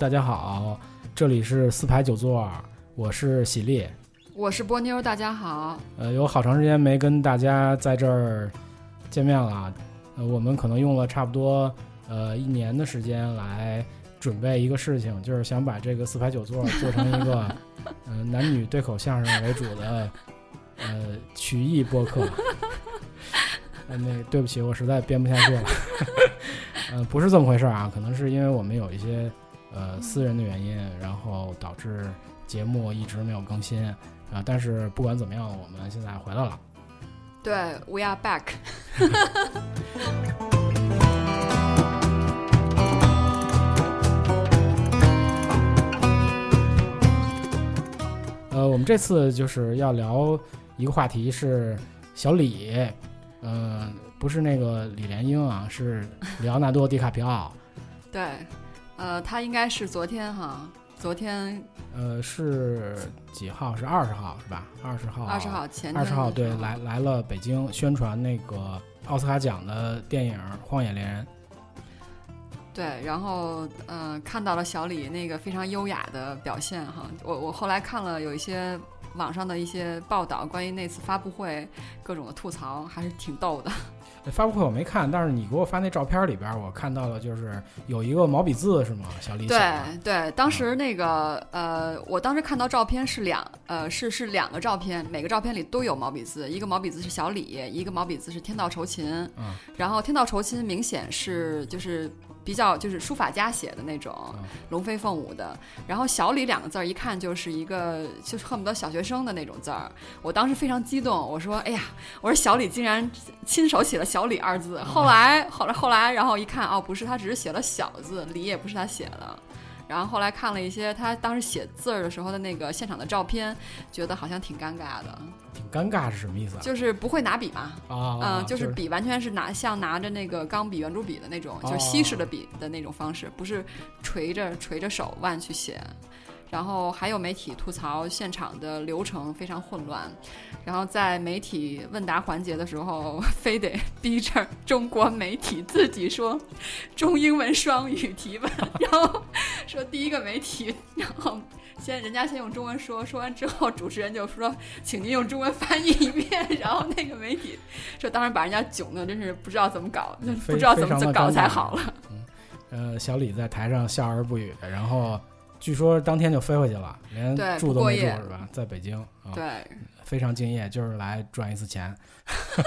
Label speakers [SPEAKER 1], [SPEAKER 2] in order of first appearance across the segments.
[SPEAKER 1] 大家好，这里是四排九座，我是喜力，
[SPEAKER 2] 我是波妞，大家好。
[SPEAKER 1] 呃，有好长时间没跟大家在这儿见面了，呃，我们可能用了差不多呃一年的时间来准备一个事情，就是想把这个四排九座做成一个 呃男女对口相声为主的呃曲艺播客。呃，那对不起，我实在编不下去了。呃，不是这么回事啊，可能是因为我们有一些。呃，私人的原因，然后导致节目一直没有更新啊。但是不管怎么样，我们现在回来了。
[SPEAKER 2] 对，We are back。
[SPEAKER 1] 呃，我们这次就是要聊一个话题，是小李，嗯，不是那个李莲英啊，是里奥纳多·迪卡皮奥。
[SPEAKER 2] 对。呃，他应该是昨天哈，昨天，
[SPEAKER 1] 呃，是几号？是二十号是吧？二十号，
[SPEAKER 2] 二十号前，
[SPEAKER 1] 二十号对，来来了北京宣传那个奥斯卡奖的电影《荒野猎人》。
[SPEAKER 2] 对，然后呃，看到了小李那个非常优雅的表现哈，我我后来看了有一些网上的一些报道，关于那次发布会各种的吐槽，还是挺逗的。
[SPEAKER 1] 发布会我没看，但是你给我发那照片里边，我看到了，就是有一个毛笔字是吗？小李
[SPEAKER 2] 对对，当时那个呃，我当时看到照片是两呃是是两个照片，每个照片里都有毛笔字，一个毛笔字是小李，一个毛笔字是天道酬勤。嗯，然后天道酬勤明显是就是。比较就是书法家写的那种龙飞凤舞的，然后小李两个字儿一看就是一个就是恨不得小学生的那种字儿，我当时非常激动，我说哎呀，我说小李竟然亲手写了小李二字，后来后来后来，然后一看哦不是，他只是写了小字，李也不是他写的。然后后来看了一些他当时写字儿的时候的那个现场的照片，觉得好像挺尴尬的。
[SPEAKER 1] 挺尴尬是什么意思啊？
[SPEAKER 2] 就是不会拿笔嘛。
[SPEAKER 1] 啊。
[SPEAKER 2] 嗯，就是笔完全是拿像拿着那个钢笔、圆珠笔的那种，就是西式的笔的那种方式，不是垂着垂着手腕去写。然后还有媒体吐槽现场的流程非常混乱，然后在媒体问答环节的时候，非得逼着中国媒体自己说中英文双语提问，然后说第一个媒体，然后先人家先用中文说，说完之后主持人就说，请您用中文翻译一遍，然后那个媒体说，当时把人家囧的真是不知道怎么搞，不知道怎么搞才好了。
[SPEAKER 1] 嗯，呃，小李在台上笑而不语，然后。据说当天就飞回去了，连住都没住是吧？在北京啊，
[SPEAKER 2] 对，
[SPEAKER 1] 非常敬业，就是来赚一次钱。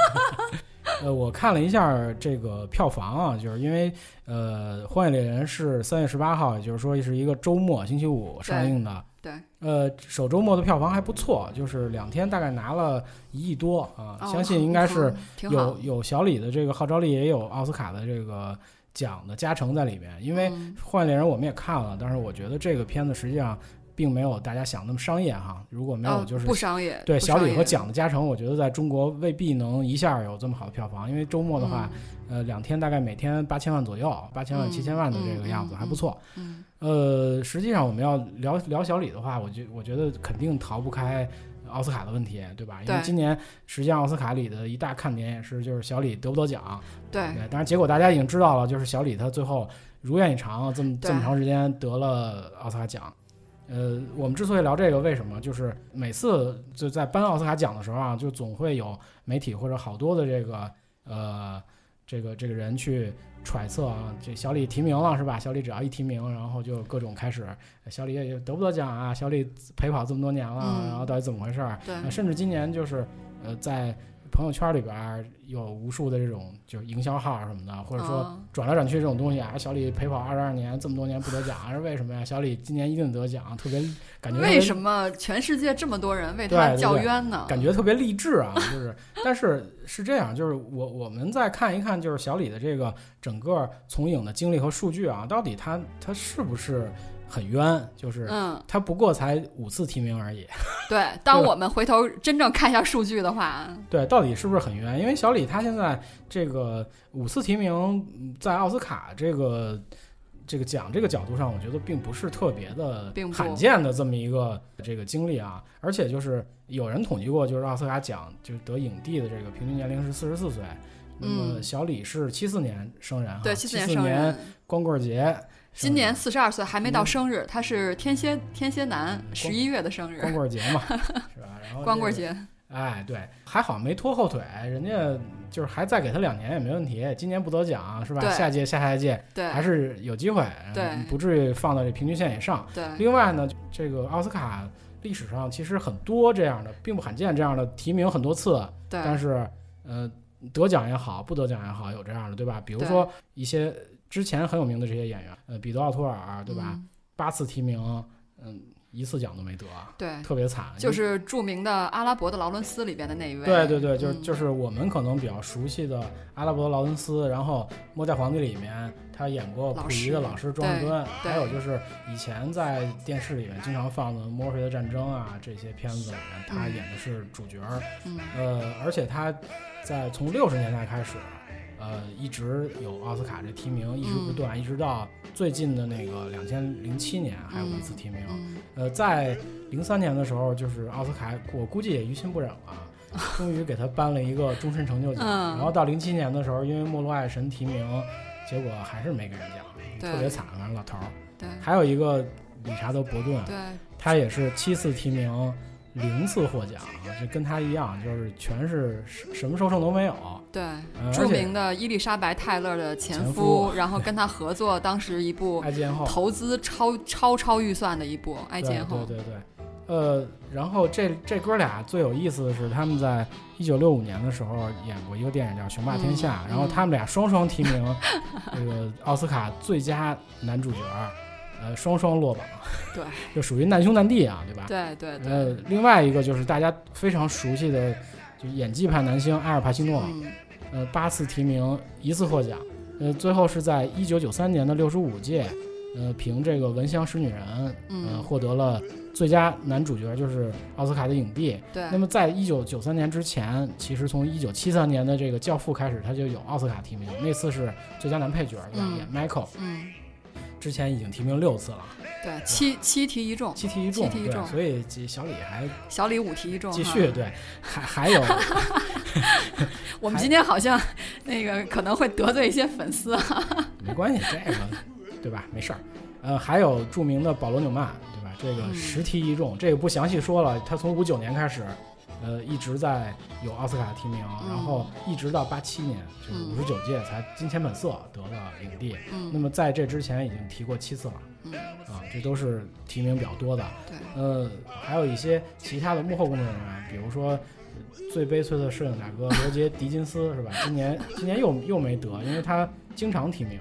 [SPEAKER 1] 呃，我看了一下这个票房啊，就是因为呃，《荒野猎人》是三月十八号，也就是说是一个周末，星期五上映的。
[SPEAKER 2] 对。
[SPEAKER 1] 呃，首周末的票房还不错，就是两天大概拿了一亿多啊，相信应该是有有小李的这个号召力，也有奥斯卡的这个。奖的加成在里面，因为《幻猎人》我们也看了，但是我觉得这个片子实际上并没有大家想那么商业哈。如果没有就是
[SPEAKER 2] 不商业，
[SPEAKER 1] 对小李和蒋的加成，我觉得在中国未必能一下有这么好的票房。因为周末的话，呃，两天大概每天八千万左右，八千万七千万的这个样子还不错。嗯呃，实际上我们要聊聊小李的话，我觉我觉得肯定逃不开。奥斯卡的问题，对吧？因为今年实际上奥斯卡里的一大看点也是就是小李得不得奖。
[SPEAKER 2] 对，
[SPEAKER 1] 当然结果大家已经知道了，就是小李他最后如愿以偿，这么这么长时间得了奥斯卡奖。呃，我们之所以聊这个，为什么？就是每次就在颁奥斯卡奖的时候啊，就总会有媒体或者好多的这个呃这个这个人去。揣测啊，这小李提名了是吧？小李只要一提名，然后就各种开始，小李也得不得奖啊？小李陪跑这么多年了，然后到底怎么回事？
[SPEAKER 2] 对，
[SPEAKER 1] 甚至今年就是呃，在朋友圈里边有无数的这种就是营销号什么的，或者说转来转去这种东西啊。小李陪跑二十二年，这么多年不得奖，是为什么呀？小李今年一定得奖，特别感觉
[SPEAKER 2] 为什么全世界这么多人为他叫冤呢？
[SPEAKER 1] 感觉特别励志啊，就是，但是。是这样，就是我我们再看一看，就是小李的这个整个从影的经历和数据啊，到底他他是不是很冤？就是
[SPEAKER 2] 嗯，
[SPEAKER 1] 他不过才五次提名而已。
[SPEAKER 2] 对，当我们回头真正看一下数据的话，
[SPEAKER 1] 对，到底是不是很冤？因为小李他现在这个五次提名，在奥斯卡这个。这个奖这个角度上，我觉得并不是特别的罕见的这么一个这个经历啊，而且就是有人统计过，就是奥斯卡奖就是得影帝的这个平均年龄是四十四岁，那么小李是七四年生人哈，
[SPEAKER 2] 对
[SPEAKER 1] 七四
[SPEAKER 2] 年
[SPEAKER 1] 光棍节，
[SPEAKER 2] 今年四十二岁，还没到生日，他是天蝎天蝎男，十一月的生日，
[SPEAKER 1] 光棍节嘛，是吧？然后
[SPEAKER 2] 光棍节，
[SPEAKER 1] 哎，对，还好没拖后腿，人家就是还再给他两年也没问题。今年不得奖是吧？下届下下届
[SPEAKER 2] 对
[SPEAKER 1] 还是有机会，
[SPEAKER 2] 对，
[SPEAKER 1] 不至于放到这平均线以上。
[SPEAKER 2] 对，
[SPEAKER 1] 另外呢，这个奥斯卡历史上其实很多这样的，并不罕见这样的提名很多次，
[SPEAKER 2] 对，
[SPEAKER 1] 但是呃，得奖也好，不得奖也好，有这样的，对吧？比如说一些。之前很有名的这些演员，呃，彼得·奥托尔，对吧？八次提名，嗯，一次奖都没得，
[SPEAKER 2] 对，
[SPEAKER 1] 特别惨。
[SPEAKER 2] 就是著名的《阿拉伯的劳伦斯》里边的那一位。
[SPEAKER 1] 对对对，就是就是我们可能比较熟悉的《阿拉伯的劳伦斯》，然后《末代皇帝》里面他演过溥仪的老师庄士敦，还有就是以前在电视里面经常放的《墨菲的战争》啊这些片子里面，他演的是主角。
[SPEAKER 2] 嗯，
[SPEAKER 1] 呃，而且他在从六十年代开始。呃，一直有奥斯卡这提名，一直不断，一直到最近的那个两千零七年还有一次提名。呃，在零三年的时候，就是奥斯卡，我估计也于心不忍了，终于给他颁了一个终身成就奖。然后到零七年的时候，因为《末路爱神》提名，结果还是没给人奖，特别惨，反正老头儿。
[SPEAKER 2] 对，
[SPEAKER 1] 还有一个理查德·伯顿，
[SPEAKER 2] 对，
[SPEAKER 1] 他也是七次提名。零次获奖，这跟他一样，就是全是什么收成都没有。
[SPEAKER 2] 对，著名的伊丽莎白·泰勒的
[SPEAKER 1] 前
[SPEAKER 2] 夫，然后跟他合作，当时一部《
[SPEAKER 1] 爱见后》，
[SPEAKER 2] 投资超超超预算的一部《爱见后》。
[SPEAKER 1] 对对对，呃，然后这这哥俩最有意思的是，他们在一九六五年的时候演过一个电影叫《雄霸天下》，然后他们俩双双提名这个奥斯卡最佳男主角。呃，双双落榜，
[SPEAKER 2] 对，
[SPEAKER 1] 就属于难兄难弟啊，对吧？
[SPEAKER 2] 对对对。
[SPEAKER 1] 呃，另外一个就是大家非常熟悉的，就演技派男星阿尔帕西诺，呃，八次提名，一次获奖，呃，最后是在一九九三年的六十五届，呃，凭这个《闻香识女人》，呃，获得了最佳男主角，就是奥斯卡的影帝。
[SPEAKER 2] 对。
[SPEAKER 1] 那么在一九九三年之前，其实从一九七三年的这个《教父》开始，他就有奥斯卡提名，那次是最佳男配角，演 Michael。
[SPEAKER 2] 嗯。
[SPEAKER 1] 之前已经提名六次了，
[SPEAKER 2] 对，七七题一中，
[SPEAKER 1] 七题一中，
[SPEAKER 2] 七题一中，
[SPEAKER 1] 所以小李还
[SPEAKER 2] 小李五题一中，
[SPEAKER 1] 继续对，还还有，
[SPEAKER 2] 我们今天好像那个可能会得罪一些粉丝啊，
[SPEAKER 1] 没关系，这个对吧？没事儿，呃，还有著名的保罗纽曼，对吧？这个十题一中，这个不详细说了，他从五九年开始。呃，一直在有奥斯卡提名，然后一直到八七年，就是五十九届才《金钱本色》得了影帝。那么在这之前已经提过七次了。啊，这都是提名比较多的。
[SPEAKER 2] 对。
[SPEAKER 1] 呃，还有一些其他的幕后工作人员，比如说最悲催的摄影大哥罗杰·狄金斯，是吧？今年今年又又没得，因为他经常提名，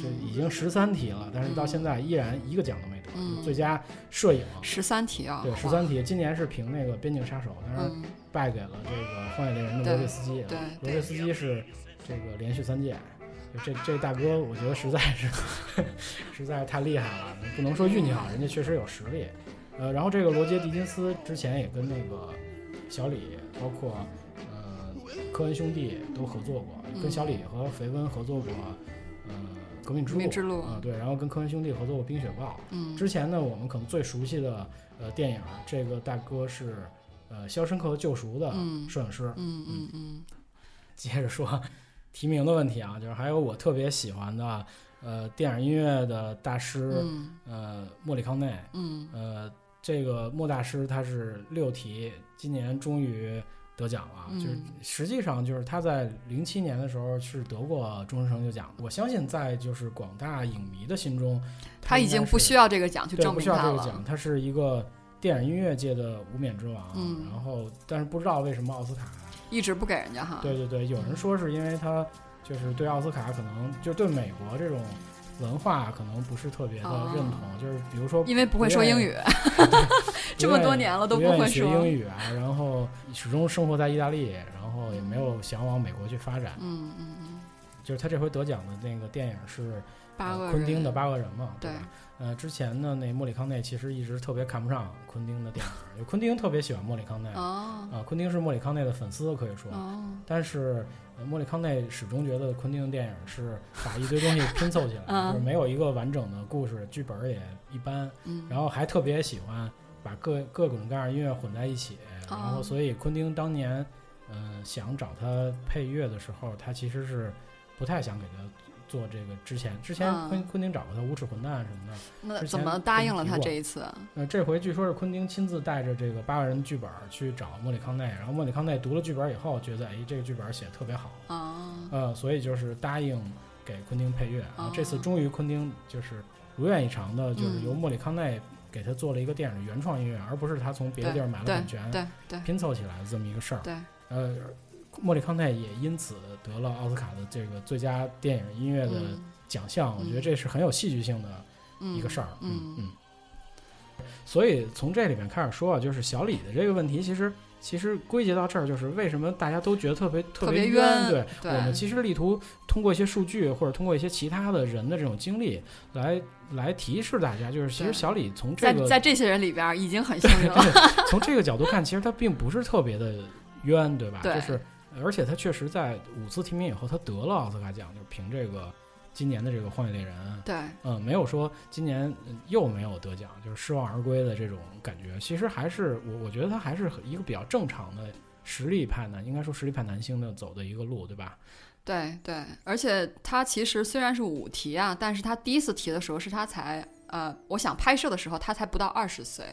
[SPEAKER 1] 就已经十三题了，但是到现在依然一个奖都没。最佳摄影
[SPEAKER 2] 十三题啊，
[SPEAKER 1] 对十三题，今年是凭那个《边境杀手》，但是败给了这个《荒野猎人》的罗杰斯基。
[SPEAKER 2] 对，
[SPEAKER 1] 罗杰斯基是这个连续三届，这这大哥我觉得实在是 实在是太厉害了，不能说运气好，人家确实有实力。呃，然后这个罗杰·狄金斯之前也跟那个小李，包括呃科恩兄弟都合作过，跟小李和肥温合作过，呃。革命之路啊，对，然后跟科恩兄弟合作过《冰雪暴》。
[SPEAKER 2] 嗯，
[SPEAKER 1] 之前呢，我们可能最熟悉的呃电影，这个大哥是呃《肖申克的救赎》的摄影师。
[SPEAKER 2] 嗯嗯嗯。
[SPEAKER 1] 接着说提名的问题啊，就是还有我特别喜欢的呃电影音乐的大师，呃莫里康内。
[SPEAKER 2] 嗯。
[SPEAKER 1] 呃，这个莫大师他是六题，今年终于。得奖了，就是实际上就是他在零七年的时候是得过终身成就奖。我相信在就是广大影迷的心中，
[SPEAKER 2] 他已经不需要这个奖去证
[SPEAKER 1] 明他了。不需要这个奖，他是一个电影音乐界的无冕之王。
[SPEAKER 2] 嗯，
[SPEAKER 1] 然后但是不知道为什么奥斯卡
[SPEAKER 2] 一直不给人家哈。
[SPEAKER 1] 对对对，有人说是因为他就是对奥斯卡可能就对美国这种。文化可能不是特别的认同，就是比如说，
[SPEAKER 2] 因为不会说英语，这么多年了都不会
[SPEAKER 1] 学英语啊，然后始终生活在意大利，然后也没有想往美国去发展。
[SPEAKER 2] 嗯嗯嗯，
[SPEAKER 1] 就是他这回得奖的那个电影是
[SPEAKER 2] 八个
[SPEAKER 1] 昆汀的《八个人》嘛，
[SPEAKER 2] 对。
[SPEAKER 1] 吧？呃，之前呢，那莫里康内其实一直特别看不上昆汀的电影，昆汀特别喜欢莫里康内
[SPEAKER 2] 啊，
[SPEAKER 1] 昆汀是莫里康内的粉丝可以说，但是。莫里康内始终觉得昆汀的电影是把一堆东西拼凑起来，就是没有一个完整的故事，剧本也一般。然后还特别喜欢把各各种各样音乐混在一起。然后，所以昆汀当年，嗯，想找他配乐的时候，他其实是不太想给他做这个之前，之前昆昆汀找过他无耻混蛋什么的。
[SPEAKER 2] 那怎么答应了他这一次？
[SPEAKER 1] 呃，这回据说是昆汀亲自带着这个八个人的剧本去找莫里康内，然后莫里康内读了剧本以后，觉得哎，这个剧本写的特别好啊，呃，所以就是答应给昆汀配乐。然后这次终于昆汀就是如愿以偿的，就是由莫里康内给他做了一个电影的原创音乐，而不是他从别的地儿买了版权，
[SPEAKER 2] 对对
[SPEAKER 1] 拼凑起来的这么一个事儿。
[SPEAKER 2] 对，
[SPEAKER 1] 呃。莫里康泰也因此得了奥斯卡的这个最佳电影音乐的奖项，我觉得这是很有戏剧性的一个事儿。嗯嗯。所以从这里面开始说啊，就是小李的这个问题，其实其实归结到这儿，就是为什么大家都觉得特别特别
[SPEAKER 2] 冤？
[SPEAKER 1] 对，我们其实力图通过一些数据或者通过一些其他的人的这种经历来来提示大家，就是其实小李从这
[SPEAKER 2] 个在这些人里边已经很 幸运了。
[SPEAKER 1] 从这个角度看，其实他并不是特别的冤，对吧？
[SPEAKER 2] 对，
[SPEAKER 1] 就是。而且他确实在五次提名以后，他得了奥斯卡奖，就凭这个今年的这个《荒野猎人》。
[SPEAKER 2] 对，
[SPEAKER 1] 嗯，没有说今年又没有得奖，就是失望而归的这种感觉。其实还是我，我觉得他还是一个比较正常的实力派男，应该说实力派男星的走的一个路，对吧？
[SPEAKER 2] 对对，而且他其实虽然是五提啊，但是他第一次提的时候是他才呃，我想拍摄的时候他才不到二十岁。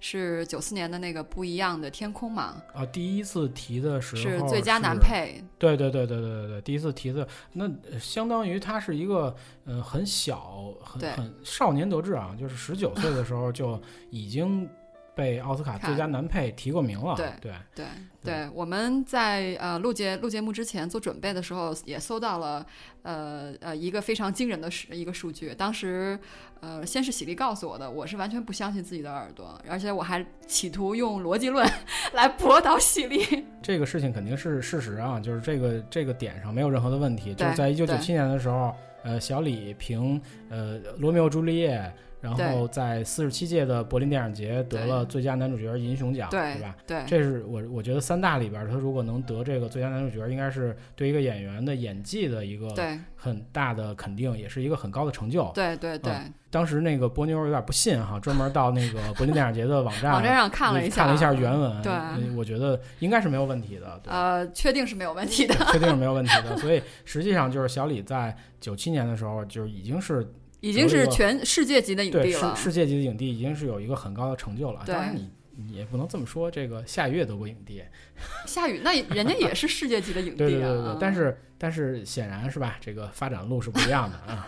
[SPEAKER 2] 是九四年的那个不一样的天空嘛？
[SPEAKER 1] 啊，第一次提的时候
[SPEAKER 2] 是最佳男配。
[SPEAKER 1] 对对对对对对对，第一次提的那相当于他是一个嗯很小很很少年得志啊，就是十九岁的时候就已经。被奥斯卡最佳男配提过名了。
[SPEAKER 2] 对
[SPEAKER 1] 对
[SPEAKER 2] 对对，我们在呃录节录节目之前做准备的时候，也搜到了呃呃一个非常惊人的数一个数据。当时呃先是喜力告诉我的，我是完全不相信自己的耳朵，而且我还企图用逻辑论 来驳倒喜力。
[SPEAKER 1] 这个事情肯定是事实啊，就是这个这个点上没有任何的问题。就是在一九九七年的时候，呃，小李凭呃《罗密欧朱丽叶》。然后在四十七届的柏林电影节得了最佳男主角银熊奖，
[SPEAKER 2] 对
[SPEAKER 1] 吧？
[SPEAKER 2] 对，
[SPEAKER 1] 这是我我觉得三大里边，他如果能得这个最佳男主角，应该是对一个演员的演技的一个很大的肯定，也是一个很高的成就。
[SPEAKER 2] 对对对。
[SPEAKER 1] 当时那个波妞有点不信哈，专门到那个柏林电影节的网站
[SPEAKER 2] 网站上看了一
[SPEAKER 1] 下，看了一
[SPEAKER 2] 下
[SPEAKER 1] 原文。
[SPEAKER 2] 对，
[SPEAKER 1] 我觉得应该是没有问题的。
[SPEAKER 2] 呃，确定是没有问题的，
[SPEAKER 1] 确定是没有问题的。所以实际上就是小李在九七年的时候就已经是。
[SPEAKER 2] 已经是全世界级的影帝
[SPEAKER 1] 了。世世界级的影帝已经是有一个很高的成就了。当然，你你也不能这么说。这个夏雨也得过影帝。
[SPEAKER 2] 夏雨那人家也是世界级的影帝啊。
[SPEAKER 1] 对对对对。但是但是显然是吧，这个发展路是不一样的啊。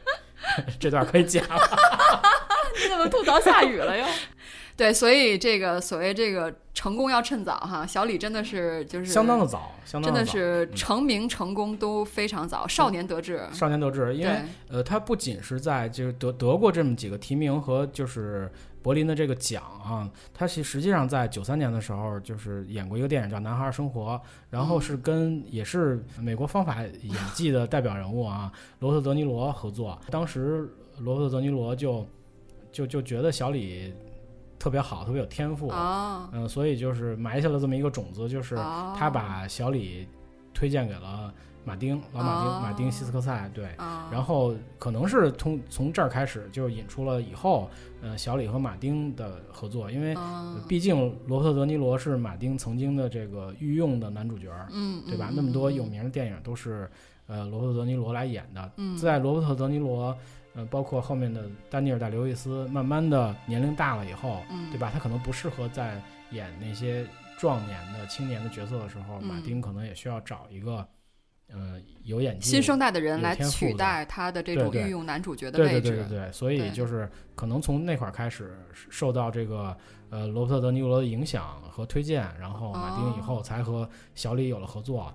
[SPEAKER 1] 这段可以剪了。
[SPEAKER 2] 你怎么吐槽夏雨了又？对，所以这个所谓这个成功要趁早哈，小李真的是就是
[SPEAKER 1] 相当的早，相当
[SPEAKER 2] 真的是成名成功都非常早，少年得志，
[SPEAKER 1] 少年得志，因为呃，他不仅是在就是得得过这么几个提名和就是柏林的这个奖啊，他其实际上在九三年的时候就是演过一个电影叫《男孩生活》，然后是跟也是美国方法演技的代表人物啊罗伯特·德尼罗合作，当时罗伯特·德尼罗就就就觉得小李。特别好，特别有天赋，嗯，所以就是埋下了这么一个种子，就是他把小李推荐给了马丁，老马丁，马丁西斯科塞，对，然后可能是从从这儿开始就引出了以后，呃，小李和马丁的合作，因为毕竟罗伯特·德尼罗是马丁曾经的这个御用的男主角，
[SPEAKER 2] 嗯，
[SPEAKER 1] 对吧？那么多有名的电影都是呃罗伯特·德尼罗来演的，嗯。在罗伯特·德尼罗。呃，包括后面的丹尼尔·戴刘易斯，慢慢的年龄大了以后，对吧？他可能不适合在演那些壮年的青年的角色的时候，马丁可能也需要找一个，呃，有演技、
[SPEAKER 2] 新生代的人来取代他的这种御用男主角的
[SPEAKER 1] 位置。对对对对，所以就是可能从那块儿开始受到这个呃罗伯特·德尼罗的影响和推荐，然后马丁以后才和小李有了合作。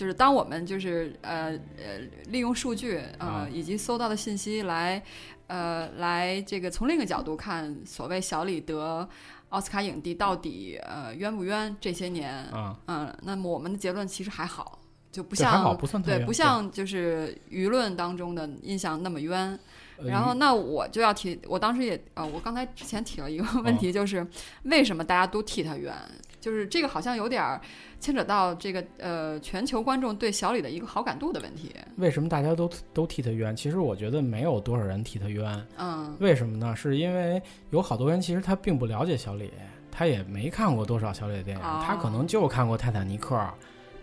[SPEAKER 2] 就是当我们就是呃呃利用数据呃以及搜到的信息来呃来这个从另一个角度看所谓小李得奥斯卡影帝到底呃冤不冤这些年嗯那么我们的结论其实还好就不像对不像就是舆论当中的印象那么冤。然后，那我就要提，我当时也呃，我刚才之前提了一个问题，就是为什么大家都替他冤？就是这个好像有点牵扯到这个呃全球观众对小李的一个好感度的问题。
[SPEAKER 1] 为什么大家都都替他冤？其实我觉得没有多少人替他冤。
[SPEAKER 2] 嗯。
[SPEAKER 1] 为什么呢？是因为有好多人其实他并不了解小李，他也没看过多少小李的电影，他可能就看过《泰坦尼克》，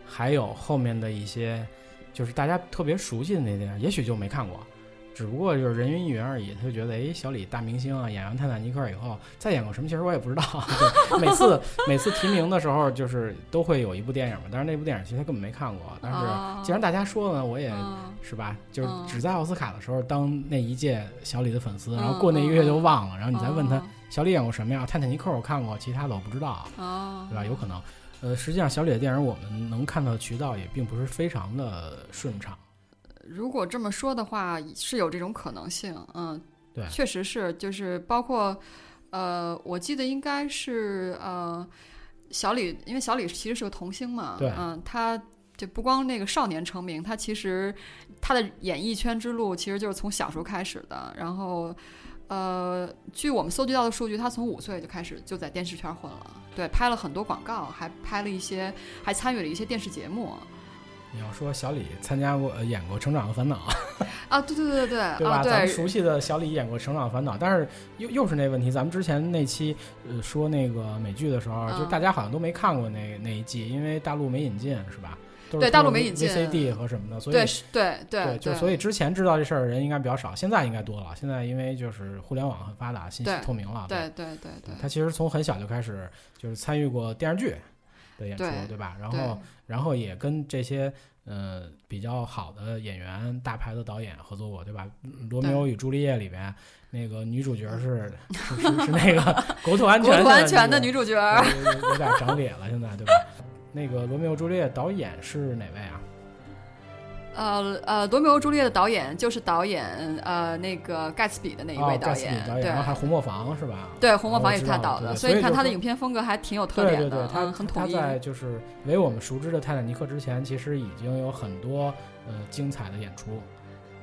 [SPEAKER 1] 还有后面的一些。就是大家特别熟悉的那电影，也许就没看过。只不过就是人云亦云而已，他就觉得哎，小李大明星啊，演完《泰坦尼克》以后再演过什么，其实我也不知道。每次每次提名的时候，就是都会有一部电影嘛，但是那部电影其实他根本没看过。但是既然大家说了，我也是吧，就是只在奥斯卡的时候当那一届小李的粉丝，然后过那一个月就忘了。然后你再问他小李演过什么呀？《泰坦尼克》我看过，其他的我不知道，对吧？有可能。呃，实际上小李的电影我们能看到的渠道也并不是非常的顺畅。
[SPEAKER 2] 如果这么说的话，是有这种可能性，嗯，
[SPEAKER 1] 对，
[SPEAKER 2] 确实是，就是包括，呃，我记得应该是呃，小李，因为小李其实是个童星嘛，
[SPEAKER 1] 对，
[SPEAKER 2] 嗯，他就不光那个少年成名，他其实他的演艺圈之路其实就是从小时候开始的，然后，呃，据我们搜集到的数据，他从五岁就开始就在电视圈混了，对，拍了很多广告，还拍了一些，还参与了一些电视节目。
[SPEAKER 1] 你要说小李参加过、演过《成长的烦恼》
[SPEAKER 2] 啊，对对对对，
[SPEAKER 1] 对吧？咱们熟悉的小李演过《成长的烦恼》，但是又又是那问题。咱们之前那期呃说那个美剧的时候，就大家好像都没看过那那一季，因为大陆没引进，是吧？
[SPEAKER 2] 对，大陆没引进
[SPEAKER 1] VCD 和什么的，所以
[SPEAKER 2] 对对
[SPEAKER 1] 对，就所以之前知道这事儿的人应该比较少，现在应该多了。现在因为就是互联网很发达，信息透明了。
[SPEAKER 2] 对对对对，
[SPEAKER 1] 他其实从很小就开始就是参与过电视剧的演出，对吧？然后然后也跟这些。呃，比较好的演员、大牌的导演合作过，对吧？《罗密欧与朱丽叶》里边那个女主角是是是那个 国土安全
[SPEAKER 2] 国土安全的女主角，
[SPEAKER 1] 有点长脸了，现在对吧？那个《罗密欧朱丽叶》导演是哪位啊？
[SPEAKER 2] 呃呃，《罗密欧朱丽叶》的导演就是导演呃那个盖茨比的那一位导
[SPEAKER 1] 演，
[SPEAKER 2] 对，
[SPEAKER 1] 然后还红磨坊是吧？
[SPEAKER 2] 对，红磨坊也是他导的，
[SPEAKER 1] 所
[SPEAKER 2] 以你看他的影片风格还挺有特点
[SPEAKER 1] 的，
[SPEAKER 2] 他很统
[SPEAKER 1] 一。他在就是为我们熟知的《泰坦尼克》之前，其实已经有很多呃精彩的演出。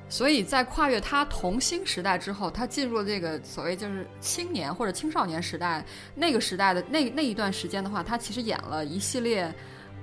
[SPEAKER 2] 所以在跨越他童星时代之后，他进入了这个所谓就是青年或者青少年时代，那个时代的那那一段时间的话，他其实演了一系列。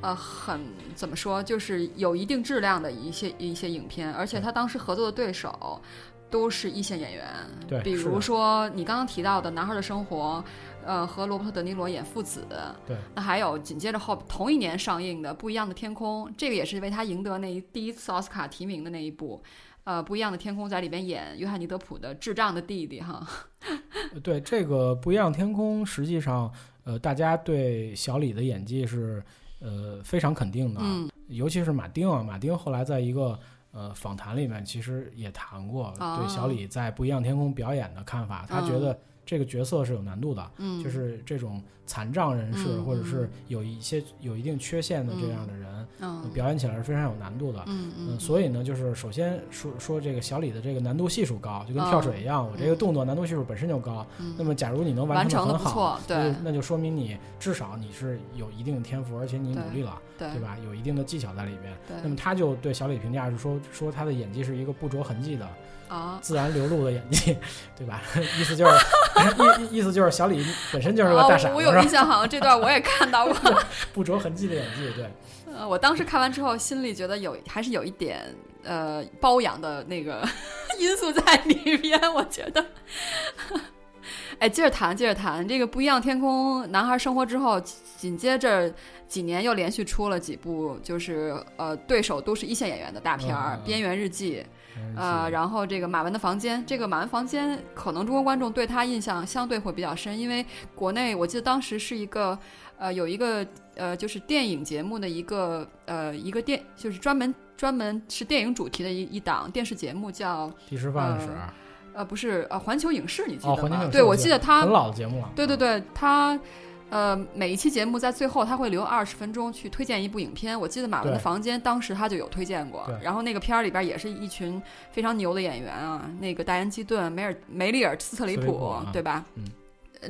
[SPEAKER 2] 呃，很怎么说，就是有一定质量的一些一些影片，而且他当时合作的对手都是一线演员，
[SPEAKER 1] 对，
[SPEAKER 2] 比如说你刚刚提到的《男孩的生活》，呃，和罗伯特·德尼罗演父子，
[SPEAKER 1] 对，
[SPEAKER 2] 那还有紧接着后同一年上映的《不一样的天空》，这个也是为他赢得那一第一次奥斯卡提名的那一部，呃，《不一样的天空》在里边演约翰尼·德普的智障的弟弟，哈，
[SPEAKER 1] 对，这个《不一样天空》实际上，呃，大家对小李的演技是。呃，非常肯定的，尤其是马丁啊，马丁后来在一个呃访谈里面，其实也谈过对小李在《不一样天空》表演的看法，他觉得这个角色是有难度的，就是这种。残障人士，或者是有一些有一定缺陷的这样的人，表演起来是非常有难度的。嗯所以呢，就是首先说说这个小李的这个难度系数高，就跟跳水一样，我这个动作难度系数本身就高。那么，假如你能
[SPEAKER 2] 完
[SPEAKER 1] 成的很
[SPEAKER 2] 好，对，
[SPEAKER 1] 那就说明你至少你是有一定的天赋，而且你努力了，
[SPEAKER 2] 对
[SPEAKER 1] 吧？有一定的技巧在里面。
[SPEAKER 2] 对。
[SPEAKER 1] 那么他就对小李评价是说说他的演技是一个不着痕迹的。
[SPEAKER 2] 啊，
[SPEAKER 1] 自然流露的演技，对吧？意思就是 意意思就是小李本身就是个大傻子。
[SPEAKER 2] 我有印象，好像这段我也看到过，
[SPEAKER 1] 不着痕迹的演技，对。
[SPEAKER 2] 呃，我当时看完之后，心里觉得有还是有一点呃包养的那个 因素在里边，我觉得。哎，接着谈，接着谈，这个不一样天空男孩生活之后，紧接着几年又连续出了几部，就是呃对手都是一线演员的大片儿，《边缘日记》。呃，然后这个马文的房间，这个马文房间可能中国观众对他印象相对会比较深，因为国内我记得当时是一个呃有一个呃就是电影节目的一个呃一个电就是专门专门是电影主题的一一档电视节目叫《
[SPEAKER 1] 第十范史》，
[SPEAKER 2] 呃不是呃环球影视你记得吗？对，我记得他
[SPEAKER 1] 很老的节目了。
[SPEAKER 2] 对对对，他。呃，每一期节目在最后他会留二十分钟去推荐一部影片。我记得马文的房间当时他就有推荐过，然后那个片儿里边也是一群非常牛的演员啊，那个戴恩基顿、梅尔梅丽尔斯特里普，对吧？
[SPEAKER 1] 嗯，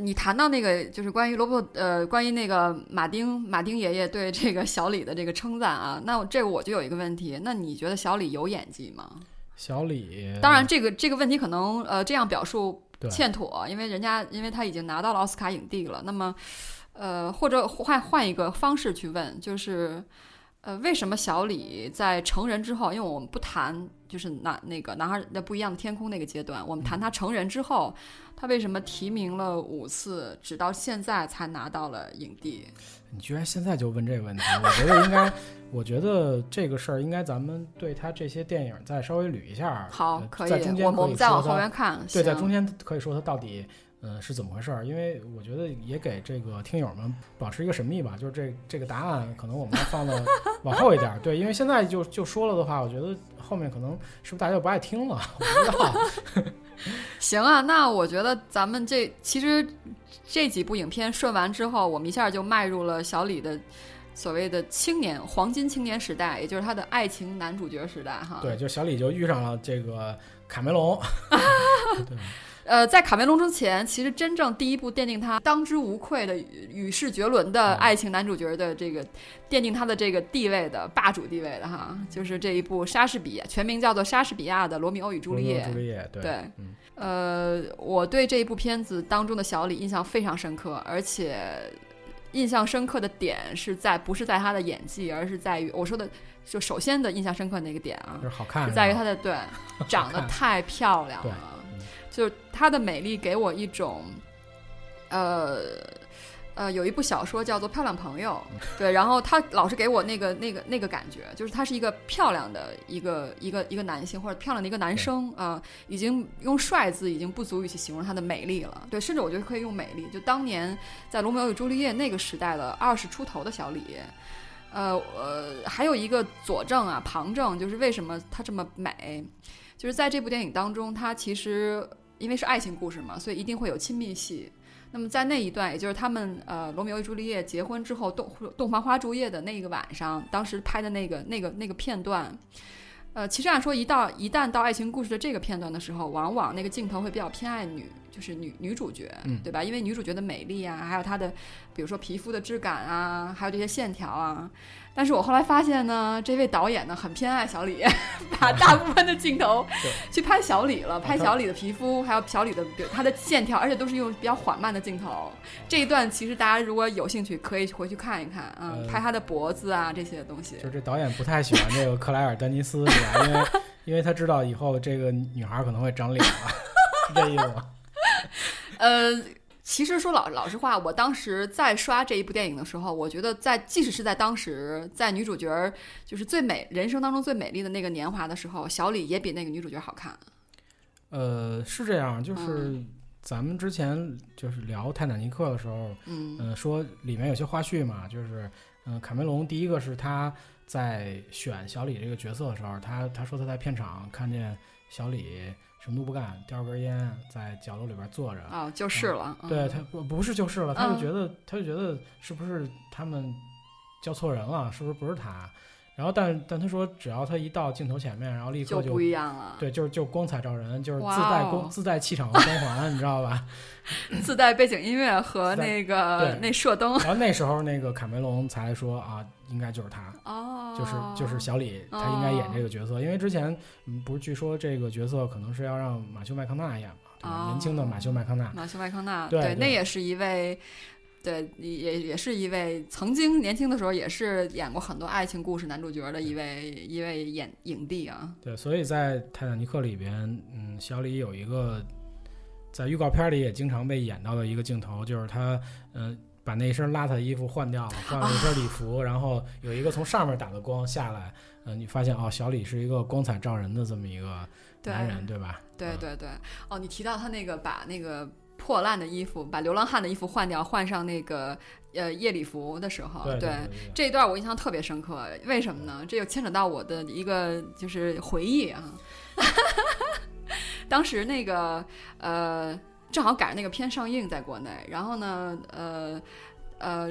[SPEAKER 2] 你谈到那个就是关于罗伯呃，关于那个马丁马丁爷爷对这个小李的这个称赞啊，那这个我就有一个问题，那你觉得小李有演技吗？
[SPEAKER 1] 小李，
[SPEAKER 2] 当然这个这个问题可能呃这样表述。欠妥，因为人家因为他已经拿到了奥斯卡影帝了。那么，呃，或者换换一个方式去问，就是，呃，为什么小李在成人之后，因为我们不谈就是男那个男孩的不一样的天空那个阶段，我们谈他成人之后，他为什么提名了五次，直到现在才拿到了影帝？
[SPEAKER 1] 你居然现在就问这个问题？我觉得应该，我觉得这个事儿应该咱们对他这些电影再稍微捋一下。
[SPEAKER 2] 好，可以，
[SPEAKER 1] 我
[SPEAKER 2] 们再往后面看。
[SPEAKER 1] 对，在中间可以说他到底。嗯，是怎么回事儿？因为我觉得也给这个听友们保持一个神秘吧，就是这这个答案可能我们要放的 往后一点。对，因为现在就就说了的话，我觉得后面可能是不是大家就不爱听了？我不知道。
[SPEAKER 2] 行啊，那我觉得咱们这其实这几部影片顺完之后，我们一下就迈入了小李的所谓的青年黄金青年时代，也就是他的爱情男主角时代哈。
[SPEAKER 1] 对，就小李就遇上了这个卡梅隆。对。
[SPEAKER 2] 呃，在卡梅隆之前，其实真正第一部奠定他当之无愧的与世绝伦的爱情男主角的这个奠定他的这个地位的霸主地位的哈，就是这一部莎士比亚，全名叫做莎士比亚的《罗密欧与朱丽叶》。
[SPEAKER 1] 朱丽叶，对。
[SPEAKER 2] 呃，我对这一部片子当中的小李印象非常深刻，而且印象深刻的点是在不是在他的演技，而是在于我说的就首先的印象深刻那个点啊，就是
[SPEAKER 1] 好看，
[SPEAKER 2] 是在于他的对 长得太漂亮了。就是她的美丽给我一种，呃，呃，有一部小说叫做《漂亮朋友》，对，然后他老是给我那个那个那个感觉，就是他是一个漂亮的一个一个一个男性或者漂亮的一个男生啊，已经用帅字已经不足以去形容他的美丽了，对，甚至我觉得可以用美丽。就当年在《罗密欧与朱丽叶》那个时代的二十出头的小李，呃呃，还有一个佐证啊，旁证，就是为什么他这么美，就是在这部电影当中，他其实。因为是爱情故事嘛，所以一定会有亲密戏。那么在那一段，也就是他们呃罗密欧与朱丽叶结婚之后洞洞房花烛夜的那个晚上，当时拍的那个那个那个片段，呃，其实按说一到一旦到爱情故事的这个片段的时候，往往那个镜头会比较偏爱女，就是女女主角，对吧？因为女主角的美丽啊，还有她的比如说皮肤的质感啊，还有这些线条啊。但是我后来发现呢，这位导演呢很偏爱小李，把大部分的镜头去拍小李了，拍小李的皮肤，还有小李的他的线条，而且都是用比较缓慢的镜头。这一段其实大家如果有兴趣，可以回去看一看，嗯，拍他的脖子啊这些东西。
[SPEAKER 1] 就这导演不太喜欢这个克莱尔丹尼斯，是吧？因为因为他知道以后这个女孩可能会长脸了，是 这意思吗？
[SPEAKER 2] 呃。其实说老老实话，我当时在刷这一部电影的时候，我觉得在即使是在当时，在女主角就是最美人生当中最美丽的那个年华的时候，小李也比那个女主角好看。
[SPEAKER 1] 呃，是这样，就是咱们之前就是聊《泰坦尼克》的时候，嗯，说里面有些花絮嘛，就是嗯，卡梅隆第一个是他在选小李这个角色的时候，他他说他在片场看见小李。什么都不干，叼根烟，在角落里边坐着。
[SPEAKER 2] 啊，就是了。
[SPEAKER 1] 对他不不是就是了，他就觉得他就觉得是不是他们叫错人了？是不是不是他？然后但但他说，只要他一到镜头前面，然后立刻
[SPEAKER 2] 就不一样了。
[SPEAKER 1] 对，就是就光彩照人，就是自带光自带气场和光环，你知道吧？
[SPEAKER 2] 自带背景音乐和那个那射灯。
[SPEAKER 1] 然后那时候那个卡梅隆才说啊。应该就是他，哦，就是就是小李，他应该演这个角色，因为之前不是据说这个角色可能是要让马修麦康纳演嘛，年轻的马修麦康纳，
[SPEAKER 2] 马修麦康纳，对，那也是一位，对，也也是一位曾经年轻的时候也是演过很多爱情故事男主角的一位一位演影帝啊。
[SPEAKER 1] 对，所以在泰坦尼克里边，嗯，小李有一个在预告片里也经常被演到的一个镜头，就是他，嗯。把那身邋遢衣服换掉了，换了一身礼服，然后有一个从上面打的光下来，嗯，你发现哦，小李是一个光彩照人的这么一个男人，
[SPEAKER 2] 对
[SPEAKER 1] 吧？
[SPEAKER 2] 对对对，哦，你提到他那个把那个破烂的衣服，把流浪汉的衣服换掉，换上那个呃夜礼服的时候，
[SPEAKER 1] 对
[SPEAKER 2] 这一段我印象特别深刻，为什么呢？这又牵扯到我的一个就是回忆啊，当时那个呃。正好赶上那个片上映在国内，然后呢，呃，呃，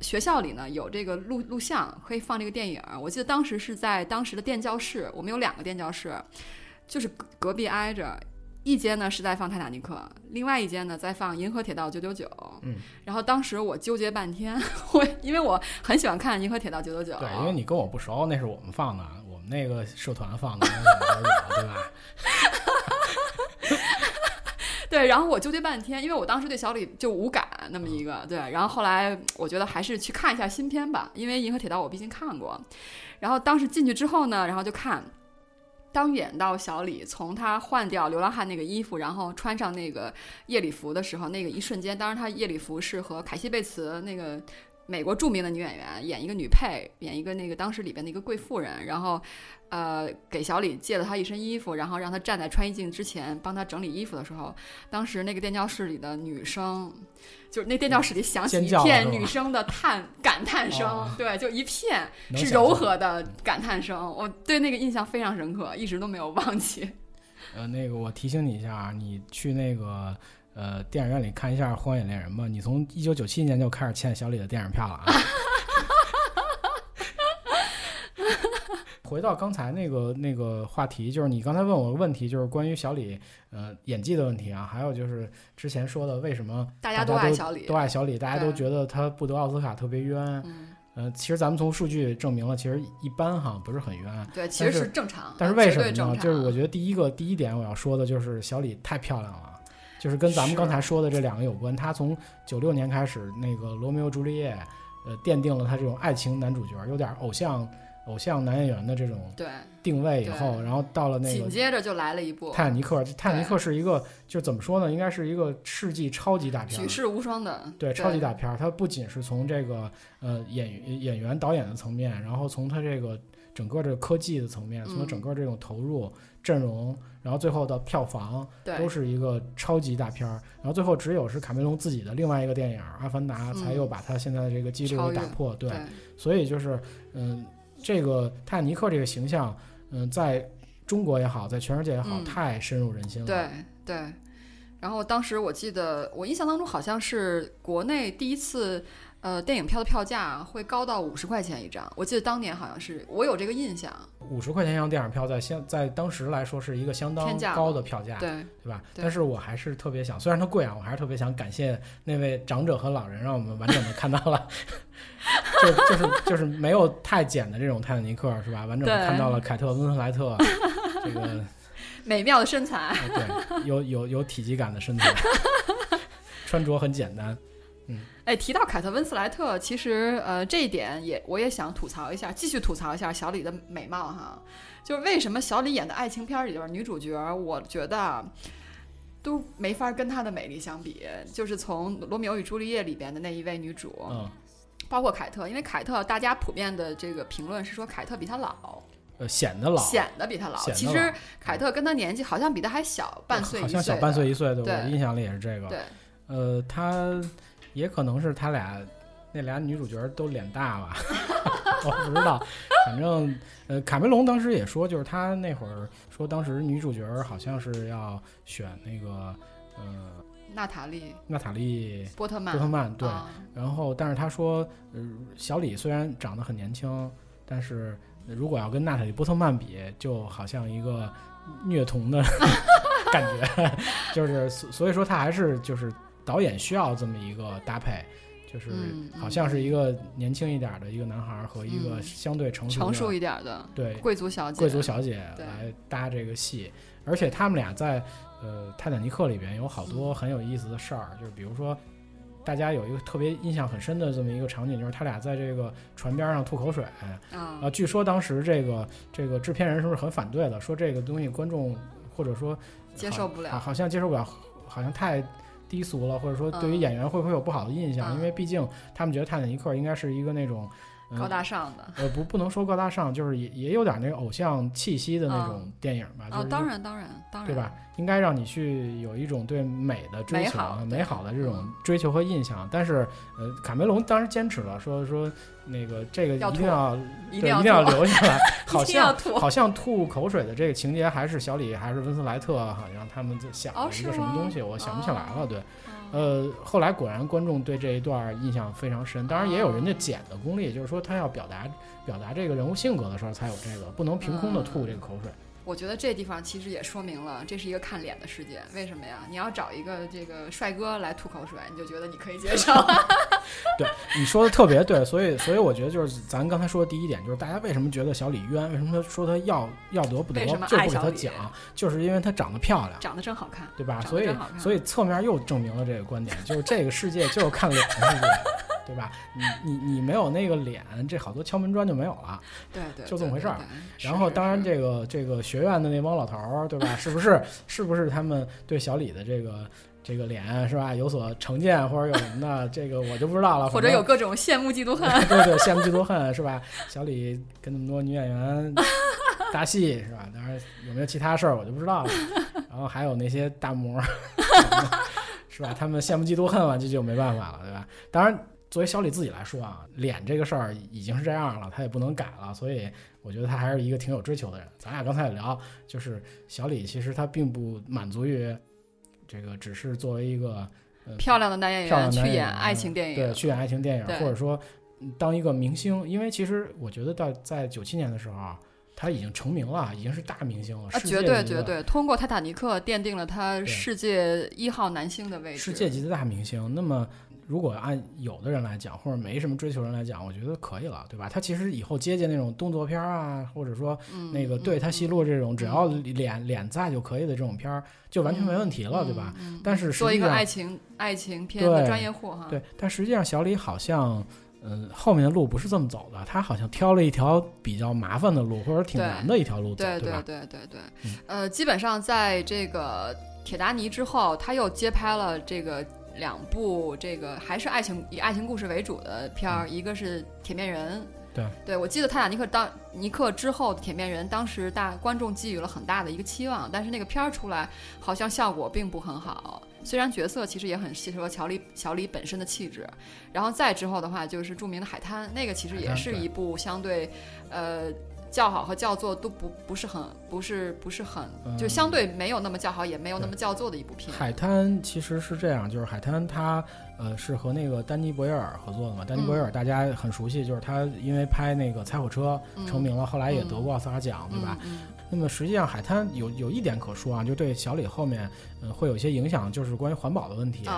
[SPEAKER 2] 学校里呢有这个录录像，可以放这个电影。我记得当时是在当时的电教室，我们有两个电教室，就是隔壁挨着，一间呢是在放《泰坦尼克》，另外一间呢在放《银河铁道九九九》。
[SPEAKER 1] 嗯，
[SPEAKER 2] 然后当时我纠结半天，我因为我很喜欢看《银河铁道九九九》。
[SPEAKER 1] 对，因为你跟我不熟，那是我们放的，我们那个社团放的，对吧？
[SPEAKER 2] 对，然后我纠结半天，因为我当时对小李就无感，那么一个对。然后后来我觉得还是去看一下新片吧，因为《银河铁道》我毕竟看过。然后当时进去之后呢，然后就看。当演到小李从他换掉流浪汉那个衣服，然后穿上那个夜礼服的时候，那个一瞬间，当然他夜礼服是和凯西贝茨那个美国著名的女演员演一个女配，演一个那个当时里边的一个贵妇人，然后。呃，给小李借了她一身衣服，然后让他站在穿衣镜之前帮他整理衣服的时候，当时那个电教室里的女生，就是那电教室里响起一片女生的叹 感叹声，对，就一片是柔和的感叹声，我对那个印象非常深刻，一直都没有忘记。
[SPEAKER 1] 呃，那个我提醒你一下，你去那个呃电影院里看一下《荒野猎人》吧，你从一九九七年就开始欠小李的电影票了啊。回到刚才那个那个话题，就是你刚才问我个问题，就是关于小李呃演技的问题啊，还有就是之前说的为什么大
[SPEAKER 2] 家
[SPEAKER 1] 都爱
[SPEAKER 2] 小李，
[SPEAKER 1] 都爱小李，大家都觉得他不得奥斯卡特别冤。
[SPEAKER 2] 嗯，
[SPEAKER 1] 呃，其实咱们从数据证明了，其实一般哈，不是很冤。
[SPEAKER 2] 对，其实
[SPEAKER 1] 是
[SPEAKER 2] 正常。
[SPEAKER 1] 但是为什么呢？就是我觉得第一个第一点我要说的就是小李太漂亮了，就是跟咱们刚才说的这两个有关。他从九六年开始那个罗密欧朱丽叶，呃，奠定了他这种爱情男主角，有点偶像。偶像男演员的这种定位以后，然后到了那个
[SPEAKER 2] 紧接着就来了一部《
[SPEAKER 1] 泰坦尼克》。《泰坦尼克》是一个，就怎么说呢？应该是一个世纪超级大片，
[SPEAKER 2] 举世无双的。
[SPEAKER 1] 对，超级大片。它不仅是从这个呃演演员、导演的层面，然后从它这个整个这个科技的层面，从整个这种投入阵容，然后最后的票房，都是一个超级大片儿。然后最后只有是卡梅隆自己的另外一个电影《阿凡达》，才又把他现在的这个记录给打破。
[SPEAKER 2] 对，
[SPEAKER 1] 所以就是嗯。这个泰坦尼克这个形象，嗯，在中国也好，在全世界也好，太深入人心了。
[SPEAKER 2] 对对。然后当时我记得，我印象当中好像是国内第一次。呃，电影票的票价会高到五十块钱一张，我记得当年好像是我有这个印象。
[SPEAKER 1] 五十块钱一张电影票，在相在当时来说是一个相当高的票价，
[SPEAKER 2] 对
[SPEAKER 1] 对吧？但是我还是特别想，虽然它贵啊，我还是特别想感谢那位长者和老人，让我们完整的看到了，就就是就是没有太简的这种泰坦尼克，是吧？完整的看到了凯特温斯莱特 这个
[SPEAKER 2] 美妙的身材，
[SPEAKER 1] 对，有有有体积感的身材，穿着很简单。嗯，
[SPEAKER 2] 哎，提到凯特温斯莱特，其实呃，这一点也我也想吐槽一下，继续吐槽一下小李的美貌哈。就是为什么小李演的爱情片里边女主角，我觉得都没法跟她的美丽相比。就是从《罗密欧与朱丽叶》里边的那一位女主，
[SPEAKER 1] 嗯，
[SPEAKER 2] 包括凯特，因为凯特大家普遍的这个评论是说凯特比她老，
[SPEAKER 1] 呃，显得老，
[SPEAKER 2] 显得比她老。其实凯特跟她年纪好像比她还小半岁，
[SPEAKER 1] 好像小半岁一岁，
[SPEAKER 2] 对
[SPEAKER 1] 我印象里也是这个。
[SPEAKER 2] 对，
[SPEAKER 1] 呃，她。也可能是他俩那俩女主角都脸大吧，我不知道。反正呃，卡梅隆当时也说，就是他那会儿说，当时女主角好像是要选那个呃，
[SPEAKER 2] 娜塔莉，
[SPEAKER 1] 娜塔莉
[SPEAKER 2] 波特曼，
[SPEAKER 1] 波特曼对。然后，但是他说，呃，小李虽然长得很年轻，但是如果要跟娜塔莉波特曼比，就好像一个虐童的 感觉，就是所以说他还是就是。导演需要这么一个搭配，就是好像是一个年轻一点的一个男孩和一个相对成
[SPEAKER 2] 熟成
[SPEAKER 1] 熟
[SPEAKER 2] 一点的
[SPEAKER 1] 对
[SPEAKER 2] 贵族小姐。
[SPEAKER 1] 贵族小姐来搭这个戏，而且他们俩在呃泰坦尼克里边有好多很有意思的事儿，就是比如说大家有一个特别印象很深的这么一个场景，就是他俩在这个船边上吐口水。啊，据说当时这个这个制片人是不是很反对的，说这个东西观众或者说
[SPEAKER 2] 接受不了，
[SPEAKER 1] 好像接受不了，好像太。低俗了，或者说对于演员会不会有不好的印象？因为毕竟他们觉得《泰坦尼克》应该是一个那种
[SPEAKER 2] 高大上的，
[SPEAKER 1] 呃，不，不能说高大上，就是也也有点那个偶像气息的那种电影吧。
[SPEAKER 2] 哦，当然，当然，当然，
[SPEAKER 1] 对吧？应该让你去有一种对美的追求，美好的这种追求和印象。但是，呃，卡梅隆当时坚持了，说说那个这个一定要
[SPEAKER 2] 一
[SPEAKER 1] 定要留下来。好像，好像吐口水的这个情节还是小李还是温斯莱特，好像他们在想一个什么东西，我想不起来了。对，呃，后来果然观众对这一段印象非常深。当然也有人家剪的功力，就是说他要表达表达这个人物性格的时候才有这个，不能凭空的吐这个口水。
[SPEAKER 2] 我觉得这地方其实也说明了，这是一个看脸的世界。为什么呀？你要找一个这个帅哥来吐口水，你就觉得你可以接受。
[SPEAKER 1] 对，你说的特别对，所以，所以我觉得就是咱刚才说的第一点，就是大家为什么觉得小李冤？为什么他说他要要得不得？就不给他讲，就是因为他长得漂亮，
[SPEAKER 2] 长得真好看，
[SPEAKER 1] 对吧？所以，所以侧面又证明了这个观点，就是这个世界就是看脸的世界。对吧？你你你没有那个脸，这好多敲门砖就没有了。
[SPEAKER 2] 对对，
[SPEAKER 1] 就这么回事儿。然后，当然这个这个学院的那帮老头儿，对吧？是不是是不是他们对小李的这个这个脸是吧有所成见或者有什么的？这个我就不知道了。
[SPEAKER 2] 或者有各种羡慕嫉妒恨。
[SPEAKER 1] 对对，羡慕嫉妒恨是吧？小李跟那么多女演员 搭戏是吧？当然有没有其他事儿我就不知道了。然后还有那些大模，是吧？他们羡慕嫉妒恨了，这就没办法了，对吧？当然。作为小李自己来说啊，脸这个事儿已经是这样了，他也不能改了，所以我觉得他还是一个挺有追求的人。咱俩刚才也聊，就是小李其实他并不满足于这个，只是作为一个
[SPEAKER 2] 漂亮的男演员去
[SPEAKER 1] 演
[SPEAKER 2] 爱情电影，
[SPEAKER 1] 对，去演爱情电影，或者说当一个明星。因为其实我觉得到在九七年的时候啊，他已经成名了，已经是大明星了，
[SPEAKER 2] 绝对绝对，通过《泰坦尼克》奠定了他世界一号男星的位置，
[SPEAKER 1] 世界级的大明星。那么。如果按有的人来讲，或者没什么追求人来讲，我觉得可以了，对吧？他其实以后接接那种动作片啊，或者说那个对他戏路这种，只要脸脸在就可以的这种片儿，就完全没问题了，对吧？但是
[SPEAKER 2] 做一个爱情爱情片的专业户哈。
[SPEAKER 1] 对，但实际上小李好像，嗯，后面的路不是这么走的，他好像挑了一条比较麻烦的路，或者挺难的一条路走，
[SPEAKER 2] 对
[SPEAKER 1] 对
[SPEAKER 2] 对对对。呃，基本上在这个铁达尼之后，他又接拍了这个。两部这个还是爱情以爱情故事为主的片儿，一个是《铁面人》，
[SPEAKER 1] 对
[SPEAKER 2] 对，我记得《泰坦尼克》当尼克之后，《铁面人》当时大观众寄予了很大的一个期望，但是那个片儿出来好像效果并不很好。虽然角色其实也很契合乔里乔里本身的气质，然后再之后的话就是著名的《海滩》，那个其实也是一部相对，呃。叫好和叫座都不不是很不是不是很就相对没有那么叫好，也没有那么叫座的一部片。
[SPEAKER 1] 海滩其实是这样，就是海滩它呃是和那个丹尼博耶尔合作的嘛。丹尼博耶尔大家很熟悉，就是他因为拍那个《猜火车》成名了，后来也得过奥斯卡奖，对吧？那么实际上海滩有有一点可说啊，就对小李后面。嗯，会有一些影响，就是关于环保的问题。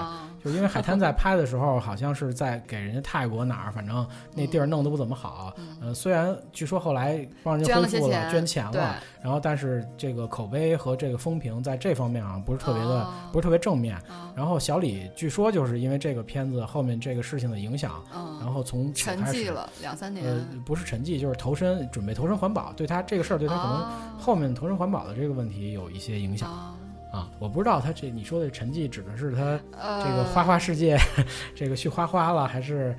[SPEAKER 1] 就因为海滩在 拍的时候，好像是在给人家泰国哪儿，反正那地儿弄得不怎么好。嗯，虽然据说后来帮人家恢复了，捐钱了，然后但是这个口碑和这个风评在这方面啊，不是特别的，不是特别正面。然后小李据说就是因为这个片子后面这个事情的影响，然后从
[SPEAKER 2] 沉寂了两三年。
[SPEAKER 1] 呃，不是沉寂，就是投身准备投身环保，对他这个事儿对他可能后面投身环保的这个问题有一些影响。啊，我不知道他这你说的沉寂指的是他这个花花世界，这个去花花了，还是？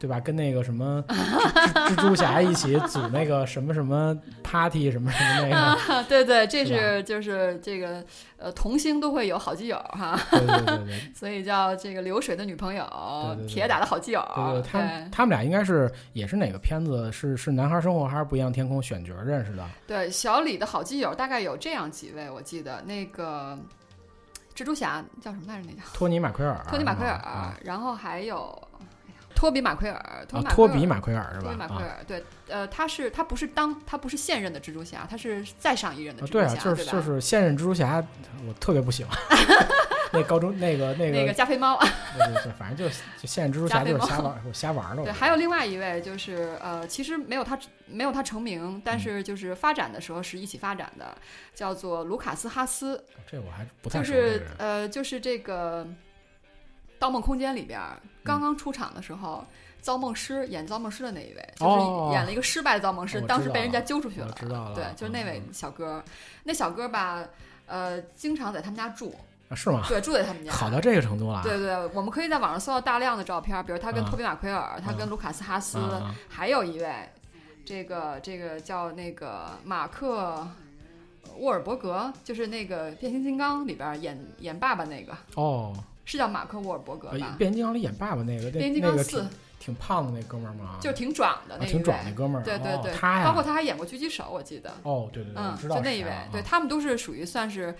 [SPEAKER 1] 对吧？跟那个什么蜘蛛侠一起组那个什么什么 party 什么什么那个？
[SPEAKER 2] 对对，这是就是这个呃，童星都会有好基友哈。
[SPEAKER 1] 对对对对。
[SPEAKER 2] 所以叫这个流水的女朋友，铁打的好基友。
[SPEAKER 1] 对对，他们他们俩应该是也是哪个片子？是是男孩生活还是不一样天空选角认识的？
[SPEAKER 2] 对，小李的好基友大概有这样几位，我记得那个蜘蛛侠叫什么来着？那叫
[SPEAKER 1] 托尼马奎尔。
[SPEAKER 2] 托尼马奎尔，然后还有。托比马奎尔，
[SPEAKER 1] 托比马奎尔是吧？
[SPEAKER 2] 托比马奎尔，对，呃，他是他不是当他不是现任的蜘蛛侠，他是再上一任的蜘蛛
[SPEAKER 1] 侠，对啊，就是就是现任蜘蛛侠，我特别不喜欢。那高中那个那个
[SPEAKER 2] 那个加菲猫，
[SPEAKER 1] 对对对，反正就是就现任蜘蛛侠就是瞎玩我瞎玩的。
[SPEAKER 2] 对，还有另外一位就是呃，其实没有他没有他成名，但是就是发展的时候是一起发展的，叫做卢卡斯哈斯。
[SPEAKER 1] 这我还不太
[SPEAKER 2] 就是呃，就是这个。《盗梦空间》里边刚刚出场的时候，造梦师演造梦师的那一位，就是演了一个失败的造梦师，当时被人家揪出去了。
[SPEAKER 1] 知道了，
[SPEAKER 2] 对，就是那位小哥。那小哥吧，呃，经常在他们家住。
[SPEAKER 1] 是吗？
[SPEAKER 2] 对，住在他们家。
[SPEAKER 1] 好到这个程度了。
[SPEAKER 2] 对对，我们可以在网上搜到大量的照片，比如他跟托比马奎尔，他跟卢卡斯哈斯，还有一位，这个这个叫那个马克沃尔伯格，就是那个变形金刚里边演演爸爸那个。
[SPEAKER 1] 哦。
[SPEAKER 2] 是叫马克·沃尔伯格吧？
[SPEAKER 1] 变形金刚里演爸爸那个，
[SPEAKER 2] 变形金刚四
[SPEAKER 1] 挺胖的那哥们儿吗？
[SPEAKER 2] 就挺壮的那
[SPEAKER 1] 挺壮那哥们儿。
[SPEAKER 2] 对对对，包括他还演过狙击手，我记得。
[SPEAKER 1] 哦，对对对，
[SPEAKER 2] 嗯，
[SPEAKER 1] 知道。
[SPEAKER 2] 就那一位，对他们都是属于算是，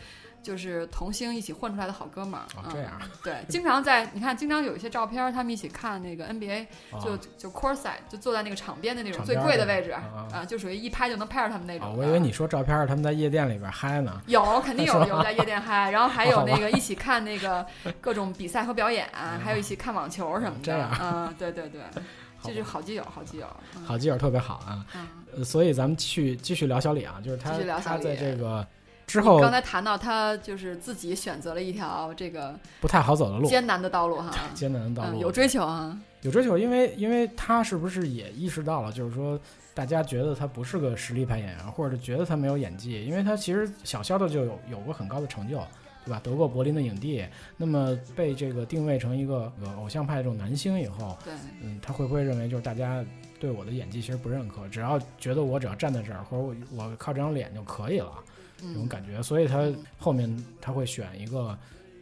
[SPEAKER 2] 就是童星一起混出来的好哥们儿。
[SPEAKER 1] 哦，这样。
[SPEAKER 2] 对，经常在你看，经常有一些照片，他们一起看那个 NBA，就就 courtside，就坐在那个场边的那种最贵的位置啊，就属于一拍就能拍着他们那种。
[SPEAKER 1] 我以为你说照片是他们在夜店里边嗨呢。
[SPEAKER 2] 有，肯定有有在夜店嗨，然后还有那个一起看那个各种比赛和表演，还有一起看网球什么的。
[SPEAKER 1] 这样。
[SPEAKER 2] 嗯，对对对，这是好基友，好基友。
[SPEAKER 1] 好基友特别好啊。呃，所以咱们去继续聊小李啊，就是他他在这个。之后
[SPEAKER 2] 刚才谈到他就是自己选择了一条这个
[SPEAKER 1] 不太好走的路，
[SPEAKER 2] 艰难的道路哈，
[SPEAKER 1] 艰难的道路。
[SPEAKER 2] 有追求啊，
[SPEAKER 1] 有追求，因为因为他是不是也意识到了，就是说大家觉得他不是个实力派演员，或者觉得他没有演技，因为他其实小小的就有有过很高的成就，对吧？得过柏林的影帝，那么被这个定位成一个偶像派这种男星以后，
[SPEAKER 2] 对，
[SPEAKER 1] 嗯，他会不会认为就是大家对我的演技其实不认可，只要觉得我只要站在这儿，或者我我靠这张脸就可以了？这种感觉，所以他后面他会选一个，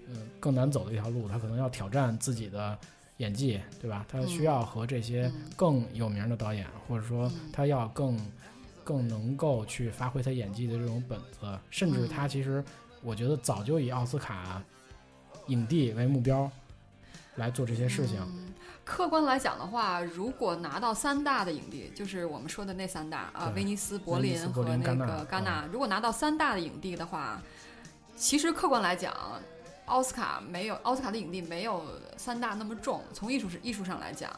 [SPEAKER 1] 呃，更难走的一条路，他可能要挑战自己的演技，对吧？他需要和这些更有名的导演，或者说他要更更能够去发挥他演技的这种本子，甚至他其实我觉得早就以奥斯卡影帝为目标来做这些事情。
[SPEAKER 2] 客观来讲的话，如果拿到三大的影帝，就是我们说的那三大啊，威尼斯、柏林和那个戛纳。如果拿到三大的影帝的话，其实客观来讲，奥斯卡没有奥斯卡的影帝没有三大那么重。从艺术是艺术上来讲，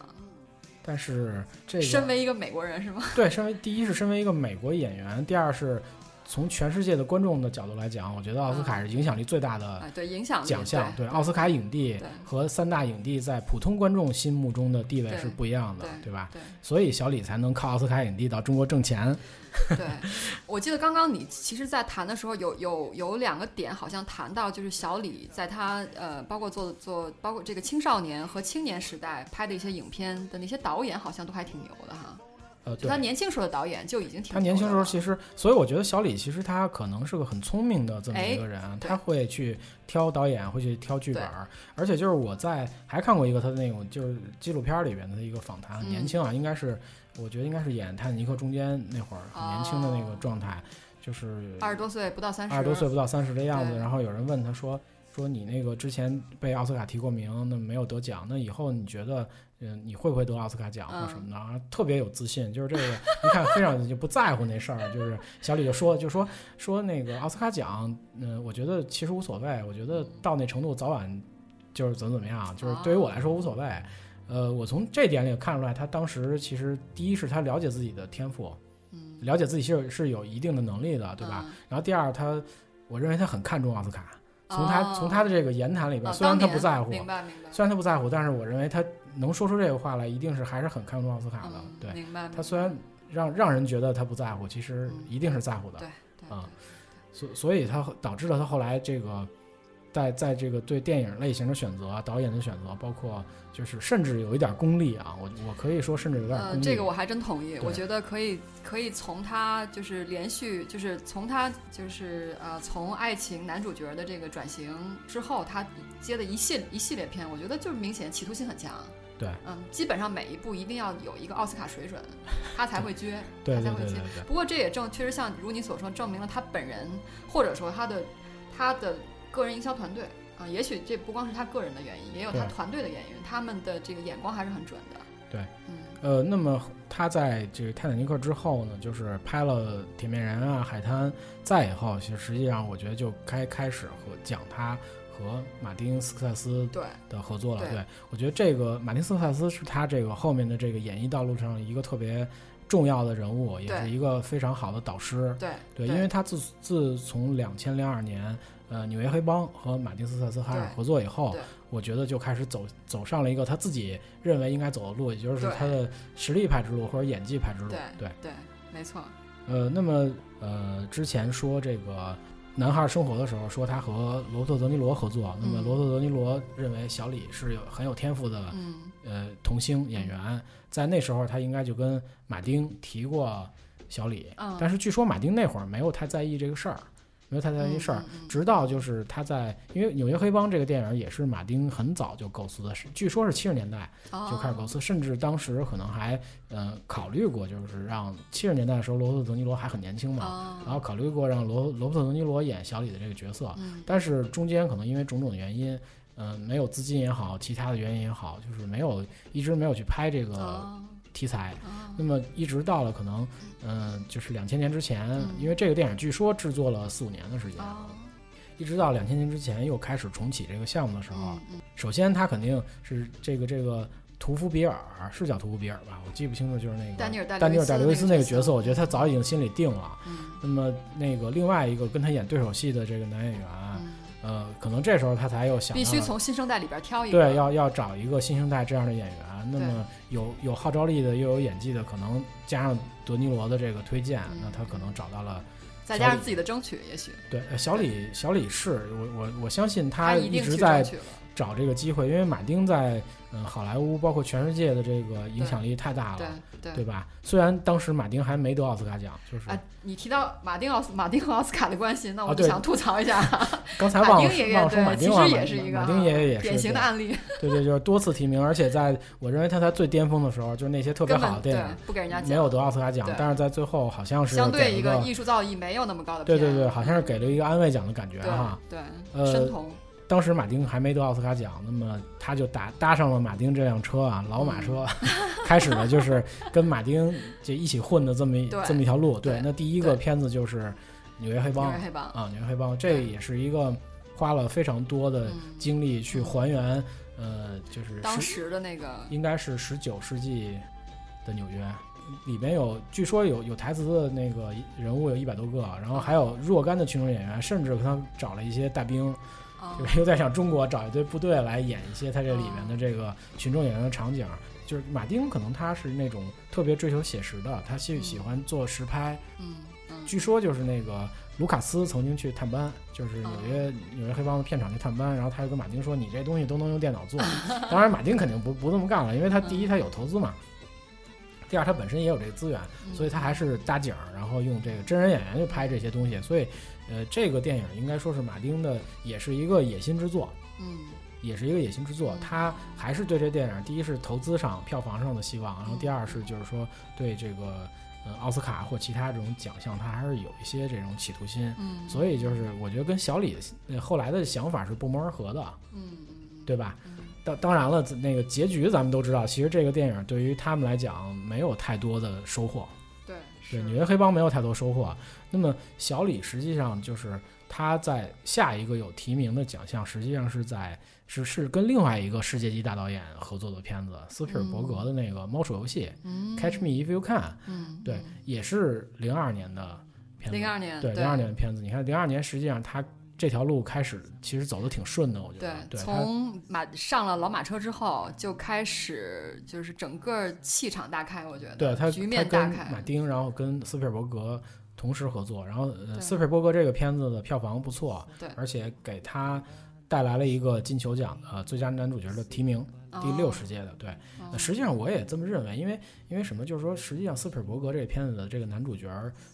[SPEAKER 1] 但是这
[SPEAKER 2] 身为一个美国人是吗？
[SPEAKER 1] 对，身为第一是身为一个美国演员，第二是。从全世界的观众的角度来讲，我觉得奥斯卡是影响力最大的
[SPEAKER 2] 对影响
[SPEAKER 1] 奖项。
[SPEAKER 2] 对
[SPEAKER 1] 奥斯卡影帝和三大影帝在普通观众心目中的地位是不一样的，对吧？
[SPEAKER 2] 对，
[SPEAKER 1] 所以小李才能靠奥斯卡影帝到中国挣钱。
[SPEAKER 2] 对，我记得刚刚你其实，在谈的时候有有有两个点，好像谈到就是小李在他呃，包括做做包括这个青少年和青年时代拍的一些影片的那些导演，好像都还挺牛的哈。
[SPEAKER 1] 呃，
[SPEAKER 2] 他年轻时候的导演就已经挺。
[SPEAKER 1] 他年轻时候其实，所以我觉得小李其实他可能是个很聪明的这么一个人，他会去挑导演，会去挑剧本，而且就是我在还看过一个他的那种就是纪录片里边的一个访谈，年轻啊，应该是我觉得应该是演《泰坦尼克》中间那会儿很年轻的那个状态，就是
[SPEAKER 2] 二十多岁不到三十，
[SPEAKER 1] 二十多岁不到三十的样子。然后有人问他说。说你那个之前被奥斯卡提过名，那没有得奖，那以后你觉得，嗯，你会不会得奥斯卡奖或什么的啊？特别有自信，就是这个一看非常就不在乎那事儿。就是小李就说，就说说那个奥斯卡奖，嗯，我觉得其实无所谓，我觉得到那程度早晚就是怎么怎么样，就是对于我来说无所谓。呃，我从这点里看出来，他当时其实第一是他了解自己的天赋，
[SPEAKER 2] 嗯，
[SPEAKER 1] 了解自己是是有一定的能力的，对吧？然后第二，他我认为他很看重奥斯卡。从他从他的这个言谈里边，虽然他不在乎，
[SPEAKER 2] 明白明白。
[SPEAKER 1] 虽然他不在乎，但是我认为他能说出这个话来，一定是还是很看重奥斯卡的。对，
[SPEAKER 2] 明白。
[SPEAKER 1] 他虽然让让人觉得他不在乎，其实一定是在乎的。
[SPEAKER 2] 对，
[SPEAKER 1] 啊，所所以他导致了他后来这个。在在这个对电影类型的选择、导演的选择，包括就是甚至有一点功利啊，我我可以说甚至有点功利。
[SPEAKER 2] 这个我还真同意，我觉得可以可以从他就是连续就是从他就是呃从爱情男主角的这个转型之后，他接的一系一系列片，我觉得就是明显企图心很强。
[SPEAKER 1] 对，
[SPEAKER 2] 嗯，基本上每一部一定要有一个奥斯卡水准，他才会撅，
[SPEAKER 1] 他
[SPEAKER 2] 才会接。不过这也正确实像如你所说，证明了他本人或者说他的他的。个人营销团队啊，也许这不光是他个人的原因，也有他团队的原因。他们的这个眼光还是很准的。
[SPEAKER 1] 对，
[SPEAKER 2] 嗯，
[SPEAKER 1] 呃，那么他在这个《泰坦尼克》之后呢，就是拍了《铁面人》啊，《海滩》。再以后，其实实际上我觉得就开开始和讲他和马丁斯科塞斯
[SPEAKER 2] 对
[SPEAKER 1] 的合作了。对，我觉得这个马丁斯科塞斯是他这个后面的这个演艺道路上一个特别重要的人物，也是一个非常好的导师。
[SPEAKER 2] 对
[SPEAKER 1] 对，因为他自自从两千零二年。呃，纽约黑帮和马丁斯特斯哈尔合作以后，我觉得就开始走走上了一个他自己认为应该走的路，也就是他的实力派之路或者演技派之路。
[SPEAKER 2] 对对，没错。
[SPEAKER 1] 呃，那么呃，之前说这个男孩生活的时候，说他和罗伯特·德尼罗合作，那么罗伯特·德尼罗认为小李是有很有天赋的，呃，童星演员，在那时候他应该就跟马丁提过小李，但是据说马丁那会儿没有太在意这个事儿。没有太大一事儿。直到就是他在，因为《纽约黑帮》这个电影也是马丁很早就构思的，是据说是七十年代就开始构思，甚至当时可能还呃考虑过，就是让七十年代的时候罗伯特·德尼罗还很年轻嘛，然后考虑过让罗罗伯特·德尼罗演小李的这个角色，但是中间可能因为种种的原因，嗯，没有资金也好，其他的原因也好，就是没有一直没有去拍这个。题材，那么一直到了可能，嗯，就是两千年之前，因为这个电影据说制作了四五年的时间，一直到两千年之前又开始重启这个项目的时候，首先他肯定是这个这个屠夫比尔是叫屠夫比尔吧？我记不清楚，就是那个丹尼尔丹尼尔戴维斯那个角色，我觉得他早已经心里定了。那么那个另外一个跟他演对手戏的这个男演员，呃，可能这时候他才又想
[SPEAKER 2] 必须从新生代里边挑一个，
[SPEAKER 1] 对，要要找一个新生代这样的演员。那么有有号召力的，又有演技的，可能加上德尼罗的这个推荐，那他可能找到了，
[SPEAKER 2] 再加上自己的争取，也许。
[SPEAKER 1] 对小李小李是我我我相信他一直在找这个机会，因为马丁在。嗯，好莱坞包括全世界的这个影响力太大了，
[SPEAKER 2] 对
[SPEAKER 1] 对吧？虽然当时马丁还没得奥斯卡奖，就是
[SPEAKER 2] 啊，你提到马丁奥斯马丁和奥斯卡的关系，那我就想吐槽一下。
[SPEAKER 1] 刚才忘了忘了说
[SPEAKER 2] 马
[SPEAKER 1] 丁
[SPEAKER 2] 也是一个
[SPEAKER 1] 马丁爷爷也是
[SPEAKER 2] 典型的案例。
[SPEAKER 1] 对对，就是多次提名，而且在我认为他在最巅峰的时候，就是那些特别好的电影
[SPEAKER 2] 不给人家
[SPEAKER 1] 没有得奥斯卡奖，但是在最后好像是
[SPEAKER 2] 相对一
[SPEAKER 1] 个
[SPEAKER 2] 艺术造诣没有那么高的，
[SPEAKER 1] 对对对，好像是给了一个安慰奖的感觉哈。
[SPEAKER 2] 对，
[SPEAKER 1] 呃。当时马丁还没得奥斯卡奖，那么他就搭搭上了马丁这辆车啊，老马车，开始了就是跟马丁就一起混的这么这么一条路。
[SPEAKER 2] 对，
[SPEAKER 1] 那第一个片子就是《
[SPEAKER 2] 纽
[SPEAKER 1] 约黑帮》
[SPEAKER 2] 啊，《
[SPEAKER 1] 纽约黑帮》这也是一个花了非常多的精力去还原，呃，就是
[SPEAKER 2] 当时的那个
[SPEAKER 1] 应该是十九世纪的纽约，里边有据说有有台词的那个人物有一百多个，然后还有若干的群众演员，甚至他找了一些大兵。就是 又在向中国找一堆部队来演一些他这里面的这个群众演员的场景，就是马丁可能他是那种特别追求写实的，他喜喜欢做实拍。
[SPEAKER 2] 嗯
[SPEAKER 1] 据说就是那个卢卡斯曾经去探班，就是纽约纽约黑帮的片场去探班，然后他就跟马丁说：“你这东西都能用电脑做。”当然，马丁肯定不不这么干了，因为他第一他有投资嘛，第二他本身也有这个资源，所以他还是搭景，然后用这个真人演员去拍这些东西，所以。呃，这个电影应该说是马丁的，也是一个野心之作，
[SPEAKER 2] 嗯，
[SPEAKER 1] 也是一个野心之作。他还是对这电影，第一是投资上、票房上的希望，然后第二是就是说对这个呃奥斯卡或其他这种奖项，他还是有一些这种企图心。
[SPEAKER 2] 嗯，
[SPEAKER 1] 所以就是我觉得跟小李后来的想法是不谋而合的，
[SPEAKER 2] 嗯，
[SPEAKER 1] 对吧？当当然了，那个结局咱们都知道，其实这个电影对于他们来讲没有太多的收获。
[SPEAKER 2] 对，
[SPEAKER 1] 纽约黑帮没有太多收获。那么小李实际上就是他在下一个有提名的奖项，实际上是在是是跟另外一个世界级大导演合作的片子，斯皮尔伯格的那个《猫鼠游戏》，Catch Me If You Can，对，也是零二年的片子，
[SPEAKER 2] 零二年，
[SPEAKER 1] 对，零二年的片子。你看零二年实际上他。这条路开始其实走的挺顺的，我觉得。对，
[SPEAKER 2] 从马上了老马车之后，就开始就是整个气场大开，我觉得。
[SPEAKER 1] 对他，
[SPEAKER 2] 局面大
[SPEAKER 1] 开。马丁，然后跟斯皮尔伯格同时合作，然后斯皮尔伯格这个片子的票房不错，
[SPEAKER 2] 对，
[SPEAKER 1] 而且给他带来了一个金球奖的最佳男主角的提名。第六十届的，对，那实际上我也这么认为，因为因为什么？就是说，实际上斯皮尔伯格这个片子的这个男主角，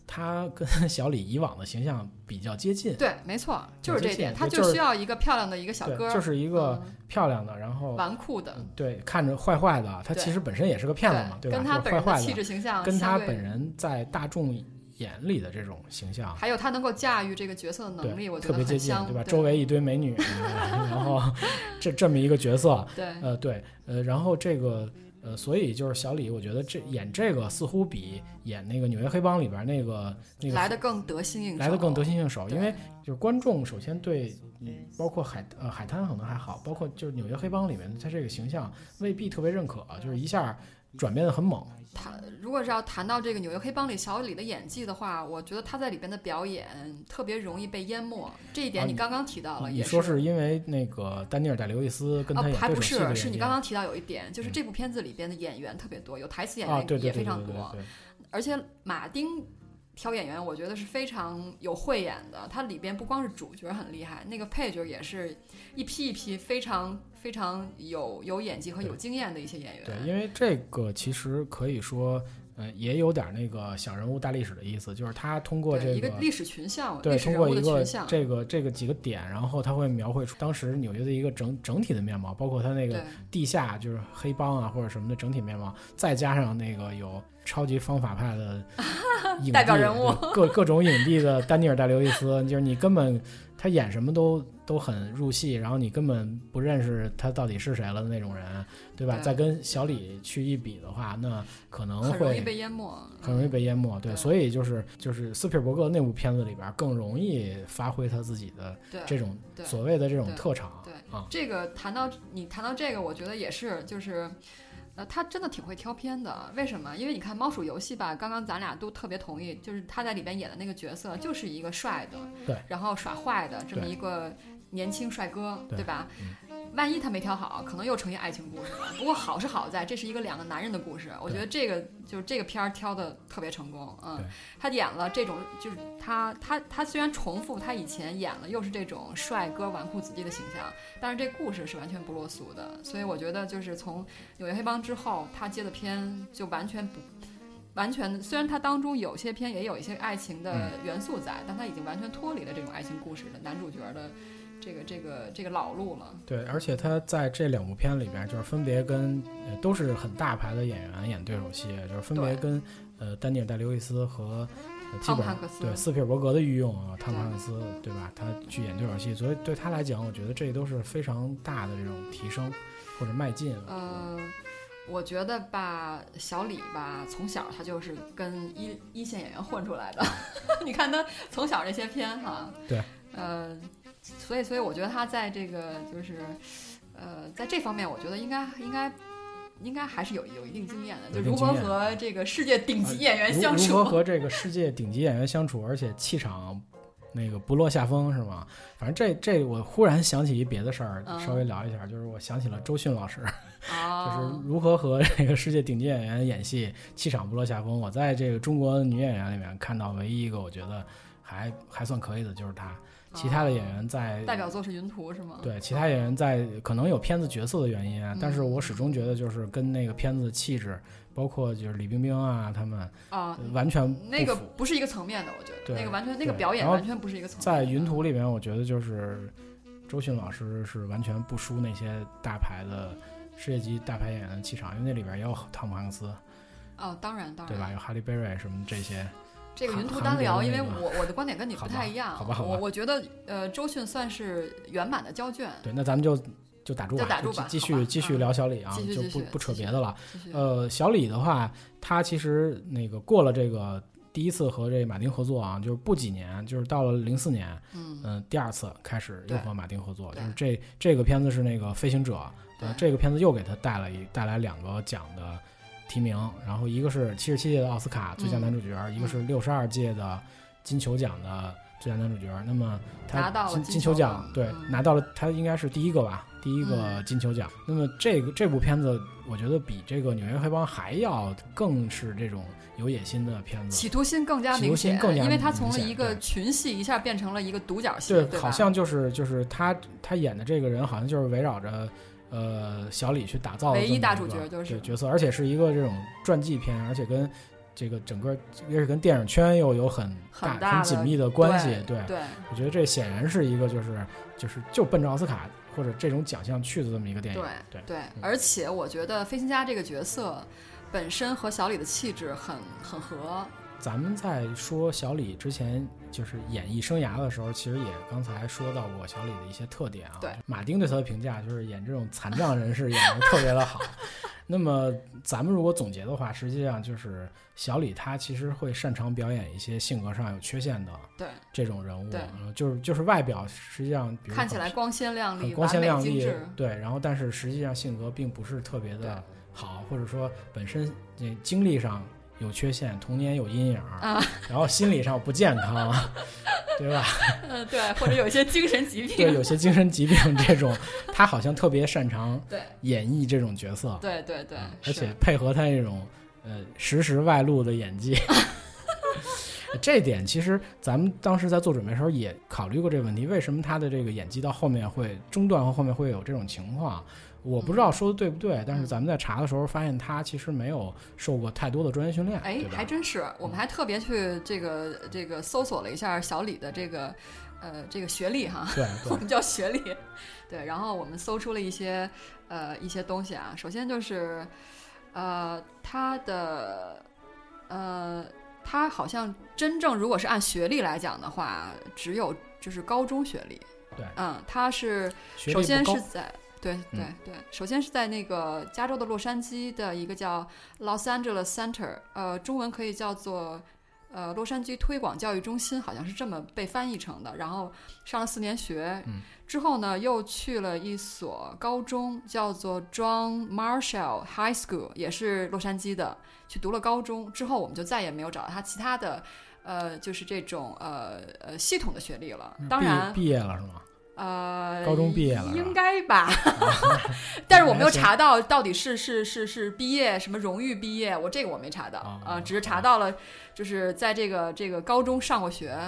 [SPEAKER 1] 他跟 小李以往的形象比较接近。
[SPEAKER 2] 对，没错，就是这点，他
[SPEAKER 1] 就
[SPEAKER 2] 需要一个漂亮的一个小哥，
[SPEAKER 1] 就是一个漂亮的，然后
[SPEAKER 2] 纨绔的，
[SPEAKER 1] 对，看着坏坏的，他其实本身也是个骗子嘛，
[SPEAKER 2] 对
[SPEAKER 1] 吧？
[SPEAKER 2] 跟他本人
[SPEAKER 1] 的
[SPEAKER 2] 气质形象，
[SPEAKER 1] 跟他本人在大众。眼里的这种形象，
[SPEAKER 2] 还有他能够驾驭这个角色的能力，我觉得
[SPEAKER 1] 特别接近，
[SPEAKER 2] 对
[SPEAKER 1] 吧？周围一堆美女，然后 这这么一个角色，
[SPEAKER 2] 对，
[SPEAKER 1] 呃，对，呃，然后这个，呃，所以就是小李，我觉得这演这个似乎比演那个《纽约黑帮》里边那个那个
[SPEAKER 2] 来的更得心应手，
[SPEAKER 1] 来的更得心应手，因为就是观众首先对，包括海呃海滩可能还好，包括就是《纽约黑帮》里面他这个形象未必特别认可，就是一下转变的很猛。
[SPEAKER 2] 谈如果是要谈到这个《纽约黑帮》里小李的演技的话，我觉得他在里边的表演特别容易被淹没。这一点你刚刚提到了，
[SPEAKER 1] 你说是因为那个丹尼尔·戴刘易斯跟他演
[SPEAKER 2] 还不是，是你刚刚提到有一点，就是这部片子里边的演员特别多，有台词演员也非常多，而且马丁。挑演员，我觉得是非常有慧眼的。它里边不光是主角很厉害，那个配角也是一批一批非常非常有有演技和有经验的一些演员。
[SPEAKER 1] 对，因为这个其实可以说，嗯，也有点那个小人物大历史的意思，就是他通过这
[SPEAKER 2] 个历史群像，
[SPEAKER 1] 对，通过一个这个这个几个点，然后他会描绘出当时纽约的一个整整体的面貌，包括他那个地下就是黑帮啊或者什么的整体面貌，再加上那个有超级方法派的
[SPEAKER 2] 代表人物，
[SPEAKER 1] 各各种影帝的丹尼尔戴刘易斯，就是你根本。他演什么都都很入戏，然后你根本不认识他到底是谁了的那种人，对吧？再跟小李去一比的话，那可能会很
[SPEAKER 2] 容易被淹没，
[SPEAKER 1] 很容易被淹没。对，所以就是就是斯皮尔伯格那部片子里边更容易发挥他自己的这种所谓的这种特长。
[SPEAKER 2] 对
[SPEAKER 1] 啊，
[SPEAKER 2] 这个谈到你谈到这个，我觉得也是就是。呃，他真的挺会挑片的，为什么？因为你看《猫鼠游戏》吧，刚刚咱俩都特别同意，就是他在里边演的那个角色，就是一个帅的，
[SPEAKER 1] 对，
[SPEAKER 2] 然后耍坏的这么一个年轻帅哥，对吧？万一他没挑好，可能又成一爱情故事了。不过好是好在，这是一个两个男人的故事。我觉得这个就是这个片儿挑的特别成功。嗯，他演了这种，就是他他他虽然重复他以前演了又是这种帅哥纨绔子弟的形象，但是这故事是完全不落俗的。所以我觉得就是从《纽约黑帮》之后，他接的片就完全不完全。虽然他当中有些片也有一些爱情的元素在，但他已经完全脱离了这种爱情故事的男主角的。这个这个这个老路了，
[SPEAKER 1] 对，而且他在这两部片里边，就是分别跟都是很大牌的演员演对手戏，就是分别跟呃丹尼尔戴刘易斯和汤姆汉克斯对斯皮尔伯格的御用啊汤姆汉克斯对吧？他去演对手戏，所以对他来讲，我觉得这都是非常大的这种提升或者迈进。
[SPEAKER 2] 呃，我觉得吧，小李吧，从小他就是跟一一线演员混出来的，你看他从小这些片哈，
[SPEAKER 1] 对，
[SPEAKER 2] 呃。所以，所以我觉得他在这个就是，呃，在这方面，我觉得应该应该应该还是有有一定经验的，就如何和这个世界顶级演员相处，
[SPEAKER 1] 如何和这个世界顶级演员相处，而且气场那个不落下风，是吗？反正这这我忽然想起一别的事儿，稍微聊一下，就是我想起了周迅老师，就是如何和这个世界顶级演员演戏，气场不落下风。我在这个中国女演员里面看到唯一一个我觉得还还算可以的，就是她。其他的演员在
[SPEAKER 2] 代表作是《云图》是吗？
[SPEAKER 1] 对，其他演员在可能有片子角色的原因啊，但是我始终觉得就是跟那个片子的气质，包括就是李冰冰啊他们
[SPEAKER 2] 啊，
[SPEAKER 1] 完全
[SPEAKER 2] 那个不是一个层面的，我觉得那个完全那个表演完全不是一个层。面。
[SPEAKER 1] 在《云图》里面，我觉得就是周迅老师是完全不输那些大牌的世界级大牌演员的气场，因为那里边也有汤姆汉克斯。
[SPEAKER 2] 哦，当然当然，
[SPEAKER 1] 对吧？有哈利贝瑞什么这些。
[SPEAKER 2] 这个云图单聊，因为我我的观点跟你不太一样。
[SPEAKER 1] 好吧，好
[SPEAKER 2] 吧。我我觉得，呃，周迅算是圆满的交卷。
[SPEAKER 1] 对，那咱们就就打住
[SPEAKER 2] 吧，打住
[SPEAKER 1] 吧，继续继续聊小李啊，就不不扯别的了。呃，小李的话，他其实那个过了这个第一次和这马丁合作啊，就是不几年，就是到了零四年，嗯第二次开始又和马丁合作，就是这这个片子是那个飞行者，这个片子又给他带了一带来两个奖的。提名，然后一个是七十七届的奥斯卡最佳男主角，一个是六十二届的金球奖的最佳男主角。那么他金金球奖对拿到了，他应该是第一个吧，第一个金球奖。那么这个这部片子，我觉得比这个《纽约黑帮》还要更是这种有野心的片子，
[SPEAKER 2] 企图心更加明
[SPEAKER 1] 显，因
[SPEAKER 2] 为他从一个群戏一下变成了一个独角戏，
[SPEAKER 1] 对，好像就是就是他他演的这个人，好像就是围绕着。呃，小李去打造
[SPEAKER 2] 唯一大主角就是
[SPEAKER 1] 角色，而且是一个这种传记片，而且跟这个整个也是跟电影圈又有很
[SPEAKER 2] 大
[SPEAKER 1] 很紧密的关系。
[SPEAKER 2] 对，
[SPEAKER 1] 对我觉得这显然是一个就是就是就奔着奥斯卡或者这种奖项去的这么一个电影。
[SPEAKER 2] 对
[SPEAKER 1] 对，
[SPEAKER 2] 而且我觉得飞行家这个角色本身和小李的气质很很合。
[SPEAKER 1] 咱们在说小李之前，就是演艺生涯的时候，其实也刚才说到过小李的一些特点啊。
[SPEAKER 2] 对，
[SPEAKER 1] 马丁对他的评价就是演这种残障人士演的特别的好。那么咱们如果总结的话，实际上就是小李他其实会擅长表演一些性格上有缺陷的
[SPEAKER 2] 对
[SPEAKER 1] 这种人物，对，就是就是外表实际上
[SPEAKER 2] 看起来光鲜亮丽、
[SPEAKER 1] 光鲜亮丽，对，然后但是实际上性格并不是特别的好，或者说本身这经历上。有缺陷，童年有阴影，啊，然后心理上不健康，对吧？
[SPEAKER 2] 嗯，对，或者有些精神疾病，
[SPEAKER 1] 对，有些精神疾病这种，他好像特别擅长
[SPEAKER 2] 对
[SPEAKER 1] 演绎这种角色，
[SPEAKER 2] 对对对，
[SPEAKER 1] 而且配合他这种呃实时外露的演技，这点其实咱们当时在做准备的时候也考虑过这个问题，为什么他的这个演技到后面会中断和后面会有这种情况？我不知道说的对不对，但是咱们在查的时候发现他其实没有受过太多的专业训练。
[SPEAKER 2] 哎，还真是，我们还特别去这个这个搜索了一下小李的这个呃这个学历哈，
[SPEAKER 1] 对，
[SPEAKER 2] 我们叫学历，对，然后我们搜出了一些呃一些东西啊，首先就是呃他的呃他好像真正如果是按学历来讲的话，只有就是高中学历，
[SPEAKER 1] 对，
[SPEAKER 2] 嗯，他是首先是在。对对对，首先是在那个加州的洛杉矶的一个叫 Los Angeles Center，呃，中文可以叫做呃洛杉矶推广教育中心，好像是这么被翻译成的。然后上了四年学，之后呢又去了一所高中，叫做 John Marshall High School，也是洛杉矶的，去读了高中。之后我们就再也没有找到他其他的，呃，就是这种呃呃系统的学历了。当然
[SPEAKER 1] 毕业了是吗？
[SPEAKER 2] 呃，
[SPEAKER 1] 高中毕业了，
[SPEAKER 2] 应该吧？但是我没有查到到底是是是是毕业什么荣誉毕业，我这个我没查到啊，只是查到了就是在这个这个高中上过学，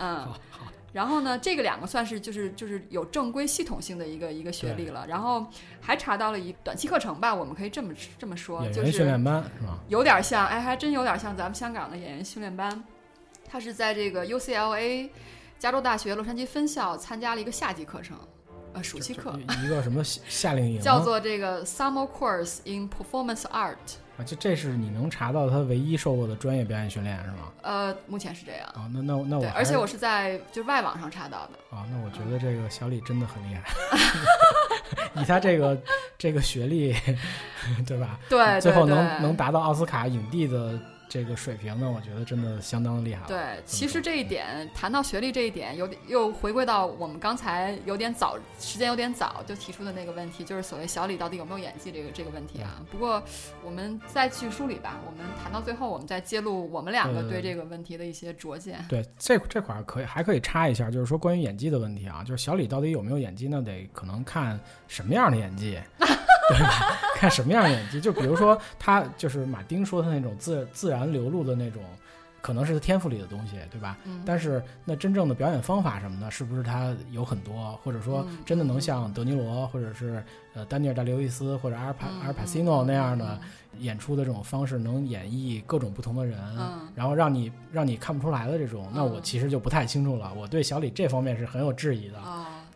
[SPEAKER 2] 嗯，然后呢，这个两个算是就是就是有正规系统性的一个一个学历了，然后还查到了一短期课程吧，我们可以这么这么说，就是
[SPEAKER 1] 训练班是吧？
[SPEAKER 2] 有点像，哎，还真有点像咱们香港的演员训练班，他是在这个 UCLA。加州大学洛杉矶分校参加了一个夏季课程，呃，暑期课，
[SPEAKER 1] 一个什么夏令营，
[SPEAKER 2] 叫做这个 Summer Course in Performance Art。
[SPEAKER 1] 啊，就这是你能查到他唯一受过的专业表演训练是吗？
[SPEAKER 2] 呃，目前是这样。
[SPEAKER 1] 啊，那那那我，
[SPEAKER 2] 而且我是在就外网上查到的。
[SPEAKER 1] 啊，那我觉得这个小李真的很厉害，以他这个这个学历，对吧？
[SPEAKER 2] 对，
[SPEAKER 1] 最后能能达到奥斯卡影帝的。这个水平呢，我觉得真的相当厉害。
[SPEAKER 2] 对，其实这一点谈到学历这一点，有点又回归到我们刚才有点早，时间有点早就提出的那个问题，就是所谓小李到底有没有演技这个这个问题啊。不过我们再去梳理吧，我们谈到最后，我们再揭露我们两个对这个问题的一些拙见。
[SPEAKER 1] 对，这这块可以还可以插一下，就是说关于演技的问题啊，就是小李到底有没有演技，那得可能看什么样的演技。对吧？看什么样的演技，就比如说他就是马丁说的那种自自然流露的那种，可能是他天赋里的东西，对吧？
[SPEAKER 2] 嗯。
[SPEAKER 1] 但是那真正的表演方法什么的，是不是他有很多，或者说真的能像德尼罗，或者是呃丹尼尔戴刘易斯或者阿尔帕阿尔帕西诺那样的演出的这种方式，能演绎各种不同的人，然后让你让你看不出来的这种，那我其实就不太清楚了。我对小李这方面是很有质疑的。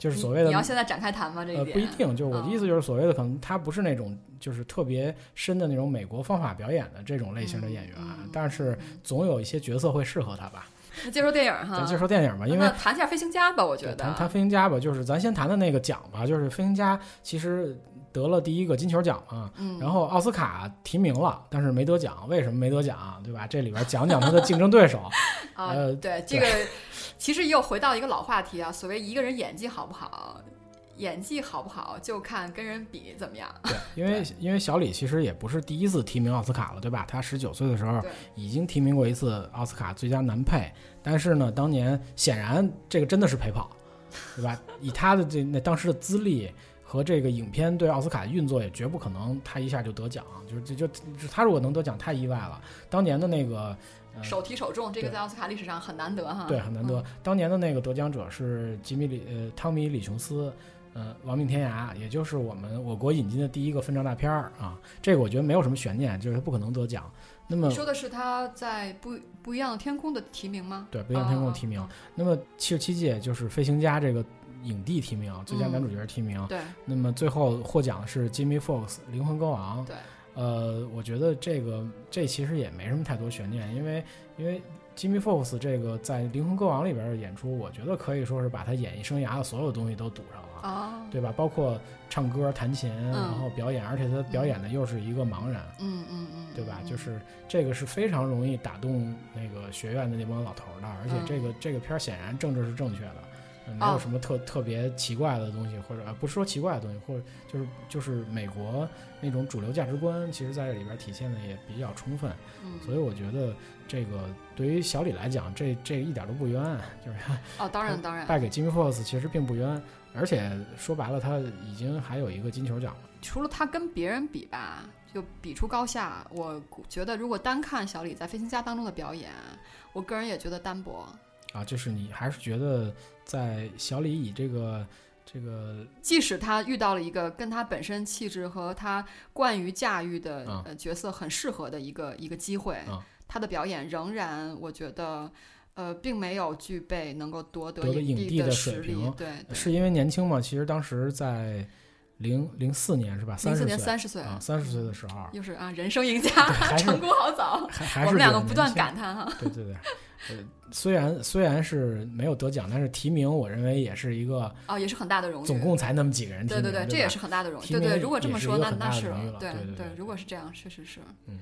[SPEAKER 1] 就是所谓的
[SPEAKER 2] 你要现在展开谈吗？这
[SPEAKER 1] 呃不一定，就是我的意思就是所谓的可能他不是那种就是特别深的那种美国方法表演的这种类型的演员，但是总有一些角色会适合他吧。
[SPEAKER 2] 那介绍电影哈，
[SPEAKER 1] 咱介绍电影吧，因为
[SPEAKER 2] 谈一下飞行家吧，我觉得
[SPEAKER 1] 谈谈飞行家吧，就是咱先谈的那个奖吧，就是飞行家其实得了第一个金球奖嘛，然后奥斯卡提名了，但是没得奖，为什么没得奖？对吧？这里边讲讲他的竞争对手。
[SPEAKER 2] 呃，对这个。其实又回到一个老话题啊，所谓一个人演技好不好，演技好不好就看跟人比怎么样。
[SPEAKER 1] 对，因为因为小李其实也不是第一次提名奥斯卡了，对吧？他十九岁的时候已经提名过一次奥斯卡最佳男配，但是呢，当年显然这个真的是陪跑，对吧？以他的这那当时的资历和这个影片对奥斯卡的运作，也绝不可能他一下就得奖，就是就就他如果能得奖太意外了。当年的那个。
[SPEAKER 2] 首提手中，这个在奥斯卡历史上很难得哈。
[SPEAKER 1] 对，很难得。当年的那个得奖者是吉米里呃汤米李琼斯，呃亡命天涯，也就是我们我国引进的第一个分账大片儿啊。这个我觉得没有什么悬念，就是他不可能得奖。那么
[SPEAKER 2] 你说的是他在不不一样的天空的提名吗？
[SPEAKER 1] 对，不一样天空的提名。那么七十七届就是飞行家这个影帝提名，最佳男主角提名。
[SPEAKER 2] 对。
[SPEAKER 1] 那么最后获奖的是吉米· Fox，灵魂歌王。
[SPEAKER 2] 对。
[SPEAKER 1] 呃，我觉得这个这其实也没什么太多悬念，因为因为 Jimmy Fox 这个在《灵魂歌王》里边的演出，我觉得可以说是把他演艺生涯的所有东西都堵上了，对吧？包括唱歌、弹琴，然后表演，而且他表演的又是一个盲人，
[SPEAKER 2] 嗯嗯嗯，
[SPEAKER 1] 对吧？就是这个是非常容易打动那个学院的那帮老头的，而且这个这个片儿显然政治是正确的。没有什么特特别奇怪的东西，或者啊不是说奇怪的东西，或者就是就是美国那种主流价值观，其实在这里边体现的也比较充分。
[SPEAKER 2] 嗯，
[SPEAKER 1] 所以我觉得这个对于小李来讲，这这一点都不冤，就是
[SPEAKER 2] 哦，当然当然，
[SPEAKER 1] 败给吉米·福克斯其实并不冤，而且说白了，他已经还有一个金球奖了。
[SPEAKER 2] 除了他跟别人比吧，就比出高下。我觉得如果单看小李在《飞行家》当中的表演，我个人也觉得单薄。
[SPEAKER 1] 啊，就是你还是觉得在小李以这个这个，
[SPEAKER 2] 即使他遇到了一个跟他本身气质和他惯于驾驭的呃角色很适合的一个一个机会，他的表演仍然我觉得呃并没有具备能够夺
[SPEAKER 1] 得
[SPEAKER 2] 影
[SPEAKER 1] 帝
[SPEAKER 2] 的
[SPEAKER 1] 水平。
[SPEAKER 2] 对，
[SPEAKER 1] 是因为年轻嘛？其实当时在。零零四年是吧？
[SPEAKER 2] 零四年
[SPEAKER 1] 三
[SPEAKER 2] 十岁
[SPEAKER 1] 啊，三十岁的时候，
[SPEAKER 2] 又是啊，人生赢家，成功好早。我们两个不断感叹哈。
[SPEAKER 1] 对对对，呃，虽然虽然是没有得奖，但是提名，我认为也是一个
[SPEAKER 2] 哦，也是很大的荣誉。
[SPEAKER 1] 总共才那么几个人提名，
[SPEAKER 2] 对对对，这也是很大的荣誉。对对，如果这么说，那那是
[SPEAKER 1] 对对
[SPEAKER 2] 对，如果是这样，确实是。
[SPEAKER 1] 嗯，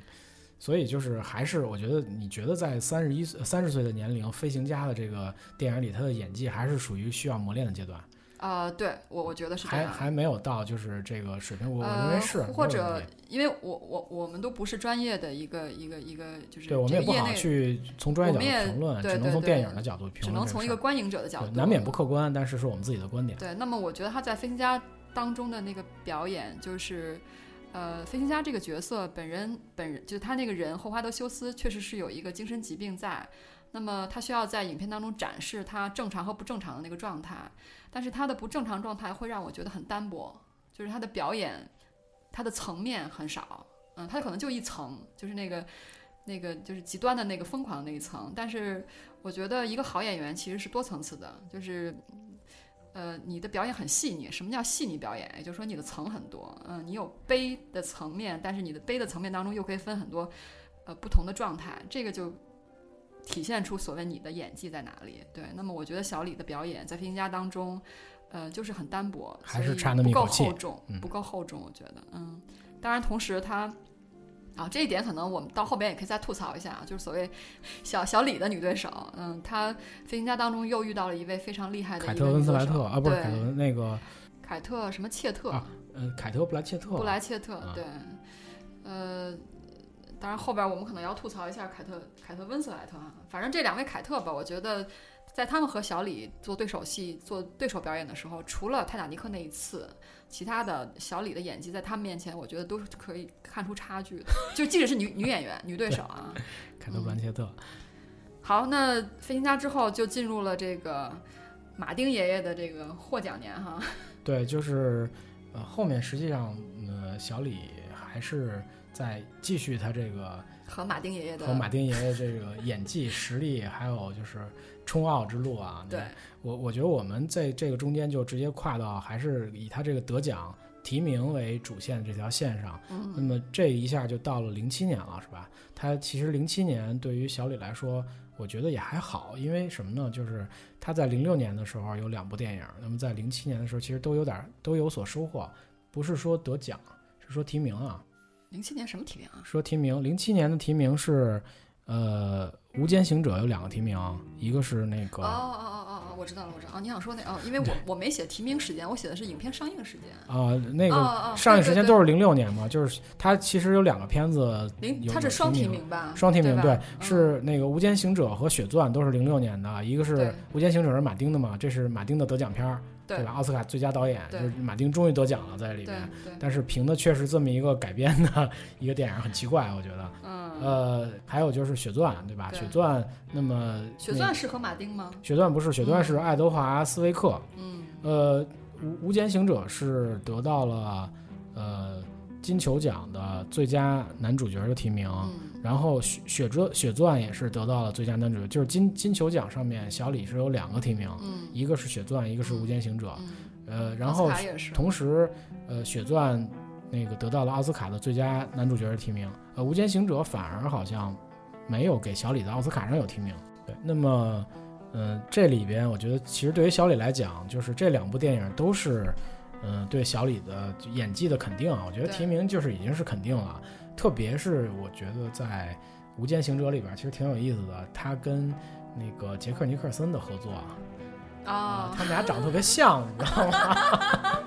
[SPEAKER 1] 所以就是还是我觉得，你觉得在三十一岁、三十岁的年龄，《飞行家》的这个电影里，他的演技还是属于需要磨练的阶段。
[SPEAKER 2] 呃，对我我觉得是
[SPEAKER 1] 还还没有到就是这个水平，我认为是
[SPEAKER 2] 或者因为我我我们都不是专业的一个一个一个就是
[SPEAKER 1] 对我们也不好去从专业角度评论，
[SPEAKER 2] 只
[SPEAKER 1] 能从电影的角度评论，
[SPEAKER 2] 只能从一个观影者的角度，
[SPEAKER 1] 难免不客观，但是是我们自己的观点。
[SPEAKER 2] 对，那么我觉得他在《飞行家》当中的那个表演，就是呃，飞行家这个角色本人本人就是他那个人霍华德休斯，确实是有一个精神疾病在。那么他需要在影片当中展示他正常和不正常的那个状态，但是他的不正常状态会让我觉得很单薄，就是他的表演，他的层面很少，嗯，他可能就一层，就是那个那个就是极端的那个疯狂的那一层。但是我觉得一个好演员其实是多层次的，就是呃，你的表演很细腻。什么叫细腻表演？也就是说你的层很多，嗯，你有悲的层面，但是你的悲的层面当中又可以分很多呃不同的状态，这个就。体现出所谓你的演技在哪里？对，那么我觉得小李的表演在《飞行家》当中，呃，就是很单薄，
[SPEAKER 1] 还是差那么
[SPEAKER 2] 不够厚重，不够厚重。我觉得，嗯，当然，同时他啊，这一点可能我们到后边也可以再吐槽一下，就是所谓小小李的女对手，嗯，她《飞行家》当中又遇到了一位非常厉害的
[SPEAKER 1] 凯特温斯莱特啊，不是凯特那个
[SPEAKER 2] 凯特什么切特？
[SPEAKER 1] 嗯，凯特布莱切特，
[SPEAKER 2] 布莱切特，对，呃。当然，后边我们可能要吐槽一下凯特凯特温斯莱特啊。反正这两位凯特吧，我觉得在他们和小李做对手戏、做对手表演的时候，除了泰坦尼克那一次，其他的小李的演技在他们面前，我觉得都是可以看出差距的。就即使是女女演员、女对手啊，
[SPEAKER 1] 凯特布兰切特。
[SPEAKER 2] 好，那飞行家之后就进入了这个马丁爷爷的这个获奖年哈。
[SPEAKER 1] 对，就是呃，后面实际上呃，小李还是。在继续他这个
[SPEAKER 2] 和马丁爷爷的
[SPEAKER 1] 和马丁爷爷这个演技实力，还有就是冲奥之路啊。
[SPEAKER 2] 对，
[SPEAKER 1] 我我觉得我们在这个中间就直接跨到还是以他这个得奖提名为主线这条线上。
[SPEAKER 2] 嗯，
[SPEAKER 1] 那么这一下就到了零七年了，是吧？他其实零七年对于小李来说，我觉得也还好，因为什么呢？就是他在零六年的时候有两部电影，那么在零七年的时候其实都有点都有所收获，不是说得奖，是说提名啊。
[SPEAKER 2] 零七年什么提名啊？
[SPEAKER 1] 说提名，零七年的提名是，呃，《无间行者》有两个提名，一个是那个。
[SPEAKER 2] 哦哦哦哦哦，我知道了，我知道。哦，你想说那哦，因为我我没写提名时间，我写的是影片上映时间。
[SPEAKER 1] 啊，那个上映时间都是零六年嘛，就是它其实有两个片子，
[SPEAKER 2] 零它是双
[SPEAKER 1] 提
[SPEAKER 2] 名吧？
[SPEAKER 1] 双提名
[SPEAKER 2] 对，
[SPEAKER 1] 是那个《无间行者》和《血钻》都是零六年的，一个是《无间行者》是马丁的嘛，这是马丁的得奖片儿。对吧？奥斯卡最佳导演就是马丁，终于得奖了，在里面。但是凭的却是这么一个改编的一个电影，很奇怪，我觉得。
[SPEAKER 2] 嗯。
[SPEAKER 1] 呃，还有就是《血钻》，对吧？《血钻》那么。
[SPEAKER 2] 血钻适合马丁吗？
[SPEAKER 1] 血钻不是，血钻是爱德华·斯威克。
[SPEAKER 2] 嗯。
[SPEAKER 1] 呃，《无无间行者》是得到了呃金球奖的最佳男主角的提名。然后血血钻血钻也是得到了最佳男主角，就是金金球奖上面小李是有两个提名，一个是血钻，一个是无间行者，呃，然后同时呃血钻那个得到了奥斯卡的最佳男主角的提名，呃无间行者反而好像没有给小李的奥斯卡上有提名。对，那么嗯这里边我觉得其实对于小李来讲，就是这两部电影都是嗯对小李的演技的肯定啊，我觉得提名就是已经是肯定了。特别是我觉得在《无间行者》里边，其实挺有意思的。他跟那个杰克尼克森的合作啊，他们俩长得特别像，你知道吗？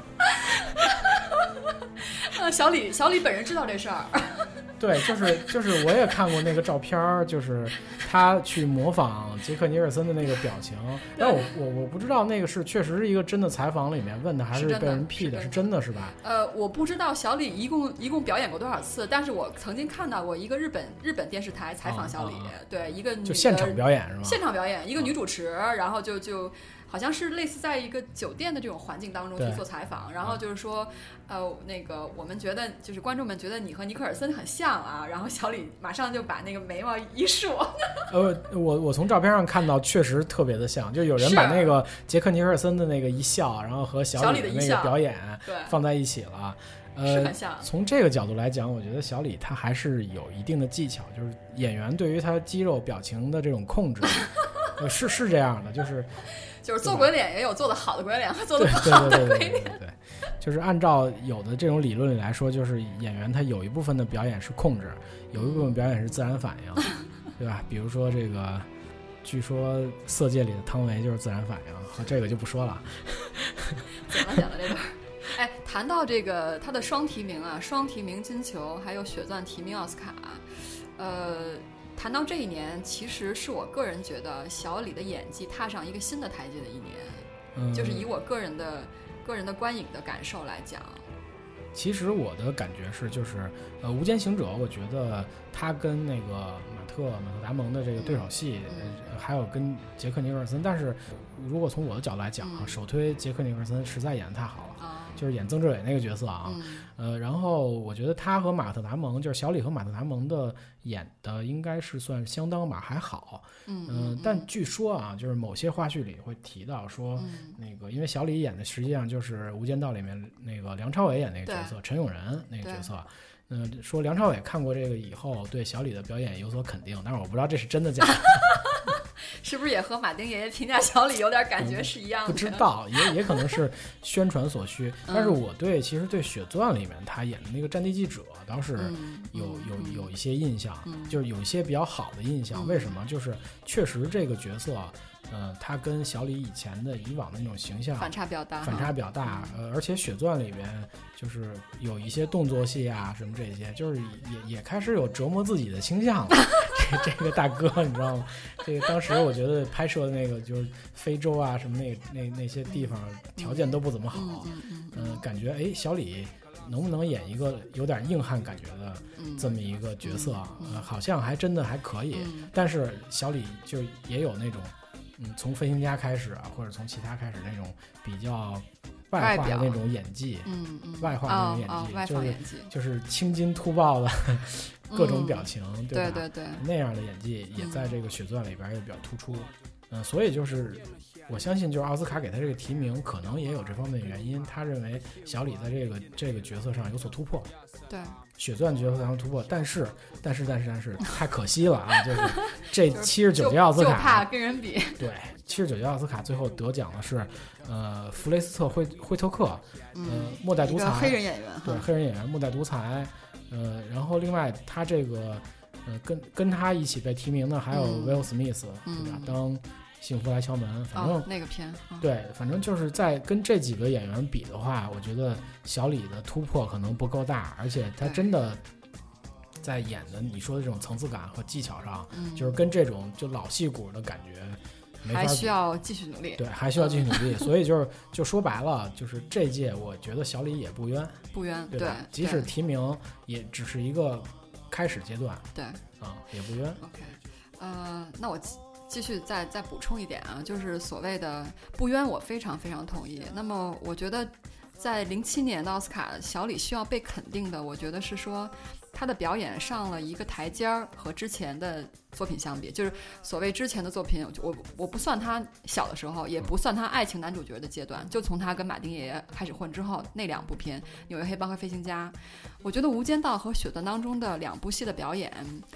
[SPEAKER 2] 小李，小李本人知道这事儿。
[SPEAKER 1] 对，就是就是我也看过那个照片儿，就是他去模仿杰克尼尔森的那个表情。但我我我不知道那个是确实是一个真的采访里面问的，还
[SPEAKER 2] 是
[SPEAKER 1] 被人 P 的？
[SPEAKER 2] 是
[SPEAKER 1] 真的是吧？
[SPEAKER 2] 呃，我不知道小李一共一共表演过多少次，但是我曾经看到过一个日本日本电视台采访小李，对一个女
[SPEAKER 1] 就现场表演是吗？
[SPEAKER 2] 现场表演，一个女主持，然后就就。好像是类似在一个酒店的这种环境当中去做采访，然后就是说，呃，那个我们觉得就是观众们觉得你和尼克尔森很像啊，然后小李马上就把那个眉毛一竖。
[SPEAKER 1] 呃，我我从照片上看到确实特别的像，就有人把那个杰克尼克尔森的那个一笑，然后和
[SPEAKER 2] 小
[SPEAKER 1] 李的那个表演放在一起了。呃，从这个角度来讲，我觉得小李他还是有一定的技巧，就是演员对于他肌肉表情的这种控制，是是这样的，就是。
[SPEAKER 2] 就是做鬼脸也有做的好的鬼脸和做的不好
[SPEAKER 1] 的鬼脸，对，就是按照有的这种理论里来说，就是演员他有一部分的表演是控制，有一部分表演是自然反应，对吧？比如说这个，据说《色戒》里的汤唯就是自然反应，和这个就不说了。
[SPEAKER 2] 怎么讲了这段？哎，谈到这个他的双提名啊，双提名金球，还有血钻提名奥斯卡，呃。谈到这一年，其实是我个人觉得小李的演技踏上一个新的台阶的一年，就是以我个人的个人的观影的感受来讲。
[SPEAKER 1] 其实我的感觉是，就是呃，《无间行者》，我觉得他跟那个马特马特达蒙的这个对手戏，还有跟杰克尼克尔森，但是如果从我的角度来讲啊，首推杰克尼克尔森实在演的太好了。就是演曾志伟那个角色啊，呃，然后我觉得他和马特·达蒙，就是小李和马特·达蒙的演的应该是算相当吧，还好，嗯，但据说啊，就是某些花絮里会提到说，那个因为小李演的实际上就是《无间道》里面那个梁朝伟演那个角色陈永仁那个角色。嗯，说梁朝伟看过这个以后，对小李的表演有所肯定，但是我不知道这是真的假的，
[SPEAKER 2] 是不是也和马丁爷爷评价小李有点感觉是一样
[SPEAKER 1] 的？不知道，也也可能是宣传所需。但是我对其实对《血钻》里面他演的那个战地记者倒是有有有一些印象，就是有一些比较好的印象。为什么？就是确实这个角色。嗯，他跟小李以前的以往的那种形象
[SPEAKER 2] 反差比较大，
[SPEAKER 1] 反差比较大。呃，而且《血钻》里边就是有一些动作戏啊，什么这些，就是也也开始有折磨自己的倾向了。这这个大哥，你知道吗？这个当时我觉得拍摄的那个就是非洲啊，什么那那那些地方条件都不怎么好。嗯，感觉哎，小李能不能演一个有点硬汉感觉的这么一个角色？呃，好像还真的还可以。但是小李就也有那种。嗯，从飞行家开始啊，或者从其他开始那种比较外化的那种演技，
[SPEAKER 2] 嗯嗯，
[SPEAKER 1] 外化那种演
[SPEAKER 2] 技，
[SPEAKER 1] 就是就是青筋突爆的 各种表情，
[SPEAKER 2] 对
[SPEAKER 1] 吧？
[SPEAKER 2] 对对，
[SPEAKER 1] 那样的演技也在这个血钻里边也比较突出。嗯，所以就是我相信，就是奥斯卡给他这个提名，可能也有这方面的原因。他认为小李在这个这个角色上有所突破。
[SPEAKER 2] 对。
[SPEAKER 1] 血钻角色上突破，但是但是但是但是 太可惜了啊！就是这七十九届奥斯卡，
[SPEAKER 2] 就怕跟人比。
[SPEAKER 1] 对，七十九届奥斯卡最后得奖的是呃弗雷斯特惠惠特克，呃末代独裁
[SPEAKER 2] 黑人演员，
[SPEAKER 1] 对黑人演员末代独裁，呃然后另外他这个呃跟跟他一起被提名的还有威尔史密斯，对吧？当幸福来敲门，反正
[SPEAKER 2] 那个片，
[SPEAKER 1] 对，反正就是在跟这几个演员比的话，我觉得小李的突破可能不够大，而且他真的在演的你说的这种层次感和技巧上，就是跟这种就老戏骨的感觉，
[SPEAKER 2] 还需要继续努力。
[SPEAKER 1] 对，还需要继续努力。所以就是就说白了，就是这届我觉得小李也不冤，
[SPEAKER 2] 不冤，
[SPEAKER 1] 对吧？即使提名也只是一个开始阶段，
[SPEAKER 2] 对，
[SPEAKER 1] 啊，也不冤。
[SPEAKER 2] OK，呃，那我。继续再再补充一点啊，就是所谓的不冤，我非常非常同意。那么我觉得，在零七年的奥斯卡，小李需要被肯定的，我觉得是说他的表演上了一个台阶儿，和之前的。作品相比，就是所谓之前的作品，我我不算他小的时候，也不算他爱情男主角的阶段，就从他跟马丁爷爷开始混之后那两部片《纽约黑帮》和《飞行家》，我觉得《无间道》和《血钻》当中的两部戏的表演，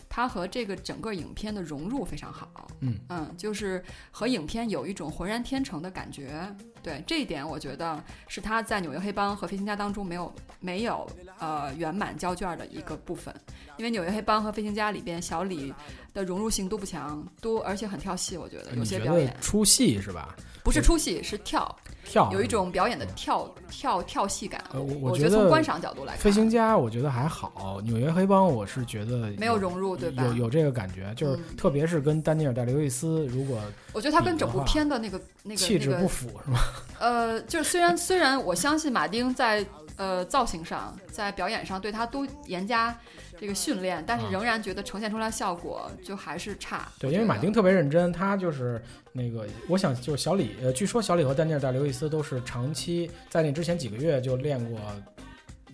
[SPEAKER 2] 他和这个整个影片的融入非常好，
[SPEAKER 1] 嗯
[SPEAKER 2] 嗯，就是和影片有一种浑然天成的感觉，对这一点，我觉得是他在《纽约黑帮》和《飞行家》当中没有没有呃圆满交卷的一个部分，因为《纽约黑帮》和《飞行家》里边小李的融入性都不强，都而且很跳戏，我觉得有些表演
[SPEAKER 1] 出戏是吧？
[SPEAKER 2] 不是出戏，是跳。
[SPEAKER 1] 跳
[SPEAKER 2] 有一种表演的跳跳跳戏感，
[SPEAKER 1] 我
[SPEAKER 2] 我
[SPEAKER 1] 觉得
[SPEAKER 2] 从观赏角度来看，
[SPEAKER 1] 飞行家我觉得还好，纽约黑帮我是觉得
[SPEAKER 2] 没有融入，对吧？
[SPEAKER 1] 有有这个感觉，就是特别是跟丹尼尔戴刘易斯，如果
[SPEAKER 2] 我觉得他跟整部片的那个那个
[SPEAKER 1] 气质不符，是吗？
[SPEAKER 2] 呃，就是虽然虽然我相信马丁在呃造型上，在表演上对他都严加。这个训练，但是仍然觉得呈现出来效果就还是差。
[SPEAKER 1] 对，因为马丁特别认真，他就是那个，我想就是小李，呃，据说小李和丹尼尔·戴刘易斯都是长期在那之前几个月就练过，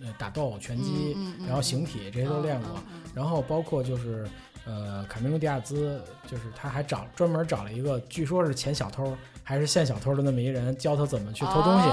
[SPEAKER 1] 呃，打斗、拳击，然后形体这些都练过，然后包括就是呃，卡梅隆·迪亚兹，就是他还找专门找了一个，据说是前小偷还是现小偷的那么一人，教他怎么去偷东西。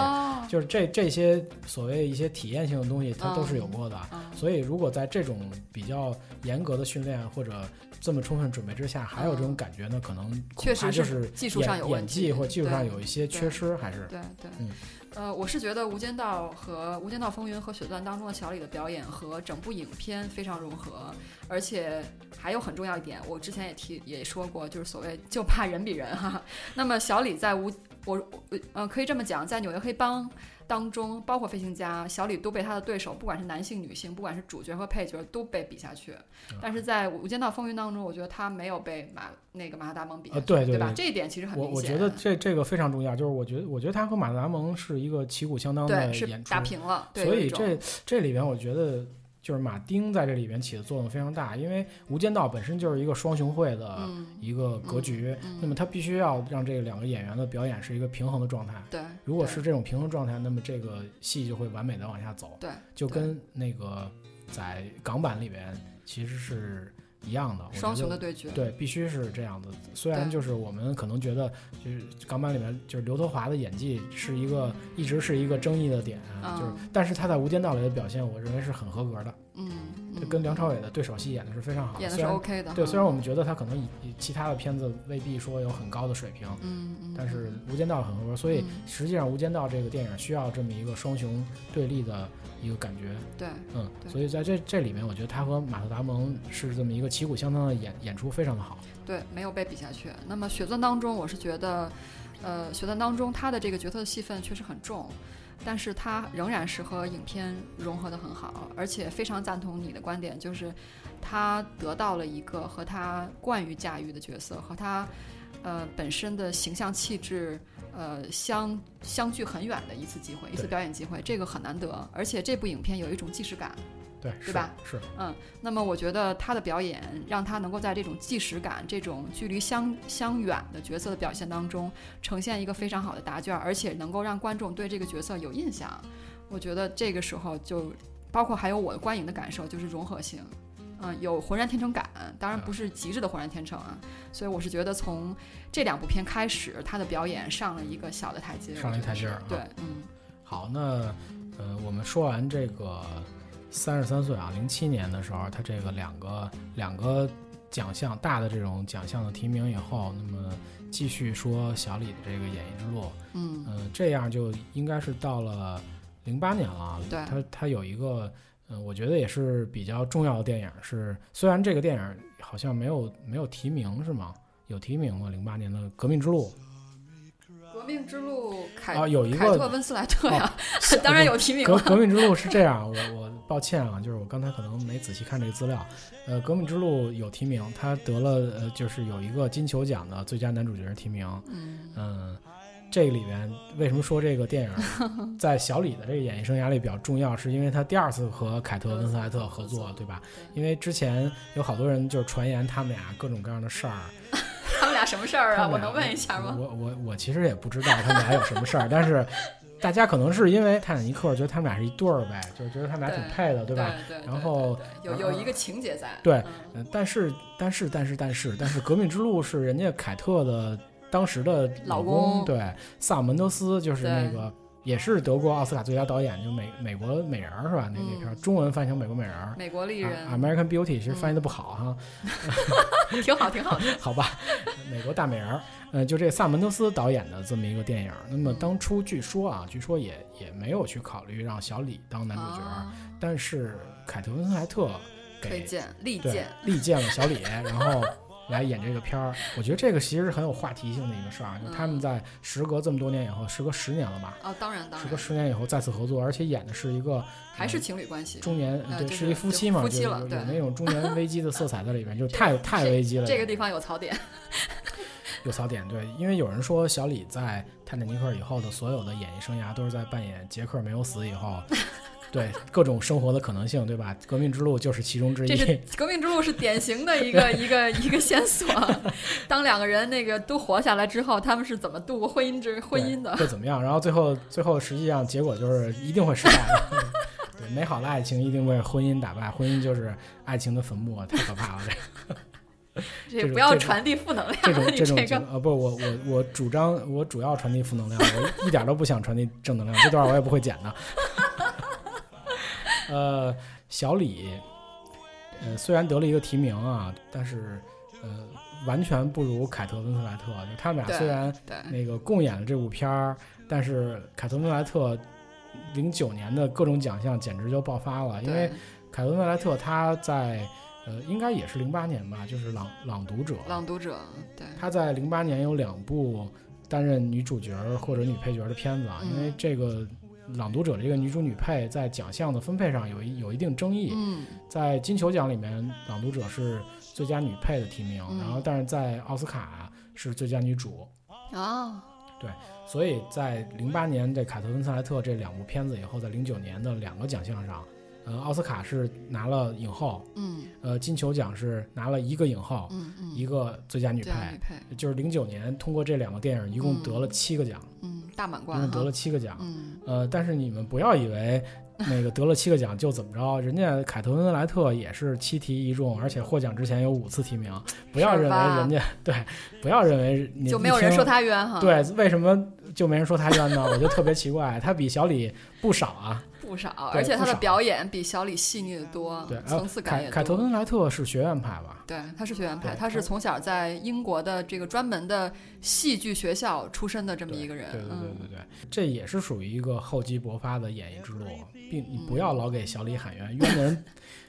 [SPEAKER 1] 就是这这些所谓一些体验性的东西，它都是有过的。所以，如果在这种比较严格的训练或者这么充分准备之下，还有这种感觉呢，可能
[SPEAKER 2] 确实
[SPEAKER 1] 就是
[SPEAKER 2] 技术上有
[SPEAKER 1] 演技或技术上有一些缺失，还是
[SPEAKER 2] 对对。嗯，呃，我是觉得《无间道》和《无间道风云》和《血钻》当中的小李的表演和整部影片非常融合，而且还有很重要一点，我之前也提也说过，就是所谓就怕人比人哈。那么小李在无我我呃可以这么讲，在纽约黑帮当中，包括飞行家小李都被他的对手，不管是男性、女性，不管是主角和配角，都被比下去。但是在《无间道风云》当中，我觉得他没有被马那个马特达蒙比下去，
[SPEAKER 1] 对对
[SPEAKER 2] 吧？这一点其实很明
[SPEAKER 1] 显。我我觉得这这个非常重要，就是我觉得我觉得他和马特达蒙是一个旗鼓相当的演出，
[SPEAKER 2] 打平了。
[SPEAKER 1] 所以这这里边我觉得。就是马丁在这里边起的作用非常大，因为《无间道》本身就是一个双雄会的一个格局，那么他必须要让这两个演员的表演是一个平衡的状态。
[SPEAKER 2] 对，
[SPEAKER 1] 如果是这种平衡状态，那么这个戏就会完美的往下走。
[SPEAKER 2] 对，
[SPEAKER 1] 就跟那个在港版里边其实是。一样的
[SPEAKER 2] 双雄的对决，
[SPEAKER 1] 对，必须是这样的。虽然就是我们可能觉得，就是港版里面就是刘德华的演技是一个一直是一个争议的点，就是，但是他在《无间道》里的表现，我认为是很合格的。
[SPEAKER 2] 嗯，
[SPEAKER 1] 跟梁朝伟的对手戏演的是非常好，
[SPEAKER 2] 演的是 OK 的。
[SPEAKER 1] 对，虽然我们觉得他可能以其他的片子未必说有很高的水平，
[SPEAKER 2] 嗯
[SPEAKER 1] 嗯，但是《无间道》很合格，所以实际上《无间道》这个电影需要这么一个双雄对立的。一个感觉，
[SPEAKER 2] 对，
[SPEAKER 1] 嗯，所以在这这里面，我觉得他和马特·达蒙是这么一个旗鼓相当的演演出，非常的好。
[SPEAKER 2] 对，没有被比下去。那么《血钻》当中，我是觉得，呃，《血钻》当中他的这个角色的戏份确实很重，但是他仍然是和影片融合的很好，而且非常赞同你的观点，就是他得到了一个和他惯于驾驭的角色，和他呃本身的形象气质。呃，相相距很远的一次机会，一次表演机会，这个很难得。而且这部影片有一种即时感，
[SPEAKER 1] 对，
[SPEAKER 2] 对吧？
[SPEAKER 1] 是，
[SPEAKER 2] 嗯。那么我觉得他的表演让他能够在这种即时感、这种距离相相远的角色的表现当中，呈现一个非常好的答卷，而且能够让观众对这个角色有印象。我觉得这个时候就包括还有我的观影的感受，就是融合性。嗯，有浑然天成感，当然不是极致的浑然天成啊。所以我是觉得从这两部片开始，他的表演上了一个小的台阶，
[SPEAKER 1] 上了一台阶儿。
[SPEAKER 2] 对，嗯。
[SPEAKER 1] 好，那呃，我们说完这个三十三岁啊，零七年的时候，他这个两个两个奖项大的这种奖项的提名以后，那么继续说小李的这个演艺之路。
[SPEAKER 2] 嗯
[SPEAKER 1] 呃，这样就应该是到了零八年了。
[SPEAKER 2] 对，
[SPEAKER 1] 他他有一个。嗯，我觉得也是比较重要的电影。是虽然这个电影好像没有没有提名，是吗？有提名吗？零八年的《革命之路》。
[SPEAKER 2] 革命之路，凯
[SPEAKER 1] 啊，有一个
[SPEAKER 2] 凯特温斯莱特呀，当然有提名。
[SPEAKER 1] 革革命之路是这样，我我抱歉啊，就是我刚才可能没仔细看这个资料。呃，革命之路有提名，他得了呃，就是有一个金球奖的最佳男主角提名。嗯。这里面为什么说这个电影 在小李的这个演艺生涯里比较重要？是因为他第二次和凯特温斯莱特合作，对吧？因为之前有好多人就是传言他们俩各种各样的事儿。
[SPEAKER 2] 他们俩什么事儿啊？我能问一下吗？
[SPEAKER 1] 我我我其实也不知道他们俩有什么事儿，但是大家可能是因为泰坦尼克觉得他们俩是一对儿呗，就觉得他们俩挺配的，
[SPEAKER 2] 对
[SPEAKER 1] 吧？然后
[SPEAKER 2] 有有一个情节在。
[SPEAKER 1] 对，但是但是但是但是但是革命之路是人家凯特的。当时的
[SPEAKER 2] 老
[SPEAKER 1] 公对萨姆门德斯就是那个也是德国奥斯卡最佳导演，就美美国美人是吧？那那片中文翻译成美国美人，
[SPEAKER 2] 美国丽人
[SPEAKER 1] ，American Beauty，其实翻译的不好哈，
[SPEAKER 2] 挺 好挺好，
[SPEAKER 1] 好吧，美国大美人，呃，就这萨门德斯导演的这么一个电影。那么当初据说啊，据说也也没有去考虑让小李当男主角，但是凯特温斯莱特给
[SPEAKER 2] 荐力
[SPEAKER 1] 对
[SPEAKER 2] 荐。
[SPEAKER 1] 力荐了小李，然后来演这个片儿。我觉得这个其实是很有话题性的一个事儿，就他们在时隔这么多年以后，时隔十年了吧？
[SPEAKER 2] 哦，当然当
[SPEAKER 1] 时隔，十年以后再次合作，而且演的是一个
[SPEAKER 2] 还是情侣关系。
[SPEAKER 1] 中年，对，
[SPEAKER 2] 是是
[SPEAKER 1] 一夫妻嘛，
[SPEAKER 2] 夫妻
[SPEAKER 1] 了有有那种中年危机的色彩在里边，就 太太危机了。
[SPEAKER 2] 这个地方有槽点，
[SPEAKER 1] 有槽点，对，因为有人说小李在《泰坦尼克》以后的所有的演艺生涯都是在扮演杰克没有死以后，对各种生活的可能性，对吧？革命之路就是其中之一
[SPEAKER 2] 这是。革命之路是典型的一个一个一个线索。当两个人那个都活下来之后，他们是怎么度过婚姻之婚姻的？
[SPEAKER 1] 会怎么样？然后最后最后实际上结果就是一定会失败的。对，美好的爱情一定被婚姻打败，婚姻就是爱情的坟墓，太可怕了。这
[SPEAKER 2] 这不要传递负能量，
[SPEAKER 1] 这种这种
[SPEAKER 2] 这个
[SPEAKER 1] 呃不，我我我主张我主要传递负能量，我一点都不想传递正能量，这段我也不会剪的。呃，小李，呃，虽然得了一个提名啊，但是呃，完全不如凯特温斯莱特。就他们俩虽然
[SPEAKER 2] 对
[SPEAKER 1] 那个共演了这部片儿，但是凯特温斯莱特零九年的各种奖项简直就爆发了，因为凯特温斯莱特她在呃应该也是零八年吧，就是朗朗读者，
[SPEAKER 2] 朗读者，对。
[SPEAKER 1] 她在零八年有两部担任女主角或者女配角的片子啊，
[SPEAKER 2] 嗯
[SPEAKER 1] 因为这个《朗读者》这个女主女配在奖项的分配上有一有一定争议，
[SPEAKER 2] 嗯。
[SPEAKER 1] 在金球奖里面，《朗读者》是最佳女配的提名，
[SPEAKER 2] 嗯。
[SPEAKER 1] 然后但是在奥斯卡是最佳女主，
[SPEAKER 2] 哦，对，
[SPEAKER 1] 所以在零八年这凯特温斯莱特这两部片子以后，在零九年的两个奖项上，呃，奥斯卡是拿了影后，
[SPEAKER 2] 嗯
[SPEAKER 1] 呃，金球奖是拿了一个影后，
[SPEAKER 2] 嗯嗯，
[SPEAKER 1] 一个最佳女配就是零九年通过这两个电影，一共
[SPEAKER 2] 嗯
[SPEAKER 1] 得了七个奖，
[SPEAKER 2] 嗯，大满贯哈，
[SPEAKER 1] 共得了七个奖。
[SPEAKER 2] 嗯
[SPEAKER 1] 呃，但是你们不要以为那个得了七个奖就怎么着，人家凯特温斯莱特也是七提一中，而且获奖之前有五次提名。不要认为人家对，不要认为你
[SPEAKER 2] 就没有人说他冤哈，，
[SPEAKER 1] 对，为什么就没人说他冤呢？我就特别奇怪，他比小李不少啊。
[SPEAKER 2] 不少，而且他的表演比小李细腻的多，
[SPEAKER 1] 对，呃
[SPEAKER 2] 层次感
[SPEAKER 1] 凯
[SPEAKER 2] 也多。
[SPEAKER 1] 凯特温莱特是学院派吧？
[SPEAKER 2] 对，他是学院派，他是从小在英国的这个专门的戏剧学校出身的这么一个人。
[SPEAKER 1] 对对对
[SPEAKER 2] 嗯
[SPEAKER 1] 对对，这也是属于一个厚积薄发的演艺之路，并你不要老给小李喊冤，冤的人，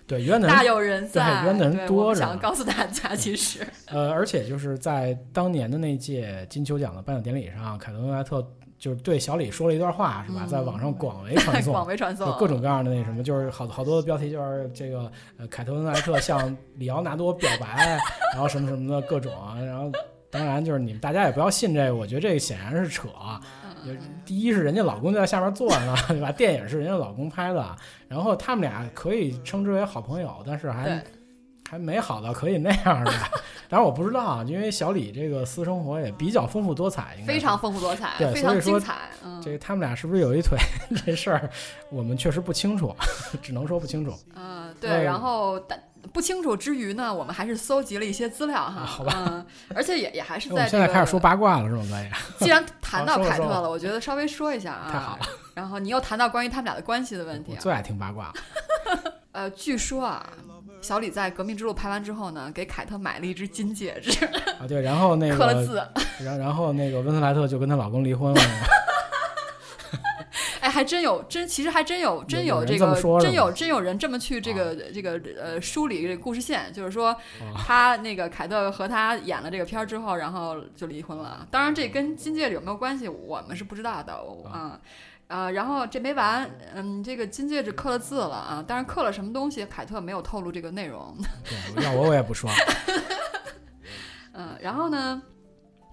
[SPEAKER 1] 对冤的人，
[SPEAKER 2] 大有人在，
[SPEAKER 1] 冤的人多着
[SPEAKER 2] 想告诉大家，其实
[SPEAKER 1] 呃，而且就是在当年的那届金球奖的颁奖典礼上，凯特温莱特就是对小李说了一段话，是吧？
[SPEAKER 2] 嗯
[SPEAKER 1] 在网上广为传 颂
[SPEAKER 2] 广。为传送
[SPEAKER 1] 有，各种各样的那什么，就是好好多的标题，就是这个呃，凯特温莱特向里奥纳多表白，然后什么什么的各种啊，然后当然就是你们大家也不要信这个，我觉得这个显然是扯。就第一是人家老公就在下面坐着呢，对吧？电影是人家老公拍的，然后他们俩可以称之为好朋友，但是还
[SPEAKER 2] 对，
[SPEAKER 1] 还没好到可以那样的。当然我不知道啊，因为小李这个私生活也比较丰富多彩，应该
[SPEAKER 2] 非常丰富多彩，非常精彩。嗯，
[SPEAKER 1] 这个他们俩是不是有一腿 这事儿，我们确实不清楚，只能说不清楚。
[SPEAKER 2] 嗯，
[SPEAKER 1] 嗯
[SPEAKER 2] 对，然后但不清楚之余呢，我们还是搜集了一些资料哈，
[SPEAKER 1] 啊好吧
[SPEAKER 2] 嗯，而且也也还是在这个
[SPEAKER 1] 现在开始说八卦了，是吗？可以。
[SPEAKER 2] 既然谈到凯特了，我觉得稍微说一下啊。
[SPEAKER 1] 太好了。
[SPEAKER 2] 然后你又谈到关于他们俩的关系的问题啊。
[SPEAKER 1] 我最爱听八卦了。
[SPEAKER 2] 呃，据说啊，小李在《革命之路》拍完之后呢，给凯特买了一只金戒指，
[SPEAKER 1] 啊，对，然后那个，
[SPEAKER 2] 刻了字。
[SPEAKER 1] 然然后那个温斯莱特就跟她老公离婚了。
[SPEAKER 2] 哎，还真有，真其实还真有，真
[SPEAKER 1] 有
[SPEAKER 2] 这个真有真有人这么去这个、这个呃梳理这个故事线，就是说
[SPEAKER 1] 哦
[SPEAKER 2] 他那个凯特和他演了这个片儿之后，然后就离婚了。当然，这跟金戒指有没有关系，我们是不知道的啊。啊、然后这没完，嗯，这个金戒指刻了字了啊，但是刻了什么东西，凯特没有透露这个内容。
[SPEAKER 1] 对，要我我也不说。
[SPEAKER 2] 嗯，然后呢，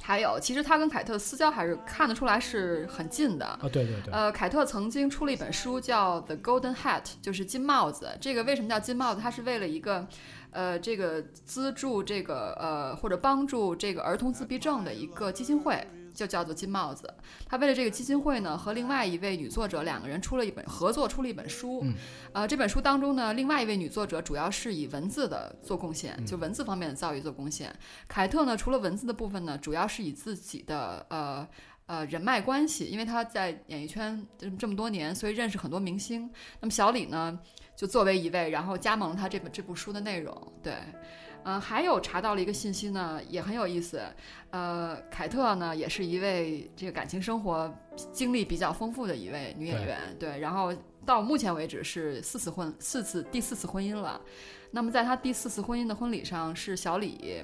[SPEAKER 2] 还有，其实他跟凯特的私交还是看得出来是很近的。
[SPEAKER 1] 啊，对对对，
[SPEAKER 2] 呃，凯特曾经出了一本书，叫《The Golden Hat》，就是金帽子。这个为什么叫金帽子？它是为了一个，呃，这个资助这个呃或者帮助这个儿童自闭症的一个基金会，就叫做金帽子。他为了这个基金会呢，和另外一位女作者两个人出了一本合作出了一本书。
[SPEAKER 1] 嗯
[SPEAKER 2] 呃，这本书当中呢，另外一位女作者主要是以文字的做贡献，
[SPEAKER 1] 嗯
[SPEAKER 2] 就文字方面的造诣做贡献。凯特呢，除了文字的部分呢，主要是以自己的呃。呃，人脉关系，因为他在演艺圈这这么多年，所以认识很多明星。那么小李呢，就作为一位，然后加盟了他这本这部书的内容。对，嗯、还有查到了一个信息呢，也很有意思。呃，凯特呢，也是一位这个感情生活经历比较丰富的一位女演员。对，然后到目前为止是四次婚四次第四次婚姻了。那么在她第四次婚姻的婚礼上，是小李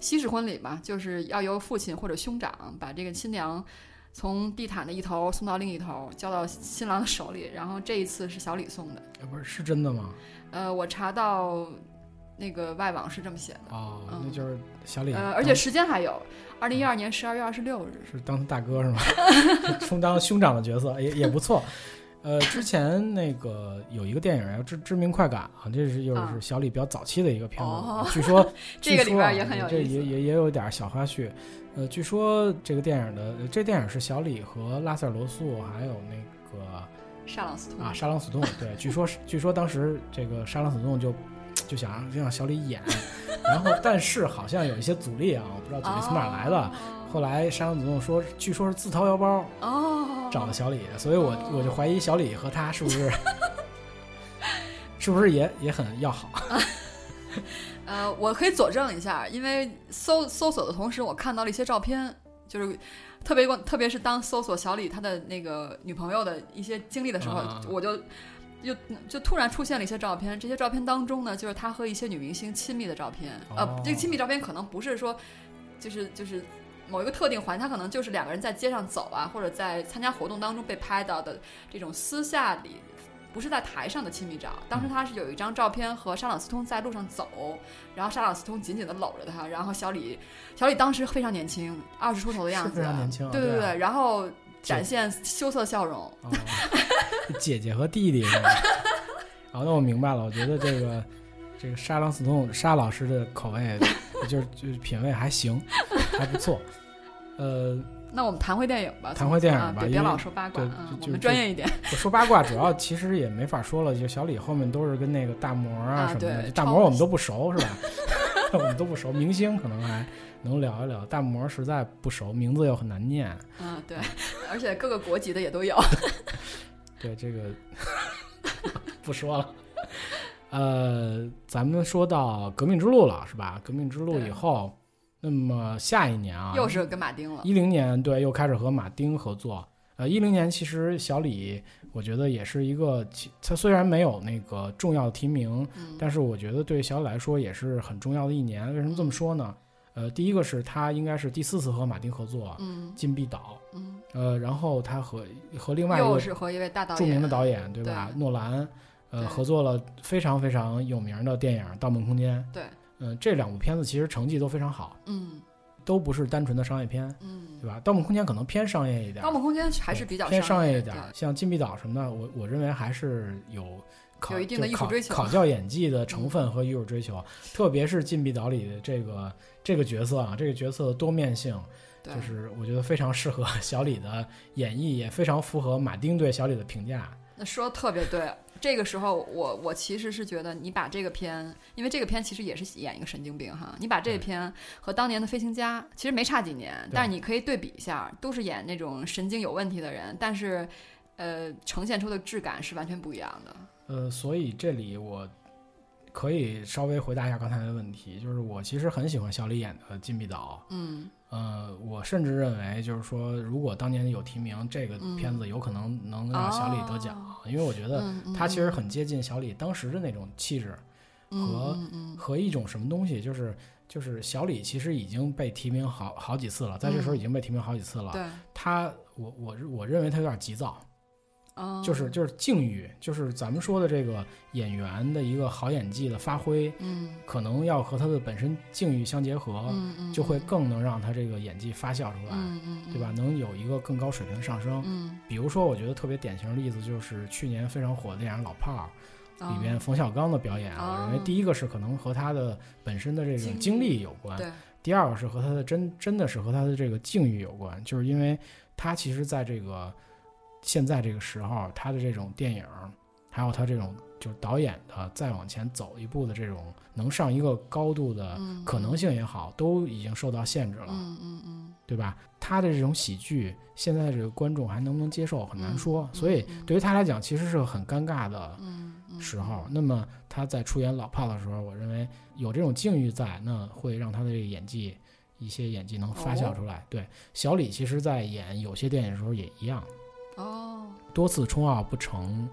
[SPEAKER 2] 西式婚礼嘛，就是要由父亲或者兄长把这个新娘从地毯的一头送到另一头，交到新郎的手里。然后这一次是小李送的，
[SPEAKER 1] 不是是真的吗？
[SPEAKER 2] 呃，我查到那个外网是这么写的。
[SPEAKER 1] 哦，那就是小李。
[SPEAKER 2] 呃，而且时间还有，二零一二年十二月二十六日。
[SPEAKER 1] 是当大哥是吗？充当兄长的角色也也不错。呃，之前那个有一个电影叫《知知名快感》啊，这是又是小李比较早期的一个片子。据说
[SPEAKER 2] 这个里边也很有
[SPEAKER 1] 这也也也有点小花絮。呃，据说这个电影的这电影是小李和拉塞尔罗素还有那个
[SPEAKER 2] 沙朗斯通
[SPEAKER 1] 啊，沙朗斯通。对，据说据说当时这个沙朗斯通就就想让就让小李演，然后但是好像有一些阻力啊，我不知道阻力从哪来的。后来沙朗斯通说，据说是自掏腰包
[SPEAKER 2] 哦。
[SPEAKER 1] 找的小李，所以我我就怀疑小李和他是不是，是不是也也很要好？
[SPEAKER 2] 呃，我可以佐证一下，因为搜搜索的同时，我看到了一些照片，就是特别关特别是当搜索小李他的那个女朋友的一些经历的时候，我就就就突然出现了一些照片。这些照片当中呢，就是他和一些女明星亲密的照片。呃，这个亲密照片可能不是说，就是就是。某一个特定环境，他可能就是两个人在街上走啊，或者在参加活动当中被拍到的这种私下里，不是在台上的亲密照。当时他是有一张照片和沙朗斯通在路上走，然后沙朗斯通紧紧的搂着他，然后小李，小李当时非常年轻，二十出头的样子，
[SPEAKER 1] 非常年轻，
[SPEAKER 2] 对对对，然后展现羞涩笑容，
[SPEAKER 1] 姐姐和弟弟是吧？好，那我明白了，我觉得这个这个沙朗斯通沙老师的口味。就是就是品味还行，还不错，呃，
[SPEAKER 2] 那我们谈回电影吧，
[SPEAKER 1] 谈回电影吧，
[SPEAKER 2] 别老说八卦，我们专业一点。
[SPEAKER 1] 我说八卦主要其实也没法说了，就小李后面都是跟那个大魔
[SPEAKER 2] 啊
[SPEAKER 1] 什么的，大魔我们都不熟是吧？我们都不熟，明星可能还能聊一聊，大魔实在不熟，名字又很难念。
[SPEAKER 2] 嗯，对，而且各个国籍的也都有。
[SPEAKER 1] 对这个不说了。呃，咱们说到革命之路了，是吧？革命之路以后，那么下一年啊，
[SPEAKER 2] 又是跟马丁了。
[SPEAKER 1] 一零年，对，又开始和马丁合作。呃，一零年其实小李，我觉得也是一个，他虽然没有那个重要的提名，但是我觉得对小李来说也是很重要的一年。为什么这么说呢？呃，第一个是他应该是第四次和马丁合作，
[SPEAKER 2] 嗯，
[SPEAKER 1] 禁闭岛，
[SPEAKER 2] 嗯，
[SPEAKER 1] 呃，然后他和和另外一个
[SPEAKER 2] 是和一位大导
[SPEAKER 1] 著名的导演，对吧？诺兰。呃，合作了非常非常有名的电影《盗梦空间》。
[SPEAKER 2] 对，
[SPEAKER 1] 嗯，这两部片子其实成绩都非常好。
[SPEAKER 2] 嗯，
[SPEAKER 1] 都不是单纯的商业片。
[SPEAKER 2] 嗯，
[SPEAKER 1] 对吧？《盗梦空间》可能偏商业一点。
[SPEAKER 2] 《盗梦空间》还是比较
[SPEAKER 1] 偏
[SPEAKER 2] 商
[SPEAKER 1] 业一点。像《禁闭岛》什么的，我我认为还是有
[SPEAKER 2] 有一定的艺术追求、
[SPEAKER 1] 考教演技的成分和艺术追求。特别是《禁闭岛》里的这个这个角色啊，这个角色的多面性，就是我觉得非常适合 小李的演绎，也非常符合马丁对小李的评价。
[SPEAKER 2] 那说的特别对。这个时候，我我其实是觉得，你把这个片，因为这个片其实也是演一个神经病哈，你把这片和当年的《飞行家》其实没差几年，但是你可以对比一下，都是演那种神经有问题的人，但是，呃，呈现出的质感是完全不一样的。
[SPEAKER 1] 呃，所以这里我可以稍微回答一下刚才的问题，就是我其实很喜欢小李演的《禁闭岛》。
[SPEAKER 2] 嗯。
[SPEAKER 1] 呃，我甚至认为，就是说，如果当年有提名，这个片子有可能能让小李得奖，因为我觉得他其实很接近小李当时的那种气质和和一种什么东西，就是就是小李其实已经被提名好好几次了，在这时候已经被提名好几次了。他，我我我认为他有点急躁。就是就是境遇，就是咱们说的这个演员的一个好演技的发挥，
[SPEAKER 2] 嗯，
[SPEAKER 1] 可能要和他的本身境遇相结合，
[SPEAKER 2] 嗯嗯，
[SPEAKER 1] 就会更能让他这个演技发酵出来，
[SPEAKER 2] 嗯嗯，
[SPEAKER 1] 对吧？能有一个更高水平的上升。
[SPEAKER 2] 嗯，
[SPEAKER 1] 比如说，我觉得特别典型的例子就是去年非常火的电影《老炮儿》里边冯小刚的表演，我认为第一个是可能和他的本身的这种经历有关，
[SPEAKER 2] 对；
[SPEAKER 1] 第二个是和他的真真的是和他的这个境遇有关，就是因为他其实在这个。现在这个时候，他的这种电影，还有他这种就是导演的再往前走一步的这种能上一个高度的可能性也好，都已经受到限制了。
[SPEAKER 2] 嗯嗯嗯，
[SPEAKER 1] 对吧？他的这种喜剧，现在这个观众还能不能接受，很难说。所以对于他来讲，其实是个很尴尬的时候。那么他在出演老炮的时候，我认为有这种境遇在，那会让他的这个演技一些演技能发酵出来。对，小李其实在演有些电影的时候也一样。
[SPEAKER 2] 哦，
[SPEAKER 1] 多次冲奥不成，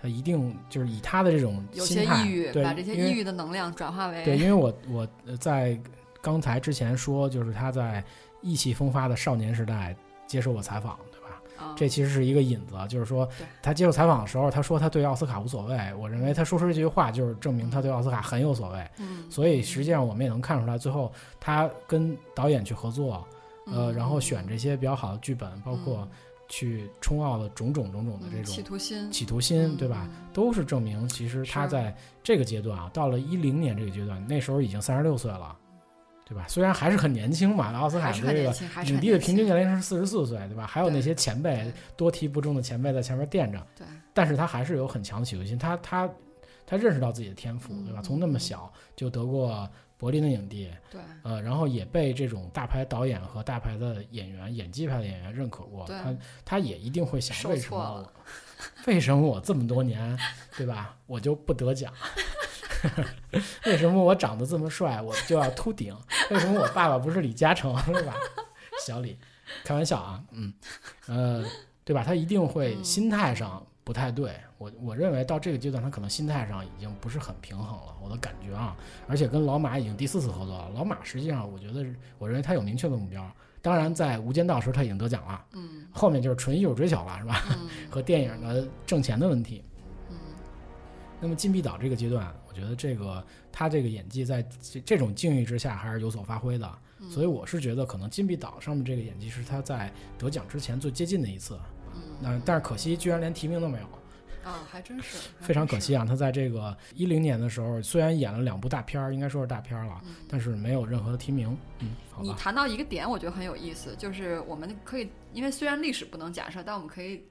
[SPEAKER 1] 他一定就是以他的这种
[SPEAKER 2] 有些抑郁，把这些抑郁的能量转化为
[SPEAKER 1] 对，因为我我在刚才之前说，就是他在意气风发的少年时代接受过采访，对吧？这其实是一个引子，就是说他接受采访的时候，他说他对奥斯卡无所谓。我认为他说出这句话，就是证明他对奥斯卡很有所谓。
[SPEAKER 2] 嗯，
[SPEAKER 1] 所以实际上我们也能看出来，最后他跟导演去合作，呃，然后选这些比较好的剧本，包括。去冲奥的种种种种的这种
[SPEAKER 2] 企图心，
[SPEAKER 1] 企图心，对吧？都是证明，其实他在这个阶段啊，到了一零年这个阶段，那时候已经三十六岁了，对吧？虽然还是很年轻嘛，奥斯卡的这个影帝的平均年龄是四十四岁，对吧？还有那些前辈多提不中的前辈在前面垫着，
[SPEAKER 2] 对。
[SPEAKER 1] 但是他还是有很强的企图心，他他他认识到自己的天赋，对吧？从那么小就得过。柏林的影帝，
[SPEAKER 2] 对，
[SPEAKER 1] 呃，然后也被这种大牌导演和大牌的演员、演技派的演员认可过。他他也一定会想，为什么我，为什么我这么多年，对吧？我就不得奖？为什么我长得这么帅，我就要秃顶？为什么我爸爸不是李嘉诚，对吧？小李，开玩笑啊，嗯，呃，对吧？他一定会心态上。不太对，我我认为到这个阶段，他可能心态上已经不是很平衡了，我的感觉啊，而且跟老马已经第四次合作了。老马实际上，我觉得，我认为他有明确的目标。当然，在《无间道》时候他已经得奖了，
[SPEAKER 2] 嗯，
[SPEAKER 1] 后面就是纯艺术追求了，是吧？和电影的挣钱的问题。
[SPEAKER 2] 嗯，
[SPEAKER 1] 那么《禁闭岛》这个阶段，我觉得这个他这个演技在这种境遇之下还是有所发挥的，所以我是觉得可能《禁闭岛》上面这个演技是他在得奖之前最接近的一次。那但是可惜，居然连提名都没有，
[SPEAKER 2] 啊，还真是
[SPEAKER 1] 非常可惜啊！他在这个一零年的时候，虽然演了两部大片儿，应该说是大片儿了，但是没有任何的提名。嗯，
[SPEAKER 2] 你谈到一个点，我觉得很有意思，就是我们可以，因为虽然历史不能假设，但我们可以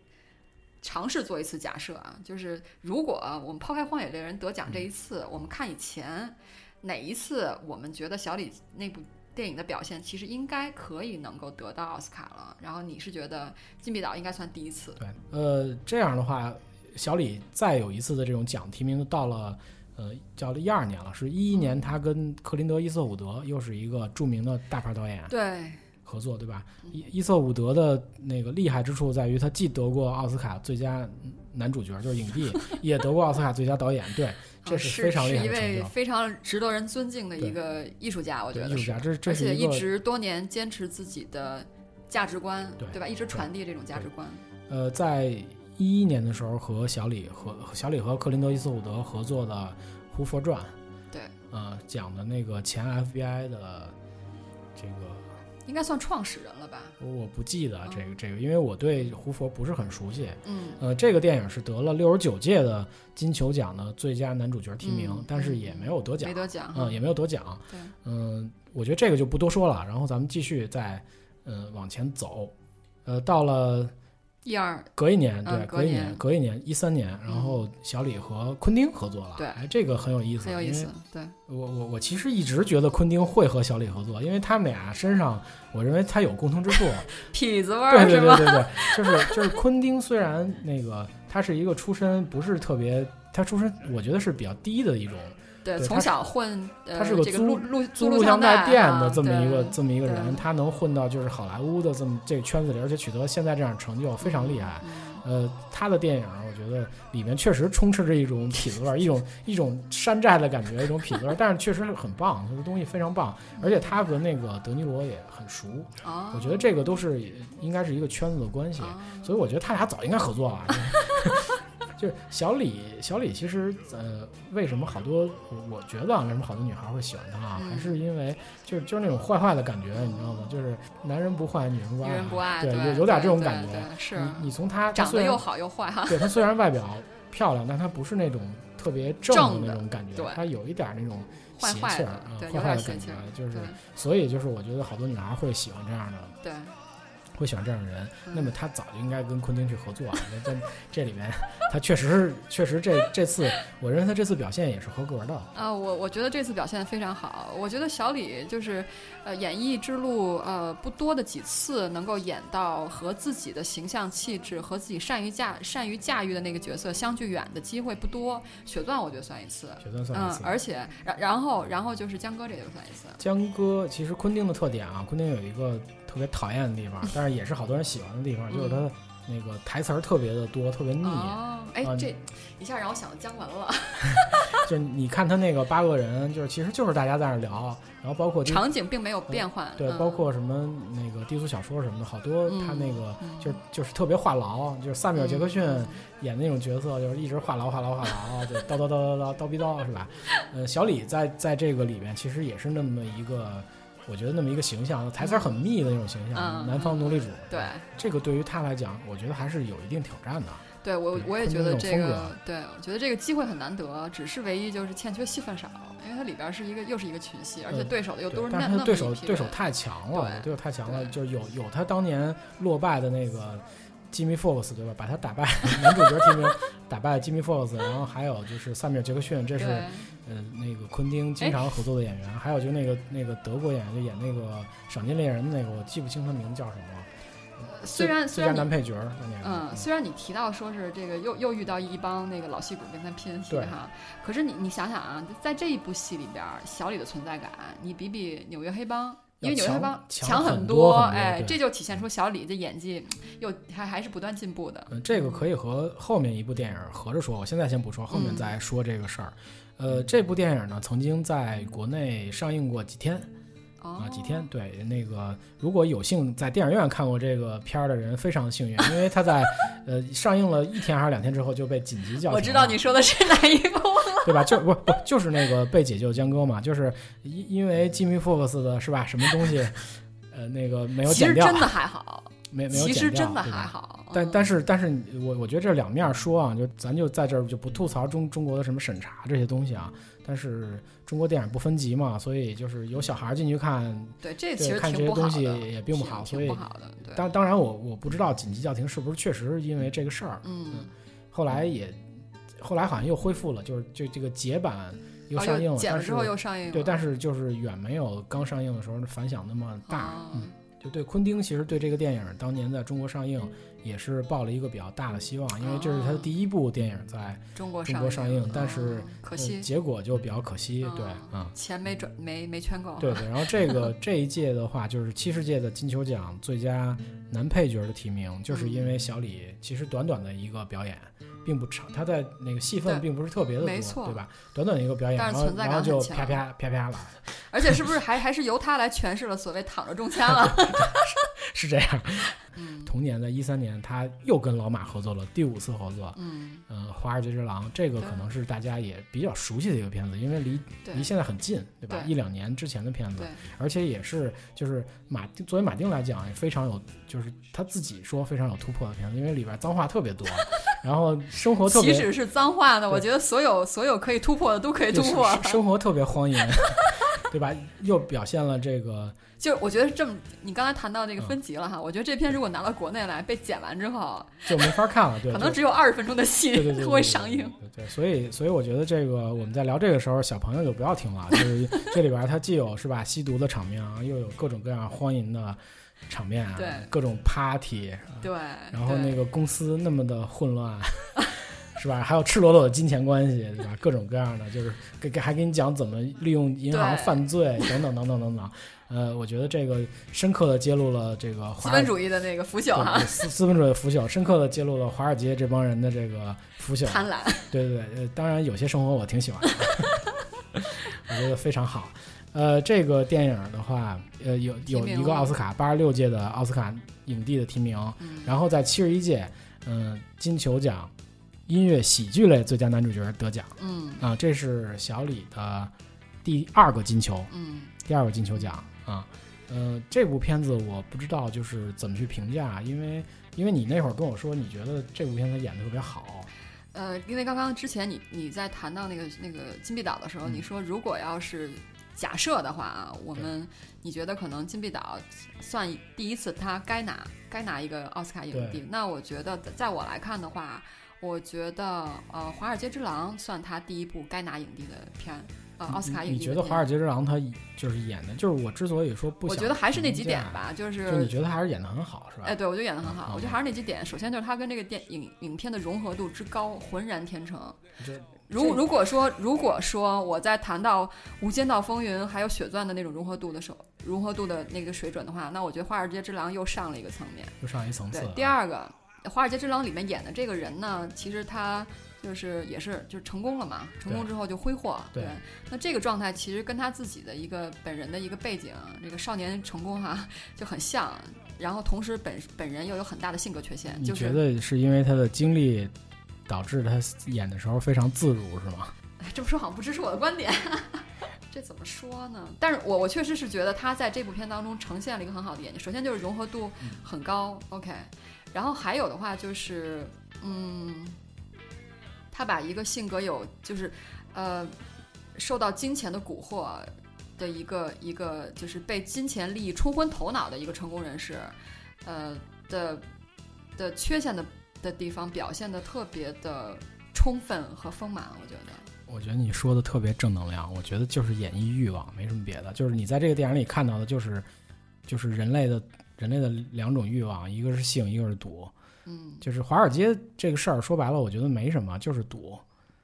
[SPEAKER 2] 尝试做一次假设啊，就是如果我们抛开《荒野猎人》得奖这一次，我们看以前哪一次，我们觉得小李那部。电影的表现其实应该可以能够得到奥斯卡了。然后你是觉得《禁闭岛》应该算第一次？
[SPEAKER 1] 对，呃，这样的话，小李再有一次的这种奖提名，到了呃叫一二年了，是一一年，他跟克林德·伊瑟伍德又是一个著名的大牌导演
[SPEAKER 2] 对
[SPEAKER 1] 合作，对吧？伊伊瑟伍德的那个厉害之处在于，他既得过奥斯卡最佳男主角，就是影帝，也得过奥斯卡最佳导演，对。这
[SPEAKER 2] 是
[SPEAKER 1] 非常厉
[SPEAKER 2] 害的一位非常值得人尊敬的一个艺术家，我觉得
[SPEAKER 1] 艺术家，这这
[SPEAKER 2] 而且一直多年坚持自己的价值观，
[SPEAKER 1] 对
[SPEAKER 2] 对吧？一直传递这种价值观。
[SPEAKER 1] 呃，在一一年的时候，和小李和小李和克林德·伊斯伍德合作的《胡佛传》，
[SPEAKER 2] 对，
[SPEAKER 1] 呃，讲的那个前 FBI 的这个。
[SPEAKER 2] 应该算创始人了吧？
[SPEAKER 1] 我不记得这个这个，因为我对胡佛不是很熟悉。
[SPEAKER 2] 嗯，
[SPEAKER 1] 呃，这个电影是得了六十九届的金球奖的最佳男主角提名，但是也没有得奖，
[SPEAKER 2] 没得奖，
[SPEAKER 1] 嗯，也没有得奖。
[SPEAKER 2] 对，
[SPEAKER 1] 嗯，我觉得这个就不多说了，然后咱们继续再嗯往前走，呃，到了。
[SPEAKER 2] 一二
[SPEAKER 1] 隔一年，对，
[SPEAKER 2] 隔
[SPEAKER 1] 一年，隔一年，一三年，然后小李和昆汀合作了，
[SPEAKER 2] 对，
[SPEAKER 1] 哎，这个很有意思，
[SPEAKER 2] 很有意思，对，
[SPEAKER 1] 我我我其实一直觉得昆汀会和小李合作，因为他们俩身上，我认为他有共同之处，
[SPEAKER 2] 痞子味儿，
[SPEAKER 1] 对对对对对，就是就是昆汀虽然那个他是一个出身不是特别，他出身我觉得是比较低的一种。
[SPEAKER 2] 对，从小混，
[SPEAKER 1] 他是个
[SPEAKER 2] 租录
[SPEAKER 1] 租录像带店的这么一个这么一个人，他能混到就是好莱坞的这么这个圈子里，而且取得现在这样成就，非常厉害。呃，他的电影我觉得里面确实充斥着一种痞子味儿，一种一种山寨的感觉，一种痞子味儿，但是确实很棒，这个东西非常棒。而且他和那个德尼罗也很熟，我觉得这个都是应该是一个圈子的关系，所以我觉得他俩早应该合作了。就是小李，小李其实，呃，为什么好多，我我觉得啊，为什么好多女孩会喜欢他啊？还是因为，就是就是那种坏坏的感觉，你知道吗？就是男人不坏，女人不爱，
[SPEAKER 2] 女人不爱，
[SPEAKER 1] 对，有有点这种感觉。
[SPEAKER 2] 是，
[SPEAKER 1] 你从他
[SPEAKER 2] 长得又好又坏哈。
[SPEAKER 1] 对他虽然外表漂亮，但他不是那种特别正的那种感觉，他有一点那种邪气儿啊，坏坏的感觉，就是，所以就是我觉得好多女孩会喜欢这样的。
[SPEAKER 2] 对。
[SPEAKER 1] 会喜欢这样的人，那么他早就应该跟昆汀去合作啊！在这里面，他确实是，确实这这次，我认为他这次表现也是合格的
[SPEAKER 2] 啊！我我觉得这次表现非常好。我觉得小李就是，呃，演艺之路呃不多的几次能够演到和自己的形象气质和自己善于驾善于驾驭的那个角色相距远的机会不多。血钻我觉得算一次，
[SPEAKER 1] 血钻算一次。
[SPEAKER 2] 嗯，而且然然后然后就是江哥这个算一次。
[SPEAKER 1] 江哥其实昆汀的特点啊，昆汀有一个。特别讨厌的地方，但是也是好多人喜欢的地方，就是他那个台词儿特别的多，特别腻。
[SPEAKER 2] 哎，这一下让我想到姜文了。
[SPEAKER 1] 就你看他那个八个人，就是其实就是大家在那聊，然后包括
[SPEAKER 2] 场景并没有变换。
[SPEAKER 1] 对，包括什么那个低俗小说什么的，好多他那个就就是特别话痨，就是萨米尔·杰克逊演的那种角色，就是一直话痨话痨话痨，就，叨叨叨叨叨叨逼叨是吧？呃，小李在在这个里面其实也是那么一个。我觉得那么一个形象，台词很密的那种形象，南方奴隶主。
[SPEAKER 2] 对，
[SPEAKER 1] 这个对于他来讲，我觉得还是有一定挑战的。
[SPEAKER 2] 对我，我也觉得这个，对，我觉得这个机会很难得，只是唯一就是欠缺戏份少，因为它里边是一个又是一个群戏，而且对手的又都是那
[SPEAKER 1] 那对手对手太强了，对手太强了，就是有有他当年落败的那个。吉米· Fox 对吧？把他打败，男主角提名打败吉米· Fox，，然后还有就是萨米尔·杰克逊，这是呃那个昆汀经常合作的演员，还有就那个那个德国演员就演那个《赏金猎人》的那个，我记不清他名字叫什么。
[SPEAKER 2] 虽然虽然
[SPEAKER 1] 男配角，
[SPEAKER 2] 嗯，虽然你提到说是这个又又遇到一帮那个老戏骨跟他拼戏哈，可是你你想想啊，在这一部戏里边，小李的存在感，你比比《纽约黑帮》。因为纽约黑帮强
[SPEAKER 1] 很
[SPEAKER 2] 多，哎，这就体现出小李的演技又还还是不断进步的。
[SPEAKER 1] 嗯，这个可以和后面一部电影合着说，我现在先不说，后面再说这个事儿。呃，这部电影呢，曾经在国内上映过几天。啊，几天对那个，如果有幸在电影院看过这个片儿的人，非常幸运，因为他在 呃上映了一天还是两天之后就被紧急叫停。
[SPEAKER 2] 我知道你说的是哪一部，
[SPEAKER 1] 对吧？就不不就是那个被解救江哥嘛？就是因因为吉米·福克斯的是吧？什么东西？呃，那个没有剪掉。
[SPEAKER 2] 其实真的还好，
[SPEAKER 1] 没没有剪
[SPEAKER 2] 掉。其实真的还好。
[SPEAKER 1] 但但是但是我我觉得这两面说啊，就咱就在这儿就不吐槽中中国的什么审查这些东西啊。但是中国电影不分级嘛，所以就是有小孩进去看，
[SPEAKER 2] 对这其实
[SPEAKER 1] 看这些东西也并
[SPEAKER 2] 不
[SPEAKER 1] 好，所以。当当然我我不知道紧急叫停是不是确实因为这个事儿，
[SPEAKER 2] 嗯，
[SPEAKER 1] 后来也后来好像又恢复了，就是就这个解版又上映了，
[SPEAKER 2] 剪了之后又上映，
[SPEAKER 1] 对，但是就是远没有刚上映的时候反响那么大，嗯，就对昆汀其实对这个电影当年在中国上映。也是抱了一个比较大的希望，因为这是他的第一部电影在中国上映，但是
[SPEAKER 2] 可惜
[SPEAKER 1] 结果就比较可惜，对，嗯，
[SPEAKER 2] 钱没赚，没没圈够。
[SPEAKER 1] 对对，然后这个 这一届的话，就是七十届的金球奖最佳男配角的提名，就是因为小李其实短短的一个表演并不长，他在那个戏份并不是特别的多，对吧？短短的一个表演，然后然后就啪啪啪啪了，
[SPEAKER 2] 而且是不是还还是由他来诠释了所谓躺着中枪了？
[SPEAKER 1] 是这样。同年的一三年，他又跟老马合作了第五次合作。
[SPEAKER 2] 嗯，
[SPEAKER 1] 呃，华尔街之狼这个可能是大家也比较熟悉的一个片子，因为离离现在很近，对吧？一两年之前的片子，而且也是就是马作为马丁来讲也非常有，就是他自己说非常有突破的片子，因为里边脏话特别多，然后生活特别，
[SPEAKER 2] 即使是脏话呢，我觉得所有所有可以突破的都可以突破，
[SPEAKER 1] 生活特别荒淫，对吧？又表现了这个。
[SPEAKER 2] 就我觉得这么，你刚才谈到这个分级了哈，我觉得这篇如果拿到国内来被剪完之后，
[SPEAKER 1] 就没法看了，对，
[SPEAKER 2] 可能只有二十分钟的戏会上映。
[SPEAKER 1] 对，所以所以我觉得这个我们在聊这个时候，小朋友就不要听了，就是这里边它既有是吧吸毒的场面啊，又有各种各样荒淫的场面啊，
[SPEAKER 2] 对，
[SPEAKER 1] 各种 party，
[SPEAKER 2] 对，
[SPEAKER 1] 然后那个公司那么的混乱。是吧？还有赤裸裸的金钱关系，对吧？各种各样的，就是给给还给你讲怎么利用银行犯罪等等等等等等。呃，我觉得这个深刻的揭露了这个
[SPEAKER 2] 资本主义的那个腐朽哈，
[SPEAKER 1] 资资本主义的腐朽，深刻的揭露了华尔街这帮人的这个腐朽
[SPEAKER 2] 贪婪。
[SPEAKER 1] 对对对，当然有些生活我挺喜欢的，我觉得非常好。呃，这个电影的话，呃，有有一个奥斯卡八十六届的奥斯卡影帝的提名，然后在七十一届，嗯，金球奖。音乐喜剧类最佳男主角得奖，
[SPEAKER 2] 嗯。
[SPEAKER 1] 啊，这是小李的第二个金球，
[SPEAKER 2] 嗯，
[SPEAKER 1] 第二个金球奖啊，呃，这部片子我不知道就是怎么去评价，因为因为你那会儿跟我说你觉得这部片子演的特别好，
[SPEAKER 2] 呃，因为刚刚之前你你在谈到那个那个金币岛的时候，你说如果要是假设的话啊，我们你觉得可能金币岛算第一次他该拿该拿一个奥斯卡影帝，那我觉得在我来看的话。我觉得，呃，《华尔街之狼》算他第一部该拿影帝的片，呃，奥斯卡影帝。
[SPEAKER 1] 你觉得《华尔街之狼》他就是演的，就是我之所以说不，
[SPEAKER 2] 我觉得还是那几点吧，就
[SPEAKER 1] 是。就你觉得还是演的很好，是吧？
[SPEAKER 2] 哎，对，我觉得演的很好。我觉得还是那几点，首先就是他跟这个电影影片的融合度之高，浑然天成。如如果说如果说我在谈到《无间道风云》还有《血钻》的那种融合度的时候，融合度的那个水准的话，那我觉得《华尔街之狼》又上了一个层面，
[SPEAKER 1] 又上一层次。
[SPEAKER 2] 对，第二个。《华尔街之狼》里面演的这个人呢，其实他就是也是就是成功了嘛，成功之后就挥霍。对，那这个状态其实跟他自己的一个本人的一个背景，这个少年成功哈就很像。然后同时本本人又有很大的性格缺陷。你
[SPEAKER 1] 觉得是因为他的经历导致他演的时候非常自如是吗？
[SPEAKER 2] 这么说好像不支持我的观点。这怎么说呢？但是我我确实是觉得他在这部片当中呈现了一个很好的演技。首先就是融合度很高，OK。然后还有的话就是，嗯，他把一个性格有就是呃受到金钱的蛊惑的一个一个就是被金钱利益冲昏头脑的一个成功人士，呃的的缺陷的的地方表现的特别的充分和丰满，我觉得。
[SPEAKER 1] 我觉得你说的特别正能量，我觉得就是演绎欲望，没什么别的。就是你在这个电影里看到的，就是就是人类的人类的两种欲望，一个是性，一个是赌。
[SPEAKER 2] 嗯，
[SPEAKER 1] 就是华尔街这个事儿，说白了，我觉得没什么，就是赌。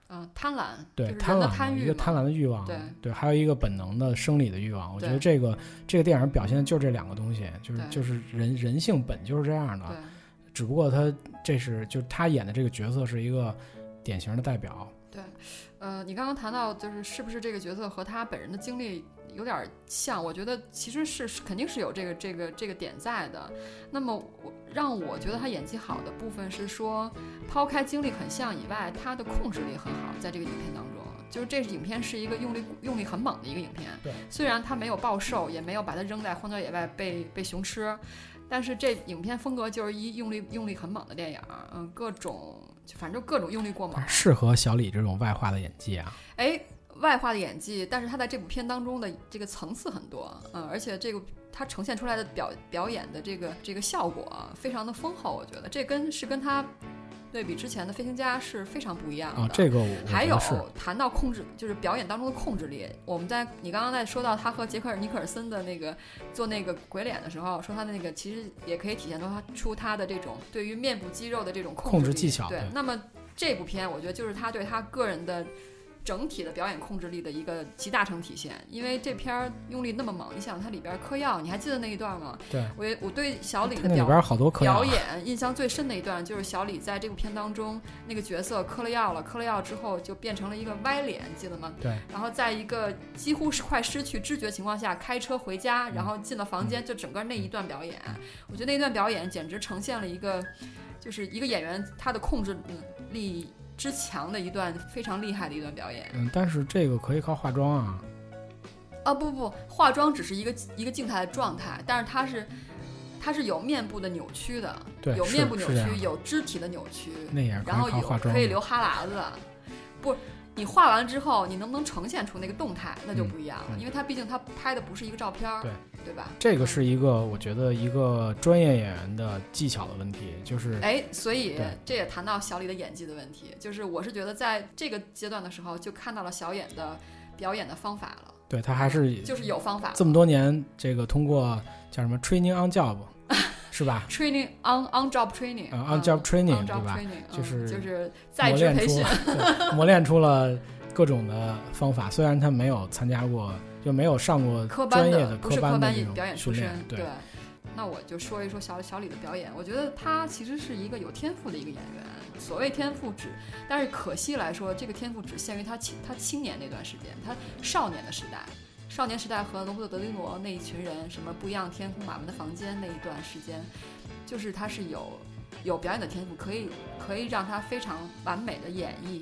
[SPEAKER 2] 嗯，贪婪。
[SPEAKER 1] 对，贪
[SPEAKER 2] 婪，
[SPEAKER 1] 一个贪婪的欲望。
[SPEAKER 2] 对
[SPEAKER 1] 对，还有一个本能的生理的欲望。我觉得这个这个电影表现的就是这两个东西，就是就是人人性本就是这样的。只不过他这是就他演的这个角色是一个典型的代表。
[SPEAKER 2] 对。呃，你刚刚谈到就是是不是这个角色和他本人的经历有点像？我觉得其实是肯定是有这个这个这个点在的。那么我让我觉得他演技好的部分是说，抛开经历很像以外，他的控制力很好，在这个影片当中，就是这影片是一个用力用力很猛的一个影片。
[SPEAKER 1] 对，
[SPEAKER 2] 虽然他没有暴瘦，也没有把他扔在荒郊野外被被熊吃，但是这影片风格就是一用力用力很猛的电影，嗯，各种。反正各种用力过猛，
[SPEAKER 1] 适合小李这种外化的演技啊！
[SPEAKER 2] 哎，外化的演技，但是他在这部片当中的这个层次很多，嗯，而且这个他呈现出来的表表演的这个这个效果非常的丰厚，我觉得这跟是跟他。对比之前的飞行家是非常不一样的。
[SPEAKER 1] 啊，这个
[SPEAKER 2] 还有谈到控制，就是表演当中的控制力。我们在你刚刚在说到他和杰克尔尼克尔森的那个做那个鬼脸的时候，说他的那个其实也可以体现出他出他的这种对于面部肌肉的这种
[SPEAKER 1] 控
[SPEAKER 2] 制
[SPEAKER 1] 技巧。
[SPEAKER 2] 对，那么这部片我觉得就是他对他个人的。整体的表演控制力的一个集大成体现，因为这片儿用力那么猛，你想它里边嗑药，你还记得那一段吗？
[SPEAKER 1] 对，
[SPEAKER 2] 我我对小李的
[SPEAKER 1] 表好多
[SPEAKER 2] 表演印象最深的一段，就是小李在这部片当中那个角色嗑了药了，嗑了药之后就变成了一个歪脸，记得吗？
[SPEAKER 1] 对。
[SPEAKER 2] 然后在一个几乎是快失去知觉情况下开车回家，然后进了房间，就整个那一段表演，我觉得那段表演简直呈现了一个，就是一个演员他的控制力。之强的一段非常厉害的一段表演，
[SPEAKER 1] 嗯，但是这个可以靠化妆啊，
[SPEAKER 2] 啊不不，化妆只是一个一个静态的状态，但是它是它是有面部的扭曲的，
[SPEAKER 1] 对，
[SPEAKER 2] 有面部扭曲，有肢体的扭曲，
[SPEAKER 1] 那也
[SPEAKER 2] 然后有可以流哈喇子，不。你画完之后，你能不能呈现出那个动态，那就不一样了，因为它毕竟它拍的不是一个照片儿，
[SPEAKER 1] 对
[SPEAKER 2] 对吧？
[SPEAKER 1] 这个是一个我觉得一个专业演员的技巧的问题，就是
[SPEAKER 2] 哎，所以这也谈到小李的演技的问题，就是我是觉得在这个阶段的时候就看到了小演的表演的方法了，
[SPEAKER 1] 对他还是
[SPEAKER 2] 就是有方法，
[SPEAKER 1] 这么多年这个通过叫什么 training on job。是吧
[SPEAKER 2] ？Training on on job training，on
[SPEAKER 1] job training，
[SPEAKER 2] 对
[SPEAKER 1] 吧？
[SPEAKER 2] 就是
[SPEAKER 1] 就是
[SPEAKER 2] 在职培训，
[SPEAKER 1] 磨练出了各种的方法。虽然他没有参加过，就没有上过专业
[SPEAKER 2] 的科班
[SPEAKER 1] 的
[SPEAKER 2] 表演出
[SPEAKER 1] 身。
[SPEAKER 2] 对，那我就说一说小小李的表演。我觉得他其实是一个有天赋的一个演员。所谓天赋只，但是可惜来说，这个天赋只限于他青他青年那段时间，他少年的时代。少年时代和罗伯特·德尼罗那一群人，什么不一样天空、马门的房间那一段时间，就是他是有有表演的天赋，可以可以让他非常完美的演绎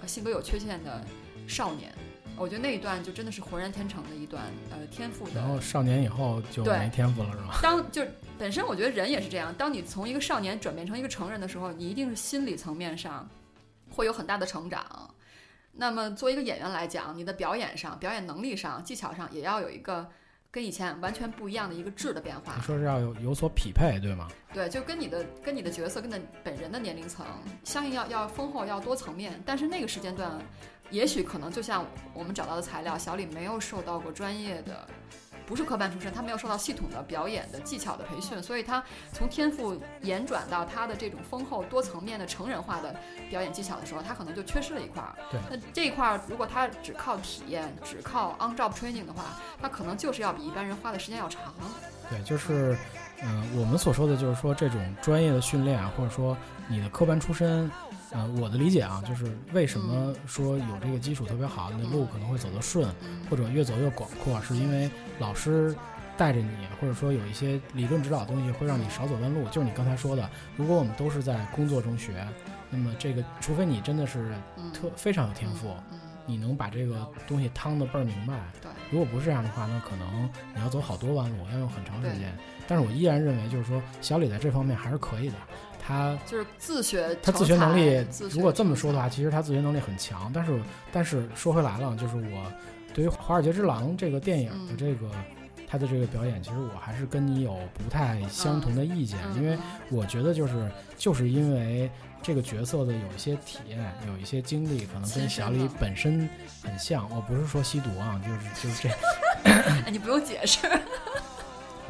[SPEAKER 2] 呃性格有缺陷的少年。我觉得那一段就真的是浑然天成的一段呃天赋的。
[SPEAKER 1] 然后少年以后就没天赋了，是吧？
[SPEAKER 2] 当就本身我觉得人也是这样，当你从一个少年转变成一个成人的时候，你一定是心理层面上会有很大的成长。那么，作为一个演员来讲，你的表演上、表演能力上、技巧上，也要有一个跟以前完全不一样的一个质的变化。
[SPEAKER 1] 你说是要有有所匹配，对吗？
[SPEAKER 2] 对，就跟你的、跟你的角色、跟的本人的年龄层相应，要要丰厚，要多层面。但是那个时间段，也许可能就像我们找到的材料，小李没有受到过专业的。不是科班出身，他没有受到系统的表演的技巧的培训，所以他从天赋延转到他的这种丰厚多层面的成人化的表演技巧的时候，他可能就缺失了一块儿。
[SPEAKER 1] 对，
[SPEAKER 2] 那这一块儿如果他只靠体验，只靠 on job training 的话，他可能就是要比一般人花的时间要长。
[SPEAKER 1] 对，就是嗯，我们所说的就是说这种专业的训练啊，或者说你的科班出身，呃，我的理解啊，就是为什么说有这个基础特别好，你的路可能会走得顺，或者越走越广阔，是因为老师带着你，或者说有一些理论指导的东西会让你少走弯路。就是你刚才说的，如果我们都是在工作中学，那么这个除非你真的是特非常有天赋。你能把这个东西趟得倍儿明白，
[SPEAKER 2] 对。
[SPEAKER 1] 如果不是这样的话，那可能你要走好多弯路，要用很长时间。但是我依然认为，就是说小李在这方面还是可以的。他
[SPEAKER 2] 就是自学，
[SPEAKER 1] 他自学能力，如果这么说的
[SPEAKER 2] 话，
[SPEAKER 1] 其实他自学能力很强。但是，但是说回来了，就是我对于《华尔街之狼》这个电影的这个他的这个表演，其实我还是跟你有不太相同的意见，因为我觉得就是就是因为。这个角色的有一些体验，有一些经历，可能跟小李本身很像。我不是说吸毒啊，就是就是
[SPEAKER 2] 这。你不用解释。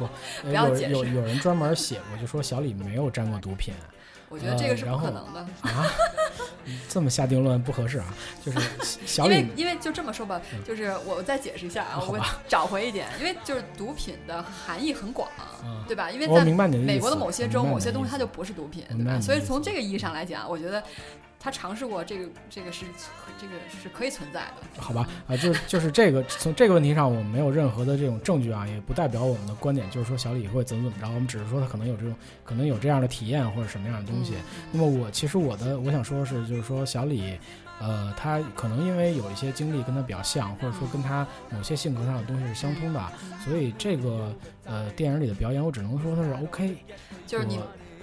[SPEAKER 1] 不，
[SPEAKER 2] 不要解
[SPEAKER 1] 释。有有人专门写过，就说小李没有沾过毒品。
[SPEAKER 2] 我觉得这个是不可能的
[SPEAKER 1] 啊！这么下定论不合适啊！就是 小李，
[SPEAKER 2] 因为因为就这么说吧，就是我再解释一下啊，我找回一点，因为就是毒品的含义很广，对吧？因为在美国的某些州，某些东西它就不是毒品，对吧？所以从这个意义上来讲，我觉得。他尝试过这个，这个是这个是可以存在的，
[SPEAKER 1] 好吧？啊，就就是这个，从这个问题上，我们没有任何的这种证据啊，也不代表我们的观点，就是说小李会怎么怎么着，我们只是说他可能有这种，可能有这样的体验或者什么样的东西。那么我其实我的我想说的是，就是说小李，呃，他可能因为有一些经历跟他比较像，或者说跟他某些性格上的东西是相通的，所以这个呃电影里的表演，我只能说他是 OK，
[SPEAKER 2] 就是你。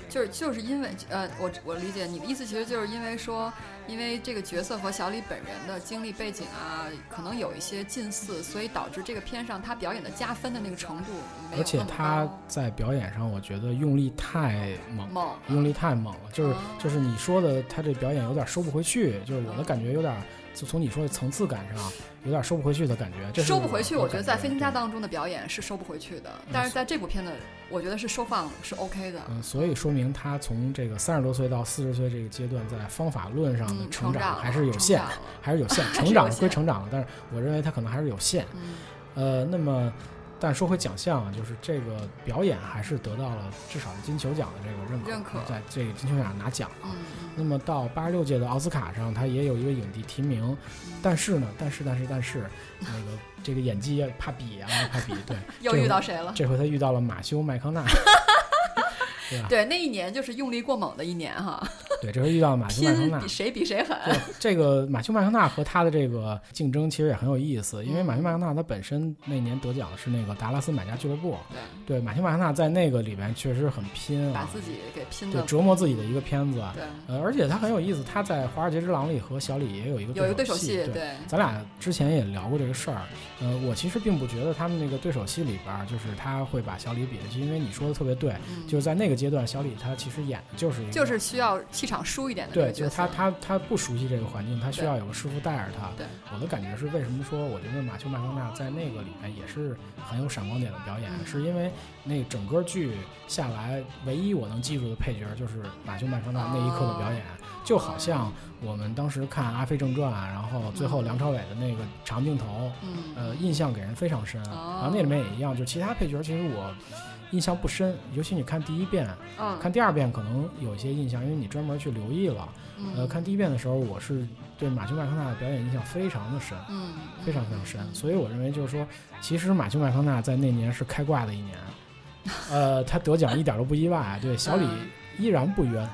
[SPEAKER 2] 就是就是因为呃，我我理解你的意思，其实就是因为说，因为这个角色和小李本人的经历背景啊，可能有一些近似，所以导致这个片上他表演的加分的那个程度
[SPEAKER 1] 而且他在表演上，我觉得用力太猛，用力太猛了，就是就是你说的他这表演有点收不回去，就是我的感觉有点。就从你说的层次感上，有点收不回去的感觉。
[SPEAKER 2] 这收不回去，
[SPEAKER 1] 我
[SPEAKER 2] 觉得在《飞行家》当中的表演是收不回去的，但是在这部片子，我觉得是收放是 OK 的。
[SPEAKER 1] 嗯，所以说明他从这个三十多岁到四十岁这个阶段，在方法论上的成长还是有 限，还是有限。成长归成长了，但是我认为他可能还是有限。呃，那么。但说回奖项啊，就是这个表演还是得到了至少是金球奖的这个认可，
[SPEAKER 2] 认可
[SPEAKER 1] 在这个金球奖上拿奖了。那么到八十六届的奥斯卡上，他也有一个影帝提名，但是呢，但是但是但是，那个这个演技怕比啊，怕比，对，
[SPEAKER 2] 又遇到谁了？
[SPEAKER 1] 这回他遇到了马修麦康纳。
[SPEAKER 2] 对，那一年就是用力过猛的一年哈。
[SPEAKER 1] 对，这回遇到马修麦康纳，
[SPEAKER 2] 比谁比谁狠。
[SPEAKER 1] 这个马修麦康纳和他的这个竞争其实也很有意思，因为马修麦康纳他本身那年得奖的是那个达拉斯买家俱乐部。
[SPEAKER 2] 对，
[SPEAKER 1] 对，马修麦康纳在那个里边确实很拼，
[SPEAKER 2] 把自己给拼
[SPEAKER 1] 的折磨自己的一个片子。
[SPEAKER 2] 对，
[SPEAKER 1] 呃，而且他很有意思，他在《华尔街之狼》里和小李也有一个
[SPEAKER 2] 有一个对
[SPEAKER 1] 手
[SPEAKER 2] 戏。
[SPEAKER 1] 对，咱俩之前也聊过这个事儿。呃，我其实并不觉得他们那个对手戏里边就是他会把小李比下去，因为你说的特别对，就是在那个阶段，小李他。其实演的就是一个，
[SPEAKER 2] 就是需要气场输一点的。
[SPEAKER 1] 对，就是他他他不熟悉这个环境，他需要有个师傅带着他。
[SPEAKER 2] 对，
[SPEAKER 1] 我的感觉是，为什么说我觉得马修麦康纳在那个里面也是很有闪光点的表演，是因为那整个剧下来，唯一我能记住的配角就是马修麦康纳那一刻的表演，就好像我们当时看《阿飞正传》，然后最后梁朝伟的那个长镜头，呃，印象给人非常深。然后那里面也一样，就其他配角，其实我。印象不深，尤其你看第一遍，看第二遍可能有一些印象，因为你专门去留意了。呃，看第一遍的时候，我是对马修麦康纳的表演印象非常的深，
[SPEAKER 2] 嗯，
[SPEAKER 1] 非常非常深。所以我认为就是说，其实马修麦康纳在那年是开挂的一年，呃，他得奖一点都不意外。对，小李依然不冤，依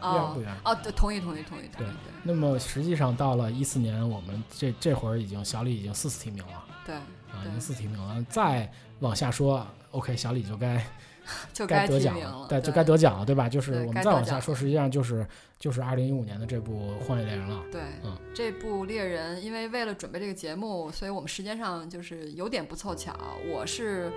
[SPEAKER 1] 然不冤。
[SPEAKER 2] 哦，对，同意，同意，同意。对，
[SPEAKER 1] 那么实际上到了一四年，我们这这会儿已经小李已经四次提名了，
[SPEAKER 2] 对，
[SPEAKER 1] 啊，已经四次提名了，再往下说。OK，小李就该
[SPEAKER 2] 就
[SPEAKER 1] 该得奖
[SPEAKER 2] 了，
[SPEAKER 1] 对，就该得奖了，对吧？就是我们再往下说，实际上就是就是二零一五年的这部《荒野猎人》了。
[SPEAKER 2] 对，
[SPEAKER 1] 嗯，
[SPEAKER 2] 这部猎人，因为为了准备这个节目，所以我们时间上就是有点不凑巧。我是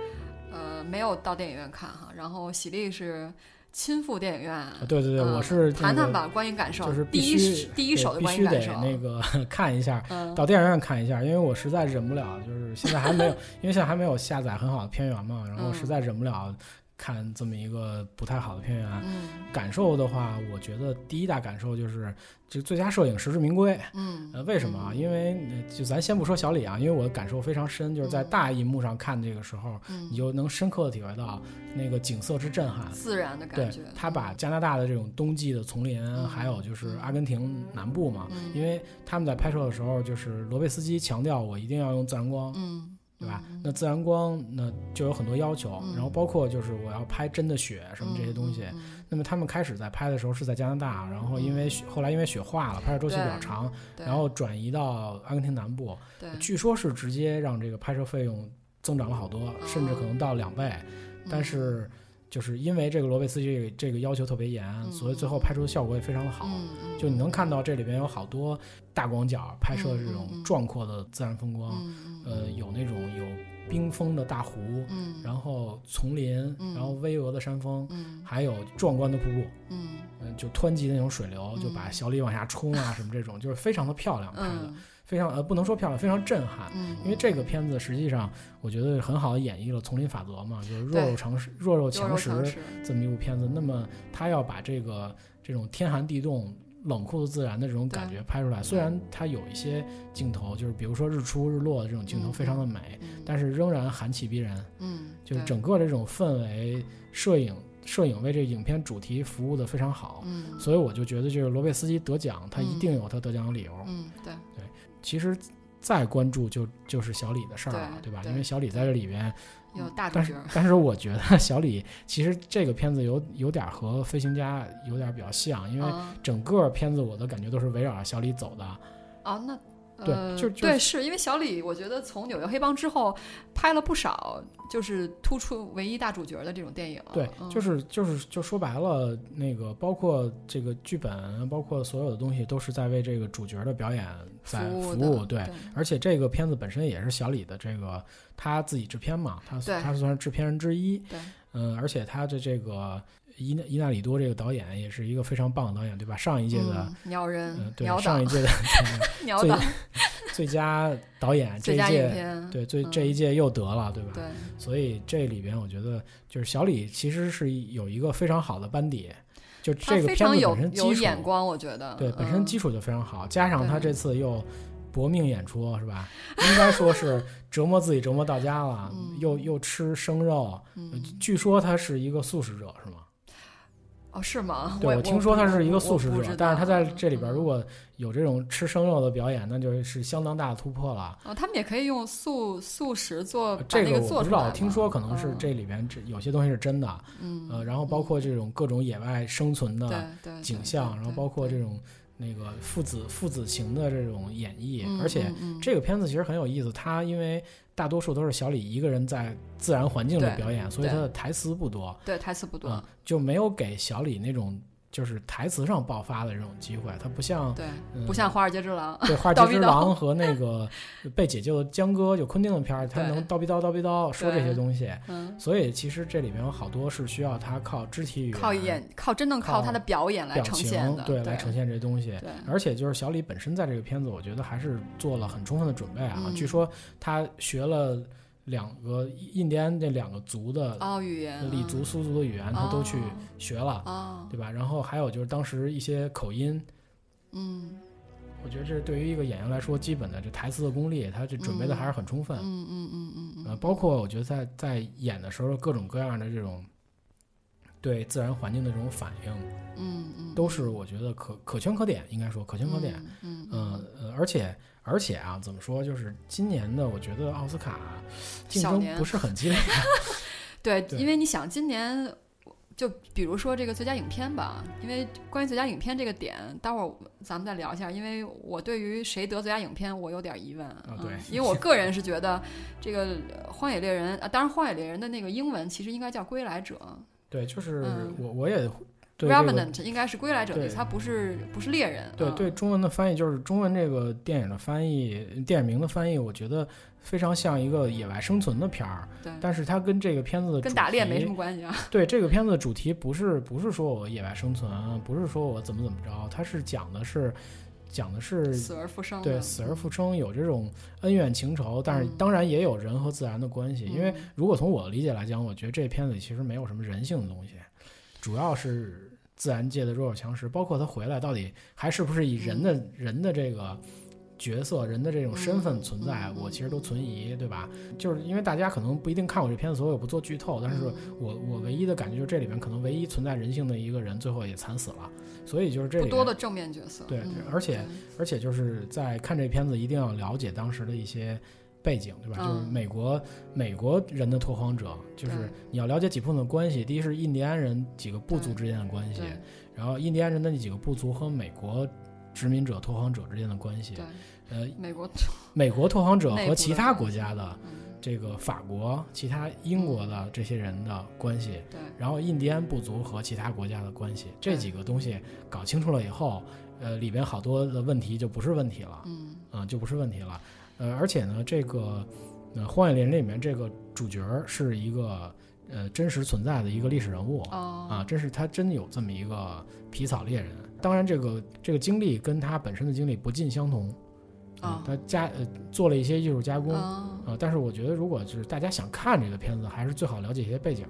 [SPEAKER 2] 呃没有到电影院看哈，然后喜力是。亲赴电影院，
[SPEAKER 1] 对对对，我是
[SPEAKER 2] 谈谈吧，观影感受，
[SPEAKER 1] 就是
[SPEAKER 2] 第一第一手的观影感受，
[SPEAKER 1] 那个。看一下，到电影院看一下，因为我实在忍不了，就是现在还没有，因为现在还没有下载很好的片源嘛，然后实在忍不了看这么一个不太好的片源，
[SPEAKER 2] 嗯。
[SPEAKER 1] 感受的话，我觉得第一大感受就是这最佳摄影实至名归。
[SPEAKER 2] 嗯。
[SPEAKER 1] 呃，为什么啊？因为呃就咱先不说小李啊，因为我的感受非常深，就是在
[SPEAKER 2] 嗯。
[SPEAKER 1] 大荧幕上看这个时候，
[SPEAKER 2] 嗯。
[SPEAKER 1] 你就能深刻的体会到那个景色之震撼。
[SPEAKER 2] 自然的
[SPEAKER 1] 对
[SPEAKER 2] 感觉，
[SPEAKER 1] 他把加拿大的这种冬季的丛林，还有就是阿根廷南部嘛，
[SPEAKER 2] 嗯。
[SPEAKER 1] 因为他们在拍摄的时候，就是罗贝斯基强调我一定要用自然光，
[SPEAKER 2] 嗯
[SPEAKER 1] 对吧？
[SPEAKER 2] 嗯
[SPEAKER 1] 那自然光那就有很多要求，
[SPEAKER 2] 嗯
[SPEAKER 1] 然后包括就是我要拍真的雪什么这些东西。
[SPEAKER 2] 嗯
[SPEAKER 1] 那么他们开始在拍的时候是在加拿大，然后因为雪后来因为雪化了，拍摄周期比较长，然后转移到阿根廷南部，
[SPEAKER 2] 对，
[SPEAKER 1] 据说是直接让这个拍摄费用增长了好多，甚至可能到两倍。但是就是因为这个罗贝斯基这个这个要求特别严，
[SPEAKER 2] 嗯
[SPEAKER 1] 所以最后拍出的效果也非常的好。就你能看到这里边有好多大广角拍摄这种壮阔的自然风光，呃，有那种有冰封的大湖，
[SPEAKER 2] 嗯
[SPEAKER 1] 然后丛林，
[SPEAKER 2] 嗯。
[SPEAKER 1] 然后巍峨的山峰，
[SPEAKER 2] 嗯。
[SPEAKER 1] 还有壮观的瀑布，
[SPEAKER 2] 嗯。
[SPEAKER 1] 嗯、就湍急的那种水流，就把。
[SPEAKER 2] 嗯
[SPEAKER 1] 小李往下冲啊，什么这种，就是非常的漂亮拍的，
[SPEAKER 2] 嗯
[SPEAKER 1] 非常呃不能说漂亮，非常震撼。
[SPEAKER 2] 嗯，
[SPEAKER 1] 因为这个片子实际上，我觉得很好的演绎了丛林法则嘛，就是弱肉强食，弱肉强食这么一部片子。那么他要把这个这种天寒地冻、冷酷的自然的这种感觉拍出来，虽然它有一些镜头，就是比如说日出日落的这种镜头
[SPEAKER 2] 嗯
[SPEAKER 1] 非常的美，
[SPEAKER 2] 嗯
[SPEAKER 1] 但是仍然寒气逼人。
[SPEAKER 2] 嗯，
[SPEAKER 1] 就是整个这种氛围，摄影摄影为这影片主题服务的非常好。
[SPEAKER 2] 嗯
[SPEAKER 1] 所以我就觉得，就是罗贝斯基得奖，他一定有他得奖的理由。
[SPEAKER 2] 嗯对
[SPEAKER 1] 其实再关注就就是小李的事儿了，吧？
[SPEAKER 2] 对吧
[SPEAKER 1] 因为小李在这里边，
[SPEAKER 2] 有大主
[SPEAKER 1] 但是
[SPEAKER 2] 角，
[SPEAKER 1] 但是我觉得 小李其实这个片子有有点和飞行家有点比较像，因为
[SPEAKER 2] 嗯
[SPEAKER 1] 整个片子我的感觉都是围绕着小李走的。
[SPEAKER 2] 哦那。
[SPEAKER 1] 对
[SPEAKER 2] 呃
[SPEAKER 1] 就就
[SPEAKER 2] 对，是因为小李，我觉得从《纽约黑帮》之后拍了不少，就是突出唯一大主角的这种电影。
[SPEAKER 1] 对，
[SPEAKER 2] 嗯
[SPEAKER 1] 就是就是就说白了，那个包括这个剧本，包括所有的东西，都是在为这个主角的表演在
[SPEAKER 2] 服
[SPEAKER 1] 服
[SPEAKER 2] 务的
[SPEAKER 1] 对，而且这个片子本身也是小李的这个他自己制片嘛，他
[SPEAKER 2] 对
[SPEAKER 1] 他算是制片人之一。
[SPEAKER 2] 对，
[SPEAKER 1] 嗯，而且他的这个伊纳伊纳里多这个导演也是一个非常棒的导演，对吧？上一届的，
[SPEAKER 2] 嗯鸟人
[SPEAKER 1] 嗯，对，
[SPEAKER 2] 鸟
[SPEAKER 1] 上一届的 最 最佳导演，这一届，对最
[SPEAKER 2] 嗯
[SPEAKER 1] 这一届又得了，对吧？
[SPEAKER 2] 对
[SPEAKER 1] 所以这里边我觉得就是小李其实是有一个非常好的班底，就这个片子本身基础
[SPEAKER 2] 眼光，我觉得
[SPEAKER 1] 对本身
[SPEAKER 2] 嗯
[SPEAKER 1] 基础就非常好，加上他这次又搏命演出是吧？应该说是折磨自己折磨到家了，
[SPEAKER 2] 嗯
[SPEAKER 1] 又又吃生肉，
[SPEAKER 2] 嗯
[SPEAKER 1] 据说他是一个素食者是吗？
[SPEAKER 2] 哦，是吗？
[SPEAKER 1] 对，
[SPEAKER 2] 我
[SPEAKER 1] 听说他是一个素食者，但是他在这里边
[SPEAKER 2] 嗯
[SPEAKER 1] 如果有这种吃生肉的表演，那就是相当大的突破了。
[SPEAKER 2] 哦，他们也可以用素素食做
[SPEAKER 1] 这
[SPEAKER 2] 那
[SPEAKER 1] 个我不知道，听说可能是
[SPEAKER 2] 嗯
[SPEAKER 1] 这里边这有些东西是真的，
[SPEAKER 2] 嗯
[SPEAKER 1] 呃，然后包括这种各种野外生存的景象，然后包括这
[SPEAKER 2] 种，
[SPEAKER 1] 种那个父子父子情的这种演绎，
[SPEAKER 2] 嗯
[SPEAKER 1] 而且这个片子其实很有意思，它因为大多数都是小李一个人在自然环境里表演，所以
[SPEAKER 2] 对
[SPEAKER 1] 他的台词不多，
[SPEAKER 2] 对台词不多
[SPEAKER 1] 嗯，，就没有给小李那种就是台词上爆发的这种机会，它不像
[SPEAKER 2] 对，
[SPEAKER 1] 嗯
[SPEAKER 2] 不像《华尔街之狼》
[SPEAKER 1] 对《华尔 街之狼》和那个被解救的江哥，就昆汀的片儿，他能叨逼叨叨逼叨说这些东西，
[SPEAKER 2] 嗯，
[SPEAKER 1] 所以其实这里面有好多是需要他靠肢体语言、
[SPEAKER 2] 靠演靠真正靠
[SPEAKER 1] 靠
[SPEAKER 2] 他的表演来
[SPEAKER 1] 表
[SPEAKER 2] 呈现的，
[SPEAKER 1] 情对
[SPEAKER 2] 对
[SPEAKER 1] 来呈现这些东西。
[SPEAKER 2] 对，
[SPEAKER 1] 而且就是小李本身在这个片子，我觉得还是做了很充分的准备啊。
[SPEAKER 2] 嗯
[SPEAKER 1] 据说他学了两个印第安这两个族的
[SPEAKER 2] 哦，语言
[SPEAKER 1] 里族、苏族的语言，他都去学了，
[SPEAKER 2] 哦，
[SPEAKER 1] 对吧？然后还有就是当时一些口音，
[SPEAKER 2] 嗯
[SPEAKER 1] 我觉得这对于一个演员来说，基本的这台词的功力，他这准备的还是很充分。
[SPEAKER 2] 嗯嗯嗯嗯嗯，
[SPEAKER 1] 呃，包括我觉得在在演的时候，各种各样的这种对自然环境的这种反应，
[SPEAKER 2] 嗯嗯
[SPEAKER 1] 都是我觉得可可圈可点，应该说可圈可点。，
[SPEAKER 2] 嗯
[SPEAKER 1] 嗯呃，而且而且啊，怎么说，就是今年的我觉得奥斯卡竞争不是很激烈。
[SPEAKER 2] 对，
[SPEAKER 1] 对
[SPEAKER 2] 因为你想今年。就比如说这个最佳影片吧，因为关于最佳影片这个点，待会儿咱们再聊一下。因为我对于谁得最佳影片，我有点疑问。
[SPEAKER 1] 啊对
[SPEAKER 2] 嗯因为我 个人是觉得这个《呃荒野猎人》啊，当然《荒野猎人》的那个英文其实应该叫《归来者
[SPEAKER 1] 对，就是
[SPEAKER 2] 嗯
[SPEAKER 1] 我我也
[SPEAKER 2] Revenant 应该是归来者
[SPEAKER 1] 对
[SPEAKER 2] 它不是不是猎人。嗯
[SPEAKER 1] 对对，中文的翻译就是中文这个电影的翻译，电影名的翻译，我觉得非常像一个野外生存的片儿，
[SPEAKER 2] 对，
[SPEAKER 1] 但是它跟这个片子的
[SPEAKER 2] 跟打猎没什
[SPEAKER 1] 么。
[SPEAKER 2] 么关系啊。
[SPEAKER 1] 对这个片子的主题不是不是说我野外生存，不是说我怎么怎么着，它是讲的是讲的是
[SPEAKER 2] 死而复生，
[SPEAKER 1] 对，死而复生有这种恩怨情仇，但是当然也有人和自然的关系。因为如果从我的理解来讲，我觉得这片子里其实没有什么人性的东西，主要是自然界的弱肉强食，包括他回来到底还是不是以人的人的这个。角色人的这种身份存在，我其实都存疑，对吧？就是因为大家可能不一定看过这片子，所以我不做剧透。但是我我唯一的感觉就是这里面可能唯一存在人性的一个人最后也惨死了，所以就是这
[SPEAKER 2] 不多的正面角色。
[SPEAKER 1] 对对，而且而且就是在看这片子一定要了解当时的一些背景，对吧？就是美国美国人的拓荒者，就是你要了解几部分的关系。第一是印第安人几个部族之间的关系，然后印第安人的那几个部族和美国。殖民者、拓荒者之间的关系，呃，
[SPEAKER 2] 美国
[SPEAKER 1] 美国拓荒者和其他国家的这个法国、其他英国的这些人的关系，
[SPEAKER 2] 对，
[SPEAKER 1] 然后印第安部族和其他国家的关系，这几个东西搞清楚了以后，呃，里边好多的问题就不是问题了，
[SPEAKER 2] 嗯，
[SPEAKER 1] 啊，就不是问题了，呃，而且呢，这个呃《荒野猎人》里面这个主角是一个呃真实存在的一个历史人物，啊，真是他真有这么一个皮草猎人。当然，这个这个经历跟他本身的经历不尽相同，
[SPEAKER 2] 啊，
[SPEAKER 1] 他加呃做了一些艺术加工啊，但是我觉得如果就是大家想看这个片子，还是最好了解一些背景，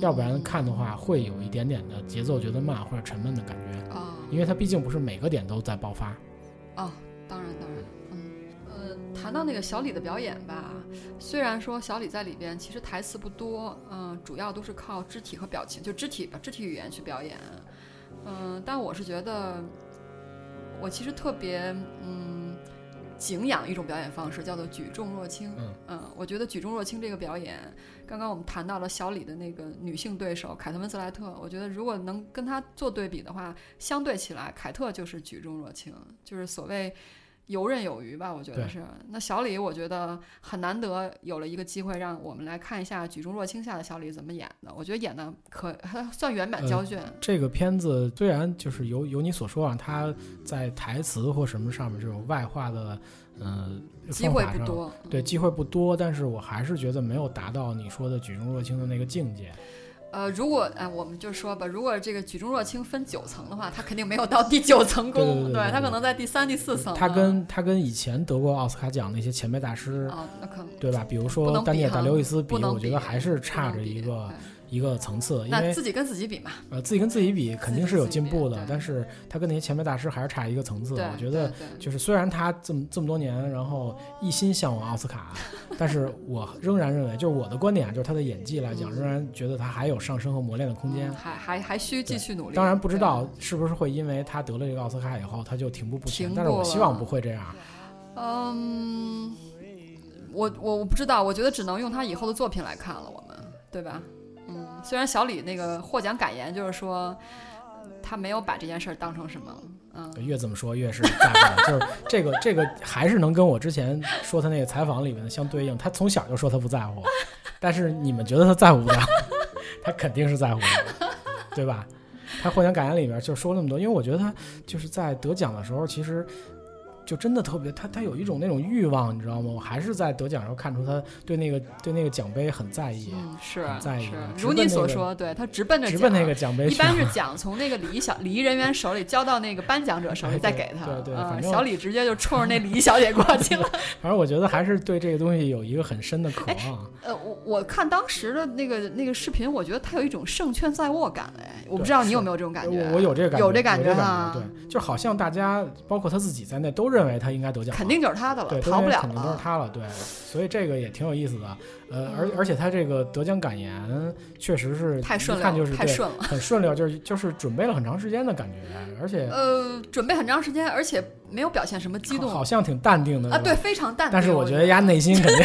[SPEAKER 1] 要不然看的话会有一点点的节奏觉得慢或者沉闷的感觉
[SPEAKER 2] 啊，
[SPEAKER 1] 因为它毕竟不是每个点都在爆发
[SPEAKER 2] 啊，当然当然，谈到那个小李的表演吧，虽然说小李在里边其实台词不多，嗯，主要都是靠肢体和表情，就肢体肢体语言去表演。嗯，但我是觉得，我其实特别嗯敬仰一种表演方式，叫做举重若轻。嗯，我觉得举重若轻这个表演，刚刚我们谈到了小李的那个女性对手凯特温斯莱特，我觉得如果能跟她做对比的话，相对起来，凯特就是举重若轻，就是所谓。游刃有余吧，我觉得是。那小李，我觉得很难得有了一个机会，让我们来看一下举重若轻下的小李怎么演的。我觉得演的可还算圆满交卷。
[SPEAKER 1] 这个片子虽然就是有有你所说啊，他在台词或什么上面这种外化的，嗯，
[SPEAKER 2] 机会不多。
[SPEAKER 1] 对，机会不多，但是我还是觉得没有达到你说的举重若轻的那个境界。
[SPEAKER 2] 呃，如果哎，我们就说吧，如果这个举重若轻分九层的话，他肯定没有到第九层
[SPEAKER 1] 功，
[SPEAKER 2] 对他可能在第三、第四层。
[SPEAKER 1] 他跟他跟以前得过奥斯卡奖那些前辈大师，
[SPEAKER 2] 啊，那可能
[SPEAKER 1] 对吧？比如说丹尼尔·戴刘易斯
[SPEAKER 2] 比，
[SPEAKER 1] 我觉得还是差着一个。一个层次，因为
[SPEAKER 2] 自己跟自己比嘛，
[SPEAKER 1] 呃，自己跟自己比肯定是有进步的，但是他跟那些前辈大师还是差一个层次。我觉得就是虽然他这么这么多年，然后一心向往奥斯卡，但是我仍然认为，就是我的观点，就是他的演技来讲，仍然觉得他还有上升和磨练的空间，
[SPEAKER 2] 还还还需继续努力。
[SPEAKER 1] 当然不知道是不是会因为他得了这个奥斯卡以后，他就停步不前，但是我希望不会这样。
[SPEAKER 2] 嗯，我我我不知道，我觉得只能用他以后的作品来看了，我们对吧？虽然小李那个获奖感言就是说，他没有把这件事儿当成什么，嗯，
[SPEAKER 1] 越这么说越是在乎，就是这个这个还是能跟我之前说他那个采访里面的相对应。他从小就说他不在乎，但是你们觉得他在乎不在乎？他肯定是在乎的，对吧？他获奖感言里面就说那么多，因为我觉得他就是在得奖的时候，其实。就真的特别，他他有一种那种欲望，你知道吗？我还是在得奖时候看出他对那个对那个奖杯很在意，
[SPEAKER 2] 是
[SPEAKER 1] 在
[SPEAKER 2] 意。如你所说，对他直奔着
[SPEAKER 1] 直奔那个奖杯，
[SPEAKER 2] 一般是奖从那个礼仪小礼仪人员手里交到那个颁奖者手里再给他。
[SPEAKER 1] 对对，
[SPEAKER 2] 反正小李直接就冲着那礼仪小姐过 去了。
[SPEAKER 1] 反正我觉得还是对这个东西有一个很深的渴望。
[SPEAKER 2] 呃，我我看当时的那个那个视频，我觉得他有一种胜券在握感。哎，我不知道你有没有这种感觉？
[SPEAKER 1] 我有这个感觉，有
[SPEAKER 2] 这
[SPEAKER 1] 感觉
[SPEAKER 2] 啊。
[SPEAKER 1] 对，就好像大家包括他自己在内都认为他应该得奖。
[SPEAKER 2] 肯定就是他的了，
[SPEAKER 1] 逃
[SPEAKER 2] 不了
[SPEAKER 1] 肯定都是他了，对，所以这个也挺有意思的。呃，而而且他这个得奖感言确实是
[SPEAKER 2] 太顺
[SPEAKER 1] 了，就是
[SPEAKER 2] 太顺了，
[SPEAKER 1] 很顺溜，就是就是准备了很长时间的感觉，而且
[SPEAKER 2] 呃，准备很长时间，而且没有表现什么激动，
[SPEAKER 1] 好像挺淡定的
[SPEAKER 2] 啊，对，非常淡定。
[SPEAKER 1] 但是我觉得丫内心肯定，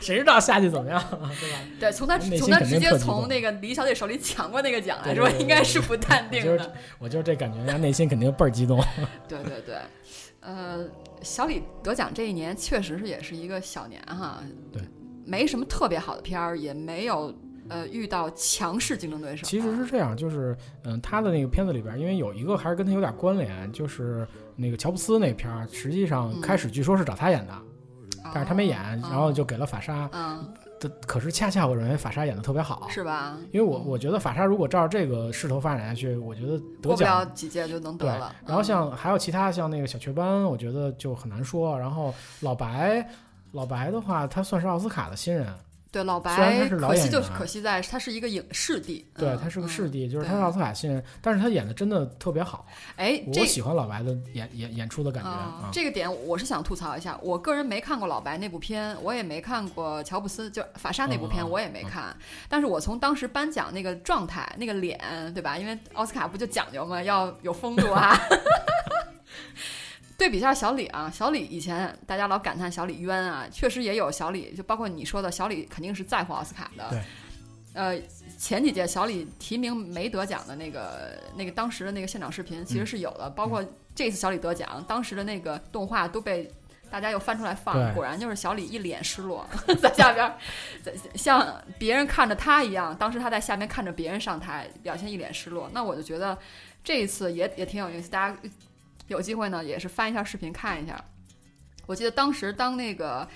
[SPEAKER 1] 谁知道下去怎么样，对吧？
[SPEAKER 2] 对，从他从他直接从那个李小姐手里抢过那个奖来说，应该是不淡定
[SPEAKER 1] 的。我就是这感觉，丫内心肯定倍儿激动。
[SPEAKER 2] 对对对。呃，小李得奖这一年确实是也是一个小年哈，
[SPEAKER 1] 对，
[SPEAKER 2] 没什么特别好的片儿，也没有呃遇到强势竞争对手。
[SPEAKER 1] 其实是这样，就是嗯，他的那个片子里边，因为有一个还是跟他有点关联，就是那个乔布斯那片儿，实际上开始据说是找他演的。但是他没演，然后就给了法莎。
[SPEAKER 2] 嗯。
[SPEAKER 1] 可是恰恰我认为法沙演的特别好，
[SPEAKER 2] 是吧？
[SPEAKER 1] 因为我我觉得法沙如果照着这个势头发展下去，我觉得得
[SPEAKER 2] 奖几届就能得了。
[SPEAKER 1] 然后像还有其他像那个小雀斑，我觉得就很难说。然后老白，老白的话，他算是奥斯卡的新人。
[SPEAKER 2] 对老白，
[SPEAKER 1] 可
[SPEAKER 2] 惜就是可惜在他是一个影视帝，
[SPEAKER 1] 对他是个视帝，就是他是奥斯卡新人，但是他演的真的特别好。
[SPEAKER 2] 哎，
[SPEAKER 1] 我喜欢老白的演演演出的感觉。
[SPEAKER 2] 这个点我是想吐槽一下，我个人没看过老白那部片，我也没看过乔布斯就法莎那部片，我也没看。但是我从当时颁奖那个状态、那个脸，对吧？因为奥斯卡不就讲究嘛，要有风度啊。对比一下小李啊，小李以前大家老感叹小李冤啊，确实也有小李，就包括你说的小李肯定是在乎奥斯卡的。
[SPEAKER 1] 对。
[SPEAKER 2] 呃，前几届小李提名没得奖的那个那个当时的那个现场视频其实是有的，包括这次小李得奖，当时的那个动画都被大家又翻出来放，果然就是小李一脸失落，在下边，像别人看着他一样，当时他在下面看着别人上台，表现一脸失落。那我就觉得这一次也也挺有意思，大家。有机会呢，也是翻一下视频看一下。我记得当时当那个，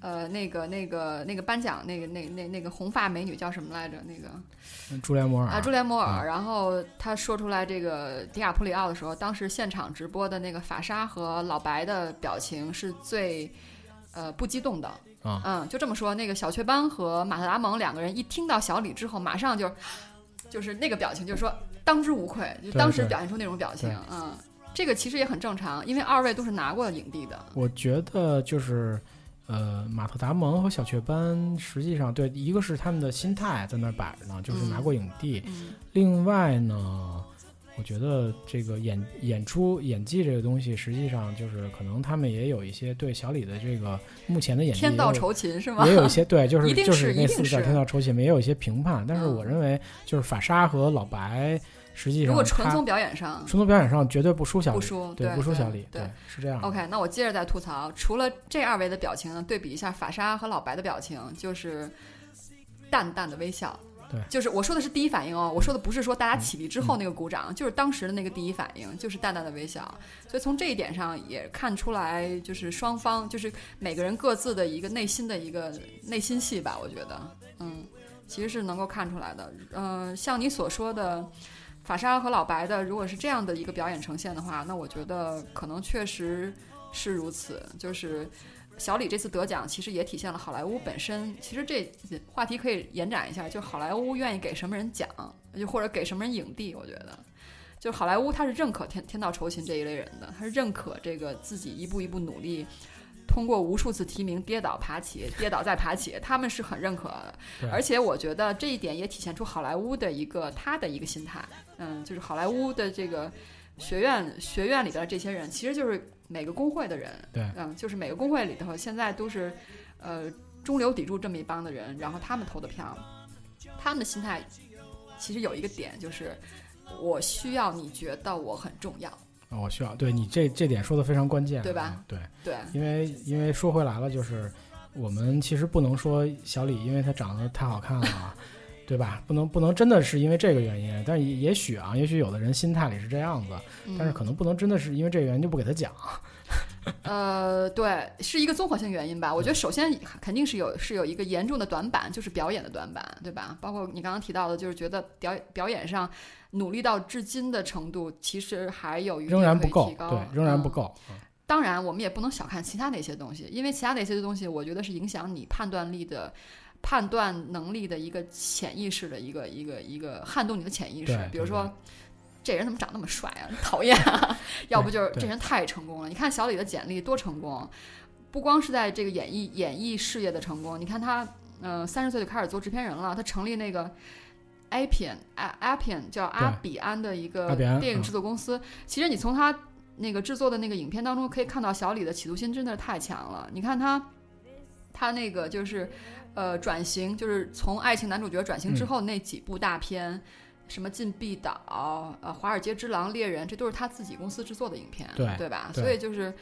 [SPEAKER 2] 呃，那个那个那个颁奖那个那那那个红发美女叫什么来着？那个
[SPEAKER 1] 朱莲摩尔
[SPEAKER 2] 啊，朱莲摩尔。然后他说出来这个迪亚普里奥的时候，当时现场直播的那个法莎和老白的表情是最呃不激动的
[SPEAKER 1] 啊。
[SPEAKER 2] 嗯，就这么说，那个小雀斑和马特达蒙两个人一听到小李之后，马上就就是那个表情，就是说当之无愧，就当时表现出那种表情，嗯。这个其实也很正常，因为二位都是拿过影帝的。
[SPEAKER 1] 我觉得就是，呃，马特·达蒙和小雀斑，实际上对一个是他们的心态在那儿摆着呢，就是拿过影帝。另外呢，我觉得这个演演出演技这个东西，实际上就是可能他们也有一些对小李的这个目前的演技
[SPEAKER 2] 天道酬勤是吗？
[SPEAKER 1] 也有一些对，就是
[SPEAKER 2] 就
[SPEAKER 1] 是那四个字天道酬勤，也有一些评判。但是我认为，就是法莎和老白。实际上，
[SPEAKER 2] 如果纯从表演上，
[SPEAKER 1] 纯从表演上绝对不输小李，
[SPEAKER 2] 不输，
[SPEAKER 1] 对，不输小
[SPEAKER 2] 李，
[SPEAKER 1] 对，是这样。
[SPEAKER 2] OK，那我接着再吐槽，除了这二位的表情呢，对比一下法莎和老白的表情，就是淡淡的微笑，
[SPEAKER 1] 对，
[SPEAKER 2] 就是我说的是第一反应哦，我说的不是说大家起立之后那个鼓掌，就是当时的那个第一反应，就是淡淡的微笑。所以从这一点上也看出来，就是双方就是每个人各自的一个内心的一个内心戏吧，我觉得，嗯，其实是能够看出来的。嗯，像你所说的。法莎和老白的，如果是这样的一个表演呈现的话，那我觉得可能确实是如此。就是小李这次得奖，其实也体现了好莱坞本身。其实这话题可以延展一下，就好莱坞愿意给什么人奖，就或者给什么人影帝。我觉得，就好莱坞他是认可天天道酬勤这一类人的，他是认可这个自己一步一步努力。通过无数次提名跌倒爬起，跌倒再爬起，他们是很认可的。而且我觉得这一点也体现出好莱坞的一个他的一个心态。嗯，就是好莱坞的这个学院学院里边的这些人，其实就是每个工会的人。
[SPEAKER 1] 对，
[SPEAKER 2] 嗯，就是每个工会里头现在都是呃中流砥柱这么一帮的人，然后他们投的票，他们的心态其实有一个点，就是我需要你觉得我很重要。
[SPEAKER 1] 我需要对你这这点说的非常关键，
[SPEAKER 2] 对吧？
[SPEAKER 1] 对
[SPEAKER 2] 对，
[SPEAKER 1] 因为因为说回来了，就是我们其实不能说小李，因为他长得太好看了，对吧？不能不能真的是因为这个原因，但也也许啊，也许有的人心态里是这样子，但是可能不能真的是因为这个原因就不给他讲。
[SPEAKER 2] 呃，对，是一个综合性原因吧。我觉得首先肯定是有是有一个严重的短板，就是表演的短板，对吧？包括你刚刚提到的，就是觉得表表演上。努力到至今的程度，其实还有
[SPEAKER 1] 仍然不够，对，仍然不够。
[SPEAKER 2] 当然，我们也不能小看其他那些东西，因为其他那些东西，我觉得是影响你判断力的、判断能力的一个潜意识的一个一个一个撼动你的潜意识。比如说，这人怎么长那么帅啊？讨厌啊！要不就是这人太成功了。你看小李的简历多成功，不光是在这个演艺演艺事业的成功，你看他，嗯，三十岁就开始做制片人了，他成立那个。Appian，阿 Appian 叫阿比安的一个电影制作公司。其实你从他那个制作的那个影片当中可以看到，小李的企图心真的是太强了。你看他，他那个就是呃转型，就是从爱情男主角转型之后那几部大片，什么《禁闭岛》、呃《华尔街之狼》、《猎人》，这都是他自己公司制作的影片，
[SPEAKER 1] 对
[SPEAKER 2] 对吧？所以就是，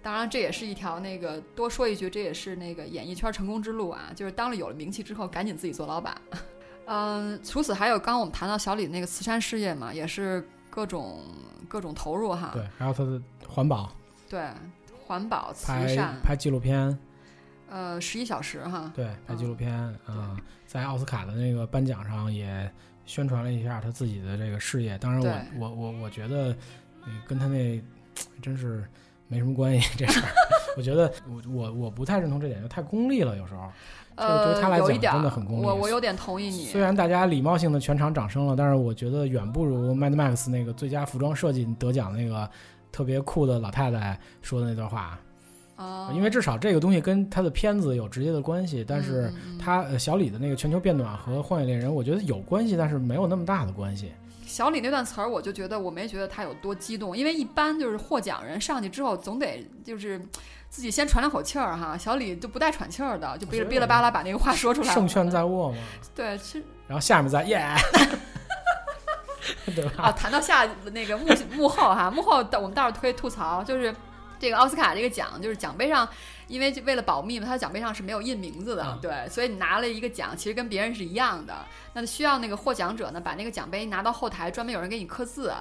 [SPEAKER 2] 当然这也是一条那个多说一句，这也是那个演艺圈成功之路啊，就是当了有了名气之后，赶紧自己做老板。嗯，除此还有，刚刚我们谈到小李那个慈善事业嘛，也是各种各种投入哈。
[SPEAKER 1] 对，还有他的环保。
[SPEAKER 2] 对，环保慈
[SPEAKER 1] 善。拍纪录片。
[SPEAKER 2] 呃，十一小时哈。
[SPEAKER 1] 对，拍纪录片啊，在奥斯卡的那个颁奖上也宣传了一下他自己的这个事业。当然，我我我我觉得，跟他那真是没什么关系这事儿。我觉得我我我不太认同这点，就太功利了，有时候。
[SPEAKER 2] 呃，
[SPEAKER 1] 对他来讲真的很功利。
[SPEAKER 2] 我我有点同意你。
[SPEAKER 1] 虽然大家礼貌性的全场掌声了，但是我觉得远不如 Mad Max 那个最佳服装设计得奖那个特别酷的老太太说的那段话。
[SPEAKER 2] 啊，
[SPEAKER 1] 因为至少这个东西跟他的片子有直接的关系。但是他小李的那个全球变暖和荒野猎人，我觉得有关系，但是没有那么大的关系。
[SPEAKER 2] 小李那段词儿，我就觉得我没觉得他有多激动，因为一般就是获奖人上去之后总得就是。自己先喘两口气儿哈，小李就不带喘气儿的，就哔哩哔哩吧啦把那个话说出来。
[SPEAKER 1] 胜券在握嘛。
[SPEAKER 2] 对，其实。
[SPEAKER 1] 然后下面再耶，对吧？啊，
[SPEAKER 2] 谈到下那个幕幕后哈，幕后我们倒是可以吐槽，就是这个奥斯卡这个奖，就是奖杯上。因为为了保密嘛，它的奖杯上是没有印名字的，对，所以你拿了一个奖，其实跟别人是一样的。那需要那个获奖者呢，把那个奖杯拿到后台，专门有人给你刻字。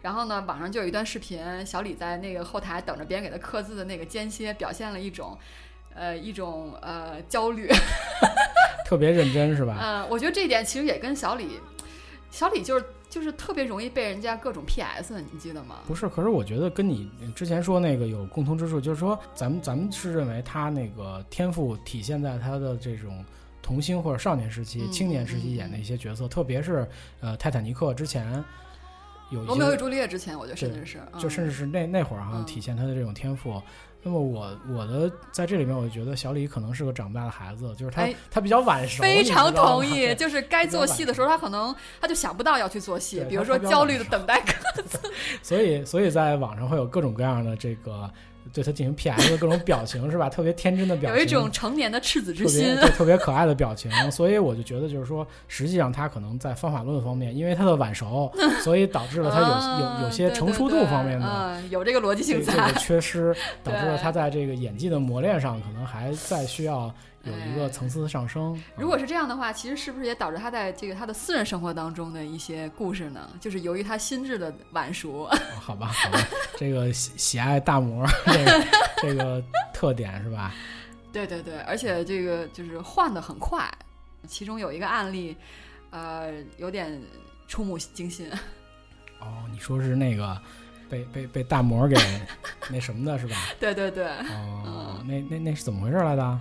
[SPEAKER 2] 然后呢，网上就有一段视频，小李在那个后台等着别人给他刻字的那个间歇，表现了一种，呃，一种呃焦虑，
[SPEAKER 1] 特别认真是吧？
[SPEAKER 2] 嗯，我觉得这一点其实也跟小李，小李就是。就是特别容易被人家各种 PS，你记得吗？
[SPEAKER 1] 不是，可是我觉得跟你之前说那个有共同之处，就是说咱们咱们是认为他那个天赋体现在他的这种童星或者少年时期、青年时期演的一些角色，特别是呃泰坦尼克之前有
[SPEAKER 2] 罗密欧与朱丽叶之前，我觉得甚至是
[SPEAKER 1] 就甚至是那那会儿哈体现他的这种天赋。那么我我的在这里面，我就觉得小李可能是个长不大的孩子，就是他他比较晚熟。
[SPEAKER 2] 非常同意，就是该做戏的时候，他可能他就想不到要去做戏，比如说焦虑的等待各自。
[SPEAKER 1] 所以，所以在网上会有各种各样的这个。对他进行 PS 的各种表情是吧？特别天真的表情，
[SPEAKER 2] 有一种成年的赤子之心，
[SPEAKER 1] 对，特别可爱的表情。所以我就觉得，就是说，实际上他可能在方法论方面，因为他的晚熟，所以导致了他有有有些成熟度方面的
[SPEAKER 2] 有这个逻辑性
[SPEAKER 1] 在缺失，导致了他在这个演技的磨练上可能还在需要。有一个层次的上升。
[SPEAKER 2] 如果是这样的话，其实是不是也导致他在这个他的私人生活当中的一些故事呢？就是由于他心智的晚熟。
[SPEAKER 1] 好吧，好吧，这个喜喜爱大魔这个这个特点是吧？
[SPEAKER 2] 对对对，而且这个就是换的很快。其中有一个案例，呃，有点触目惊心。
[SPEAKER 1] 哦，你说是那个被被被大魔给那什么的是吧？
[SPEAKER 2] 对对对。
[SPEAKER 1] 哦，那那那是怎么回事来的？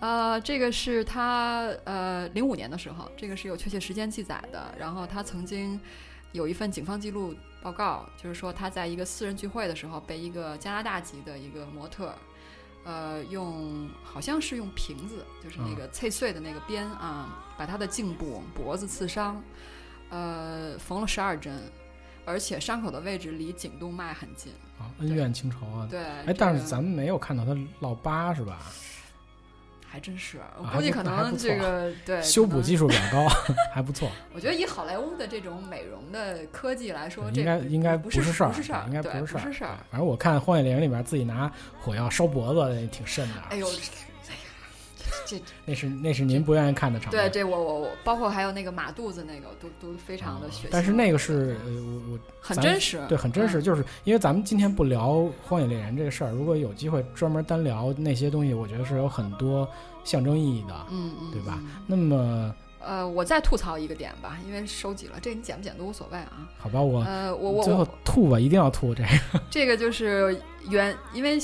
[SPEAKER 2] 呃，这个是他呃零五年的时候，这个是有确切时间记载的。然后他曾经有一份警方记录报告，就是说他在一个私人聚会的时候，被一个加拿大籍的一个模特，呃，用好像是用瓶子，就是那个脆碎的那个边啊，把他的颈部、脖子刺伤，呃，缝了十二针，而且伤口的位置离颈动脉很近
[SPEAKER 1] 啊，恩怨情仇啊。
[SPEAKER 2] 对，
[SPEAKER 1] 哎，但是咱们没有看到他落疤是吧？
[SPEAKER 2] 还真是，我估计可能这个对
[SPEAKER 1] 修补技术比较高，还不错。
[SPEAKER 2] 我觉得以好莱坞的这种美容的科技来说，
[SPEAKER 1] 应该应该
[SPEAKER 2] 不
[SPEAKER 1] 是
[SPEAKER 2] 事儿，
[SPEAKER 1] 不是
[SPEAKER 2] 事儿，
[SPEAKER 1] 应该
[SPEAKER 2] 不
[SPEAKER 1] 是
[SPEAKER 2] 事儿。
[SPEAKER 1] 反正我看《荒野猎人》里边自己拿火药烧脖子也挺瘆的。
[SPEAKER 2] 哎呦。这
[SPEAKER 1] 那是那是您不愿意看的场面。
[SPEAKER 2] 对，这我我我，包括还有那个马肚子那个，都都非常的血腥。
[SPEAKER 1] 但是那个是呃，我我
[SPEAKER 2] 很真实，
[SPEAKER 1] 对，很真实。就是因为咱们今天不聊《荒野猎人》这个事儿，如果有机会专门单聊那些东西，我觉得是有很多象征意义的，
[SPEAKER 2] 嗯嗯，
[SPEAKER 1] 对吧？那么
[SPEAKER 2] 呃，我再吐槽一个点吧，因为收集了，这你剪不剪都无所谓啊。
[SPEAKER 1] 好吧，我
[SPEAKER 2] 呃我我
[SPEAKER 1] 最后吐吧，一定要吐这个。
[SPEAKER 2] 这个就是原因为。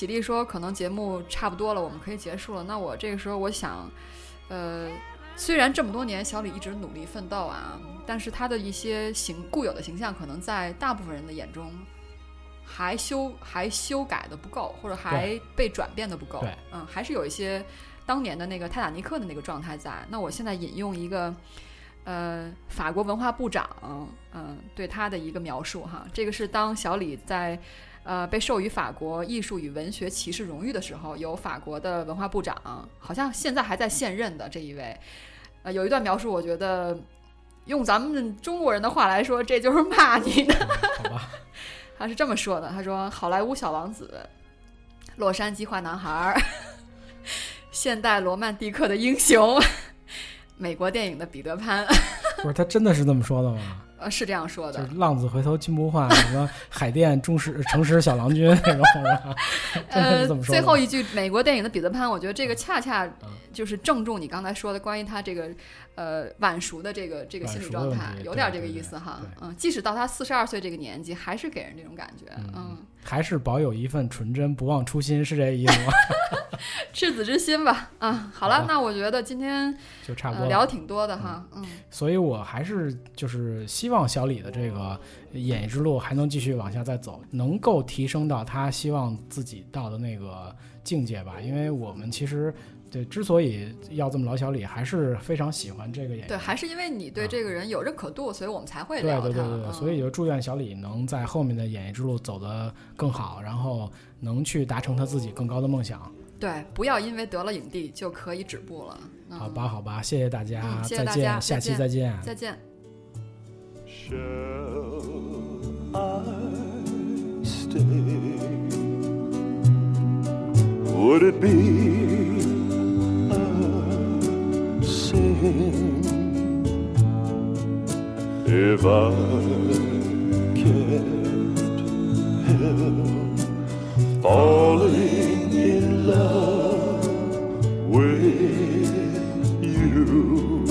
[SPEAKER 2] 喜力说：“可能节目差不多了，我们可以结束了。那我这个时候，我想，呃，虽然这么多年小李一直努力奋斗啊，但是他的一些形固有的形象，可能在大部分人的眼中还修还修改的不够，或者还被转变的不够。嗯，还是有一些当年的那个泰坦尼克的那个状态在。那我现在引用一个，呃，法国文化部长，嗯，对他的一个描述哈，这个是当小李在。”呃，被授予法国艺术与文学骑士荣誉的时候，有法国的文化部长，好像现在还在现任的这一位，呃，有一段描述，我觉得用咱们中国人的话来说，这就是骂你的。
[SPEAKER 1] 好吧，
[SPEAKER 2] 他是这么说的，他说：“好莱坞小王子，洛杉矶坏男孩，现代罗曼蒂克的英雄，美国电影的彼得潘。”
[SPEAKER 1] 不是他真的是这么说的吗？
[SPEAKER 3] 呃，是这样说的。
[SPEAKER 1] 就是浪子回头金不换，什么海淀忠实诚实小郎君那种？
[SPEAKER 3] 呃，
[SPEAKER 1] 怎么说？
[SPEAKER 3] 最后一句美国电影的彼得潘，我觉得这个恰恰就是正中你刚才说的关于他这个呃晚熟的这个这个心理状态，有点这个意思哈。嗯，即使到他四十二岁这个年纪，还是给人这种感觉。嗯，
[SPEAKER 1] 还是保有一份纯真，不忘初心，是这意思吗？
[SPEAKER 3] 赤子之心吧。啊，好了，那我觉得今天
[SPEAKER 1] 就差不多
[SPEAKER 3] 聊挺多的哈。嗯，
[SPEAKER 1] 所以我还是就是希望小李的这个演艺之路还能继续往下再走，能够提升到他希望自己到的那个境界吧。因为我们其实对之所以要这么老小李，还是非常喜欢这个演员。
[SPEAKER 3] 对，还是因为你对这个人有认可度，所以我们才会
[SPEAKER 1] 聊他。对对对对，所以就祝愿小李能在后面的演艺之路走得更好，然后能去达成他自己更高的梦想。
[SPEAKER 3] 对，不要因为得了影帝就可以止步了。
[SPEAKER 1] 好吧，好吧，谢谢大
[SPEAKER 3] 家，
[SPEAKER 1] 再见，下期再见，
[SPEAKER 3] 再见。In love with you.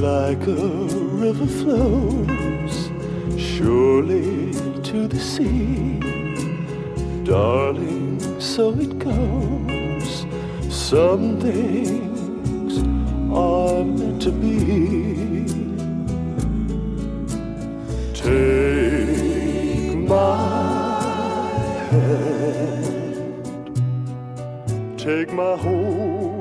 [SPEAKER 3] Like a river flows surely to the sea, darling, so it goes. Some things are meant to be. Take my hand. Take my whole.